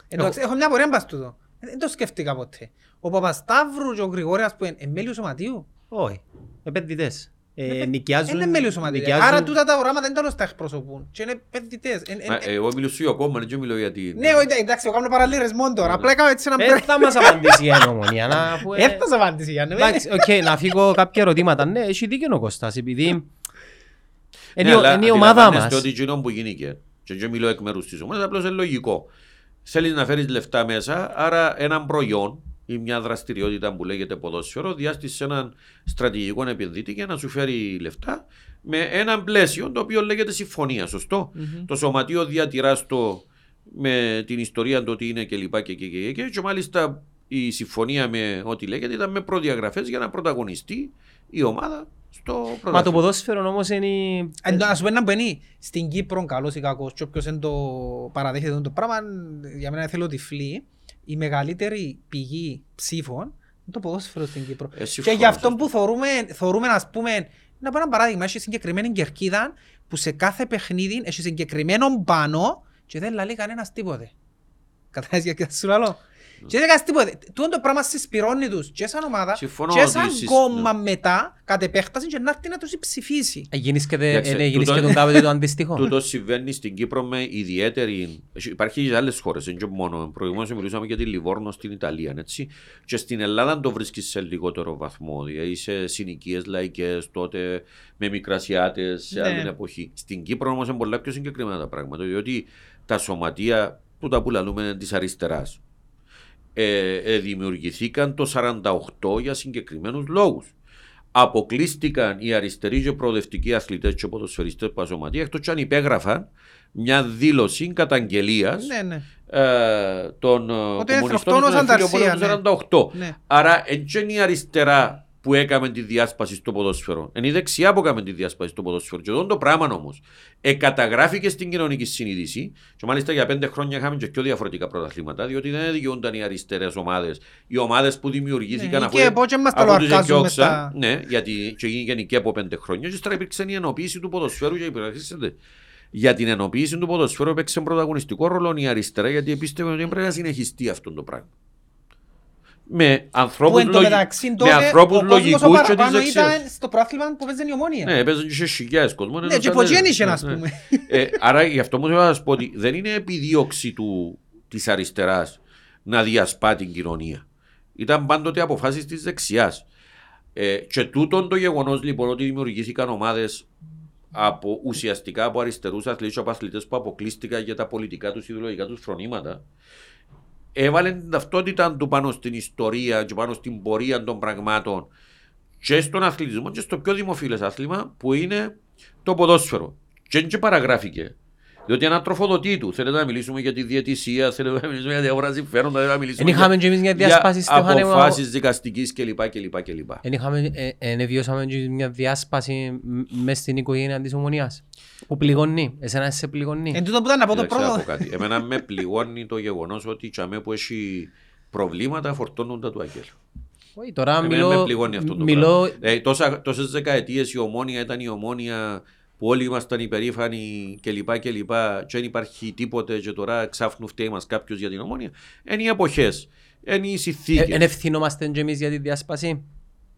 Εντάξει, έχω μια πορεία μπας τούτο. Ε, Δεν το σκέφτηκα ποτέ. Ο Παπασταύρου και ο Γρηγόρης που είναι ε, μέλη του σωματείου; Όχι. Επενδυτές. Ε, Είναι νοικιάζουν... μέλη του σωματείου. νοικιάζουν- Άρα τούτα τα οράματα δεν τέλος τα εκπροσωπούν. Και είναι επενδυτές. Ε, ε, Μα, ε, Εγώ μιλώ σου κόμμα, δεν μιλώ για την... Ναι, όχι, εντάξει, εγώ κάνω παραλληλισμό τώρα. Απλά έκανα έτσι ένα Ε, break. θα μας απαντήσει η Ομόνοια. να που, ε, Έρθα σε απάντηση, Γιάννη. με. Εντάξει, οκ, να φύγω κάποια ερωτήματα. Ναι, έχει δίκιο ο Κώστας, επειδή Ναι, είναι, η- αλλά είναι η ομάδα αντιλαμβάνεστε μας. ότι εκείνο που γίνηκε, και δεν μιλώ εκ μέρους της ομάδας, απλώς είναι λογικό. Θέλεις να φέρεις λεφτά μέσα, άρα έναν προϊόν ή μια δραστηριότητα που λέγεται ποδόσφαιρο, διάστης σε έναν στρατηγικό επενδύτη για να σου φέρει λεφτά με έναν πλαίσιο το οποίο λέγεται συμφωνία, σωστό. Το σωματείο διατηράς το με την ιστορία του ότι είναι κλπ. Και, και, και, και, και μάλιστα η συμφωνία με ό,τι λέγεται ήταν με προδιαγραφές για να πρωταγωνιστεί η ομάδα στο Μα το πρωτάθλημα. ποδόσφαιρο όμως είναι... Ε, Να σου πω ένα που είναι στην Κύπρο καλός ή κακός και όποιος δεν το παραδέχεται το πράγμα για μένα θέλω τυφλή η μεγαλύτερη πηγή ψήφων είναι το ποδόσφαιρο στην Κύπρο. Ε, και συμφωνώ, γι' αυτό σωστό. που θεωρούμε, θεωρούμε ας πούμε να πω ένα παράδειγμα, έχει συγκεκριμένη κερκίδα που σε κάθε παιχνίδι έχει συγκεκριμένο πάνω και δεν λέει κανένας τίποτε. Κατάλαβες για τι σου λαλώ; Και δεν κάνεις τίποτε. Τούτο το πράγμα συσπηρώνει τους και σαν ομάδα Συμφωνώ και ότι σαν συσ- κόμμα ναι. μετά κατ' επέκταση και να έρθει να τους ψηφίσει. Γίνεις και, δε, Εντάξει, ε, ναι, γίνεις τούτο- και τον κάποτε το αντίστοιχο. Τούτο συμβαίνει στην Κύπρο με ιδιαίτερη. Υπάρχει και σε άλλες χώρες, δεν είναι μόνο. Προηγουμένως μιλούσαμε για τη Λιβόρνο στην Ιταλία. Έτσι. Και στην Ελλάδα το βρίσκεις σε λιγότερο βαθμό. Δηλαδή σε συνοικίες λαϊκές, τότε με μικρασιάτες, σε Ναι. άλλη εποχή. Στην Κύπρο όμως είναι πολλά πιο συγκεκριμένα τα πράγματα. Διότι τα σωματεία, τούτα που λαλούμε της αριστεράς, ε, ε, δημιουργηθήκαν το 48 για συγκεκριμένους λόγους. Αποκλείστηκαν οι αριστεροί και προοδευτικοί αθλητές και ποδοσφαιριστές που ασωματεία εκτός και αν υπέγραφαν μια δήλωση καταγγελίας Ναι, ναι. ε, των ε, Ότι είναι κομμουνιστών αυτοκτόνος στον εμφύλιο ανταρσία, πόλεμο του 48. Ναι. Άρα δεν είναι η αριστερά που έκαμε τη διάσπαση στο ποδόσφαιρο. Είναι η δεξιά που έκαμε τη διάσπαση στο ποδόσφαιρο. Και εδώ το πράγμα όμως. Εκαταγράφηκε στην κοινωνική συνείδηση. Και μάλιστα για πέντε χρόνια είχαμε και πιο διαφορετικά πρωταθλήματα. Διότι δεν δικαιούνταν οι αριστερές ομάδες. Οι ομάδες που δημιουργήθηκαν Ναι, αφού, η ΚΕΠΟ και μας τα αφού τους λοαρκάζουν εκδιώξαν. μετά. Ναι, γιατί και γίνηκε η ΚΕΠΟ πέντε χρόνια. Και ύστερα υπήρξε η ενοποίηση του ποδοσφαίρου και υπηρεσίσετε. Για την ενοποίηση του ποδοσφαίρου έπαιξε πρωταγωνιστικό ρόλο η αριστερά γιατί πίστευε ότι πρέπει να συνεχιστεί αυτό το πράγμα. Με Που ανθρώπους, εν τω λογι... μεταξύ με τότε ανθρώπους ο κόσμος ο λογικούς και τις παραπάνω δεξιές. ήταν στο πρόθλημα που παίζανε η ομόνια. Ναι, παίζουν και σε χιλιάδες κόσμο. Ναι, και ποτέ είχε να πούμε. Ε, άρα γι' αυτό μου θέλω να σας πω ότι δεν είναι επιδίωξη του, της αριστεράς να διασπά την κοινωνία. Ήταν πάντοτε αποφάσεις της δεξιάς. Ε, και τούτον το γεγονός λοιπόν ότι δημιουργήθηκαν ομάδες από, ουσιαστικά από αριστερούς αθλητές και από αθλητές που αποκλείστηκαν για τα πολιτικά τους ιδεολογικά τους φρονήματα έβαλε την ταυτότητα του πάνω στην ιστορία και πάνω στην πορεία των πραγμάτων και στον αθλητισμό και στο πιο δημοφιλές άθλημα που είναι το ποδόσφαιρο. Και δεν και παραγράφηκε. Διότι ένα τροφοδοτή του. Θέλετε να μιλήσουμε για τη διαιτησία, θέλετε να μιλήσουμε για διάφορα συμφέροντα, θέλετε να μιλήσουμε Εν είχαμε και εμείς μια διάσπαση στο για Χανέμα. αποφάσεις δικαστικής κλπ. κλπ, κλπ. Εν είχαμε, ε, εν βιώσαμε και μια διάσπαση μες στην οικογένεια της ομονίας. Που πληγωνεί. Εσένα σε πληγωνεί. Εν τούτο που ήταν να πω το Κοίταξε, να πω πρώτο. κάτι. Εμένα με πληγώνει το γεγονός ότι η τσαμέ που έχει προβλήματα φορτώνουν τα του Αγγέλ. Όχι, τώρα Εμένα μιλώ... με πληγώνει αυτό το μιλώ πράγμα. Ε, τόσα, τόσες δεκαετίες η ομόνια ήταν η ομόνια που όλοι ήμασταν υπερήφανοι κλπ. Και, και δεν υπάρχει τίποτε και τώρα ξάφνου φταίει μας κάποιος για την ομόνια. Είναι οι εποχές, είναι οι ε, συνθήκες. εν ευθυνόμαστε και εμείς για τη διάσπαση.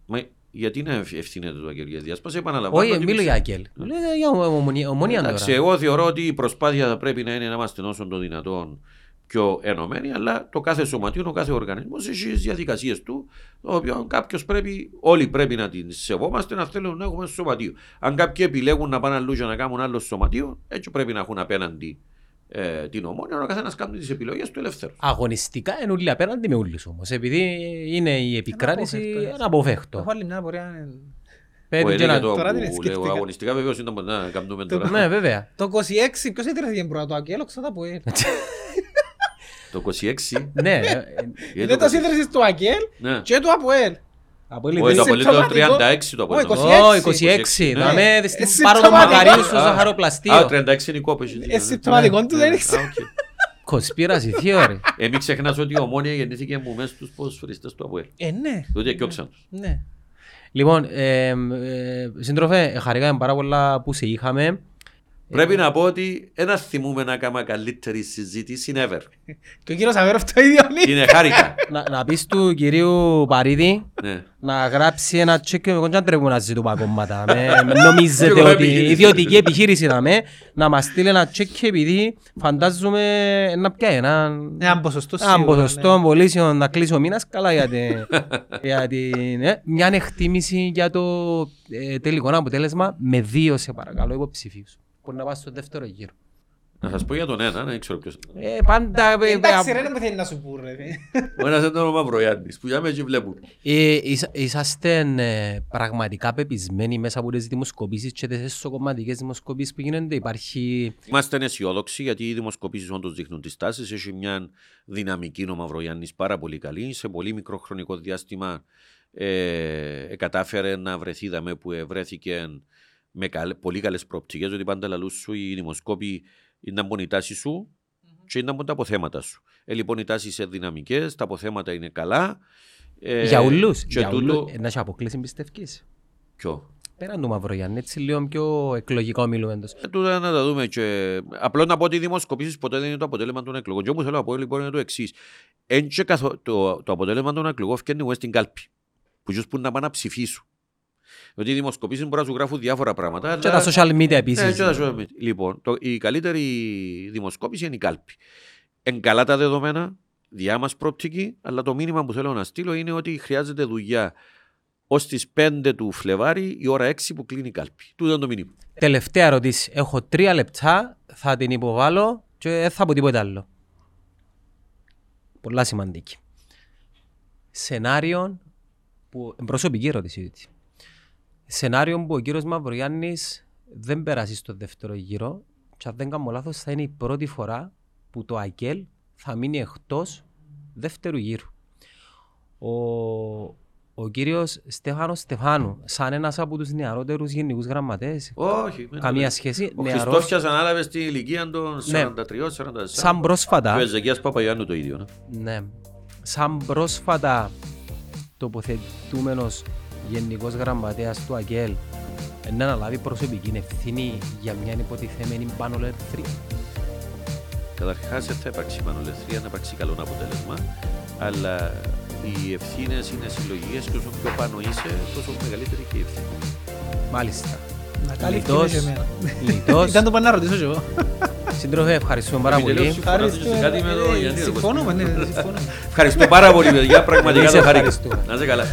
Μα γιατί να ευ- ευθύνεται το Αγγέλ για διάσπαση, επαναλαμβάνω. Όχι, ότι μιλώ για πιστεύω. Αγγέλ. Λέω για ομονία- ομονία Εντάξει, τώρα. εγώ θεωρώ ότι η προσπάθεια θα πρέπει να είναι να είμαστε όσο το δυνατόν πιο ενωμένοι, αλλά το κάθε σωματείο, ο κάθε οργανισμός έχει τις διαδικασίες του, το οποίο κάποιος πρέπει, όλοι πρέπει να την σεβόμαστε να θέλουν να έχουμε σωματείο. Αν κάποιοι επιλέγουν να πάνε αλλού για να κάνουν άλλο σωματείο, έτσι πρέπει να έχουν απέναντι ε, την ομόνια, ο καθένας κάνει τις επιλογές του ελεύθερου. Αγωνιστικά είναι όλοι απέναντι με όλους όμως. Επειδή είναι η επικράτηση Αναπόφευκτο, έτσι. ένα αποφεύκτο. Έχω άλλη μια απορία. ε, Πέτει Που και είναι για να- το τώρα την που λέω σκέφτηκα. αγωνιστικά, βεβαίως είναι το να κάνουμε τώρα. Ναι, βέβαια. Το 26, ποιος έτρεθηκε πρώτα το Αγγέλο, ξέρω τα που είναι. Το 26. Ναι. ε, γιατί Δεν το το ίδρυσες του Αγγέλ Ναι. και του Αποέλ. Από Όχι, το λίγο. απολύτως συμπτωματικό. 36 το Όχι, απολύτως. 26. Ω, 26. Ναι. Δαμε Ε, στην πάροδο συμπτωματικό. Μακαρίου στο Α, ζαχαροπλαστείο. Α, 36 είναι η κόπη. Ε, συμπτωματικό του δεν Ναι, ήξερα. α, OK. Conspiracy theory. Ε, μην ξεχνάς ότι η Ομόνοια γεννήθηκε μου μέσα στους ποδοσφαιριστές του ΑΠΟΕΛ. Ε, ναι. Διότι εκιόξαν τους. Ναι. Λοιπόν, ε, ε, σύντροφε, χαρήκαμε πάρα πολλά που σε είχαμε. Πρέπει να πω ότι ένα θυμούμε να κάνουμε καλύτερη συζήτηση ever. Και ο κύριος Αβέροφ το ίδιο είναι. Είναι χάρηκα. να, να πεις του κυρίου Παρίδη Ναι. να γράψει ένα τσέκ με κοντζάν τρέπουμε να ζητούμε κόμματα. Με, με νομίζετε Εγώ ότι επιχείρηση. ιδιωτική επιχείρηση να με να μας στείλει ένα τσέκ επειδή φαντάζομαι να πιάει ένα, Ένα ποσοστό ένα σίγουρα, ποσοστό πωλήσεων να κλείσει ο μήνας καλά για, την, για την, ε, μια εκτίμηση για το ε, τελικό αποτέλεσμα με δύο σε παρακαλώ υποψηφίους. Μπορεί να πάει στο δεύτερο γύρο. Να σας πω για τον ένα, δεν ξέρω ποιος. Ε, πάντα... ναι. ε, Εντάξει ρε, δεν μου θέλει να σου πω ρε. Ο ένας είναι ο Μαυρογιάννης που για με εκεί βλέπουν. Ε, είσ- είσαστε ε, πραγματικά πεπισμένοι μέσα από τις δημοσκοπήσεις και τις εσωκομματικές δημοσκοπήσεις που γίνονται; Υπάρχει... Είμαστε αισιόδοξοι γιατί οι δημοσκοπήσεις όντως δείχνουν τις τάσεις. Έχει μια δυναμική ο Μαυρογιάννης πάρα πολύ καλή. Σε πολύ μικρό χρονικό διάστημα ε, κατάφερε να βρεθεί δαμέ που ε, βρέθηκε με καλ, πολύ καλές προοπτικές. Ότι πάντα λαλού σου οι δημοσκόποι είναι από η τάση σου και είναι από τα αποθέματα σου. Ε, λοιπόν, οι τάσεις είναι δυναμικές, τα αποθέματα είναι καλά. Ε, για ούλους. Και Για τούτο... ούλους. Ε, να σε αποκλείσει πιστεύεις. Ποιο; Πέραν του Μαυρογιάννη, έτσι λίγο πιο εκλογικό μιλούμε. εντός. Ε, τούτα να τα δούμε και... Απλό να πω ότι οι δημοσκοπήσεις ποτέ δεν είναι το αποτέλεσμα των εκλογών. Και όπως θέλω να πω λοιπόν είναι το εξής. Εν και καθο... το, το αποτέλεσμα των εκλογών φτιάχνει εγώ στην κάλπη. Που τους που να πάνε να ψηφίσουν. Διότι οι δημοσκοπήσεις μπορεί να σου γράφουν διάφορα πράγματα. Και αλλά- τα social media Ε, επίσης. και τα social media. Λοιπόν, το, η καλύτερη δημοσκόπηση είναι η κάλπη. Εν καλά τα δεδομένα, διά μας προοπτική, αλλά το μήνυμα που θέλω να στείλω είναι ότι χρειάζεται δουλειά ως τις 5 του Φλεβάρι η ώρα 6 που κλείνει η κάλπη. Τούτο είναι το μήνυμα. Τελευταία ερώτηση. Έχω τρία λεπτά, θα την υποβάλω και δεν θα πω τίποτα άλλο. Πολλά σημαντική. Σενάριο που... Προσωπική ερώτηση. Έτσι. Σενάριο που ο κύριος Μαυρογιάννης δεν περάσει στο δεύτερο γύρο και αν δεν κάνω λάθος θα είναι η πρώτη φορά που το ΑΚΕΛ θα μείνει εκτός δεύτερου γύρου. Ο, ο κύριος Στέφανος Στεφάνου, σαν ένας από τους νεαρότερους γενικούς γραμματές, Όχι. μην καμία το σχέση, Ο νεαρός, Χριστόφιας ανάλαβες στην ηλικία των 43-44. Ναι. σαν Και ο πρόσφατα, Εζεκίας Παπαγιάννου το ίδιο. ναι. ναι, σαν πρόσφατα τοποθετούμενος γενικός γραμματέας του ΑΚΕΛ να αναλάβει προσωπική ευθύνη για μια υποτιθέμενη πάνω ελευθερία. Καταρχάς δεν θα υπάρξει πανολεθρία, να υπάρξει καλό αποτέλεσμα, αλλά οι ευθύνες είναι συλλογικές και όσο πιο πάνω είσαι, τόσο μεγαλύτερη και η ευθύνη. Μάλιστα. Να καλύφθηκε Λιτός, και εμένα. λιτός. Ήταν το πάνω να ρωτήσω και εγώ. Σύντροφε, ευχαριστούμε πάρα Επιτελώς, πολύ. συμφωνώ σε κάτι με το Ε, Γιάννη, ρε, Συμφωνούμε, ναι, συμφωνούμε. Ευχαριστώ πάρα πολύ, παιδιά. Πραγματικά Εμείς το χάρηκα. ευχαριστούμε. Να είσαι καλά.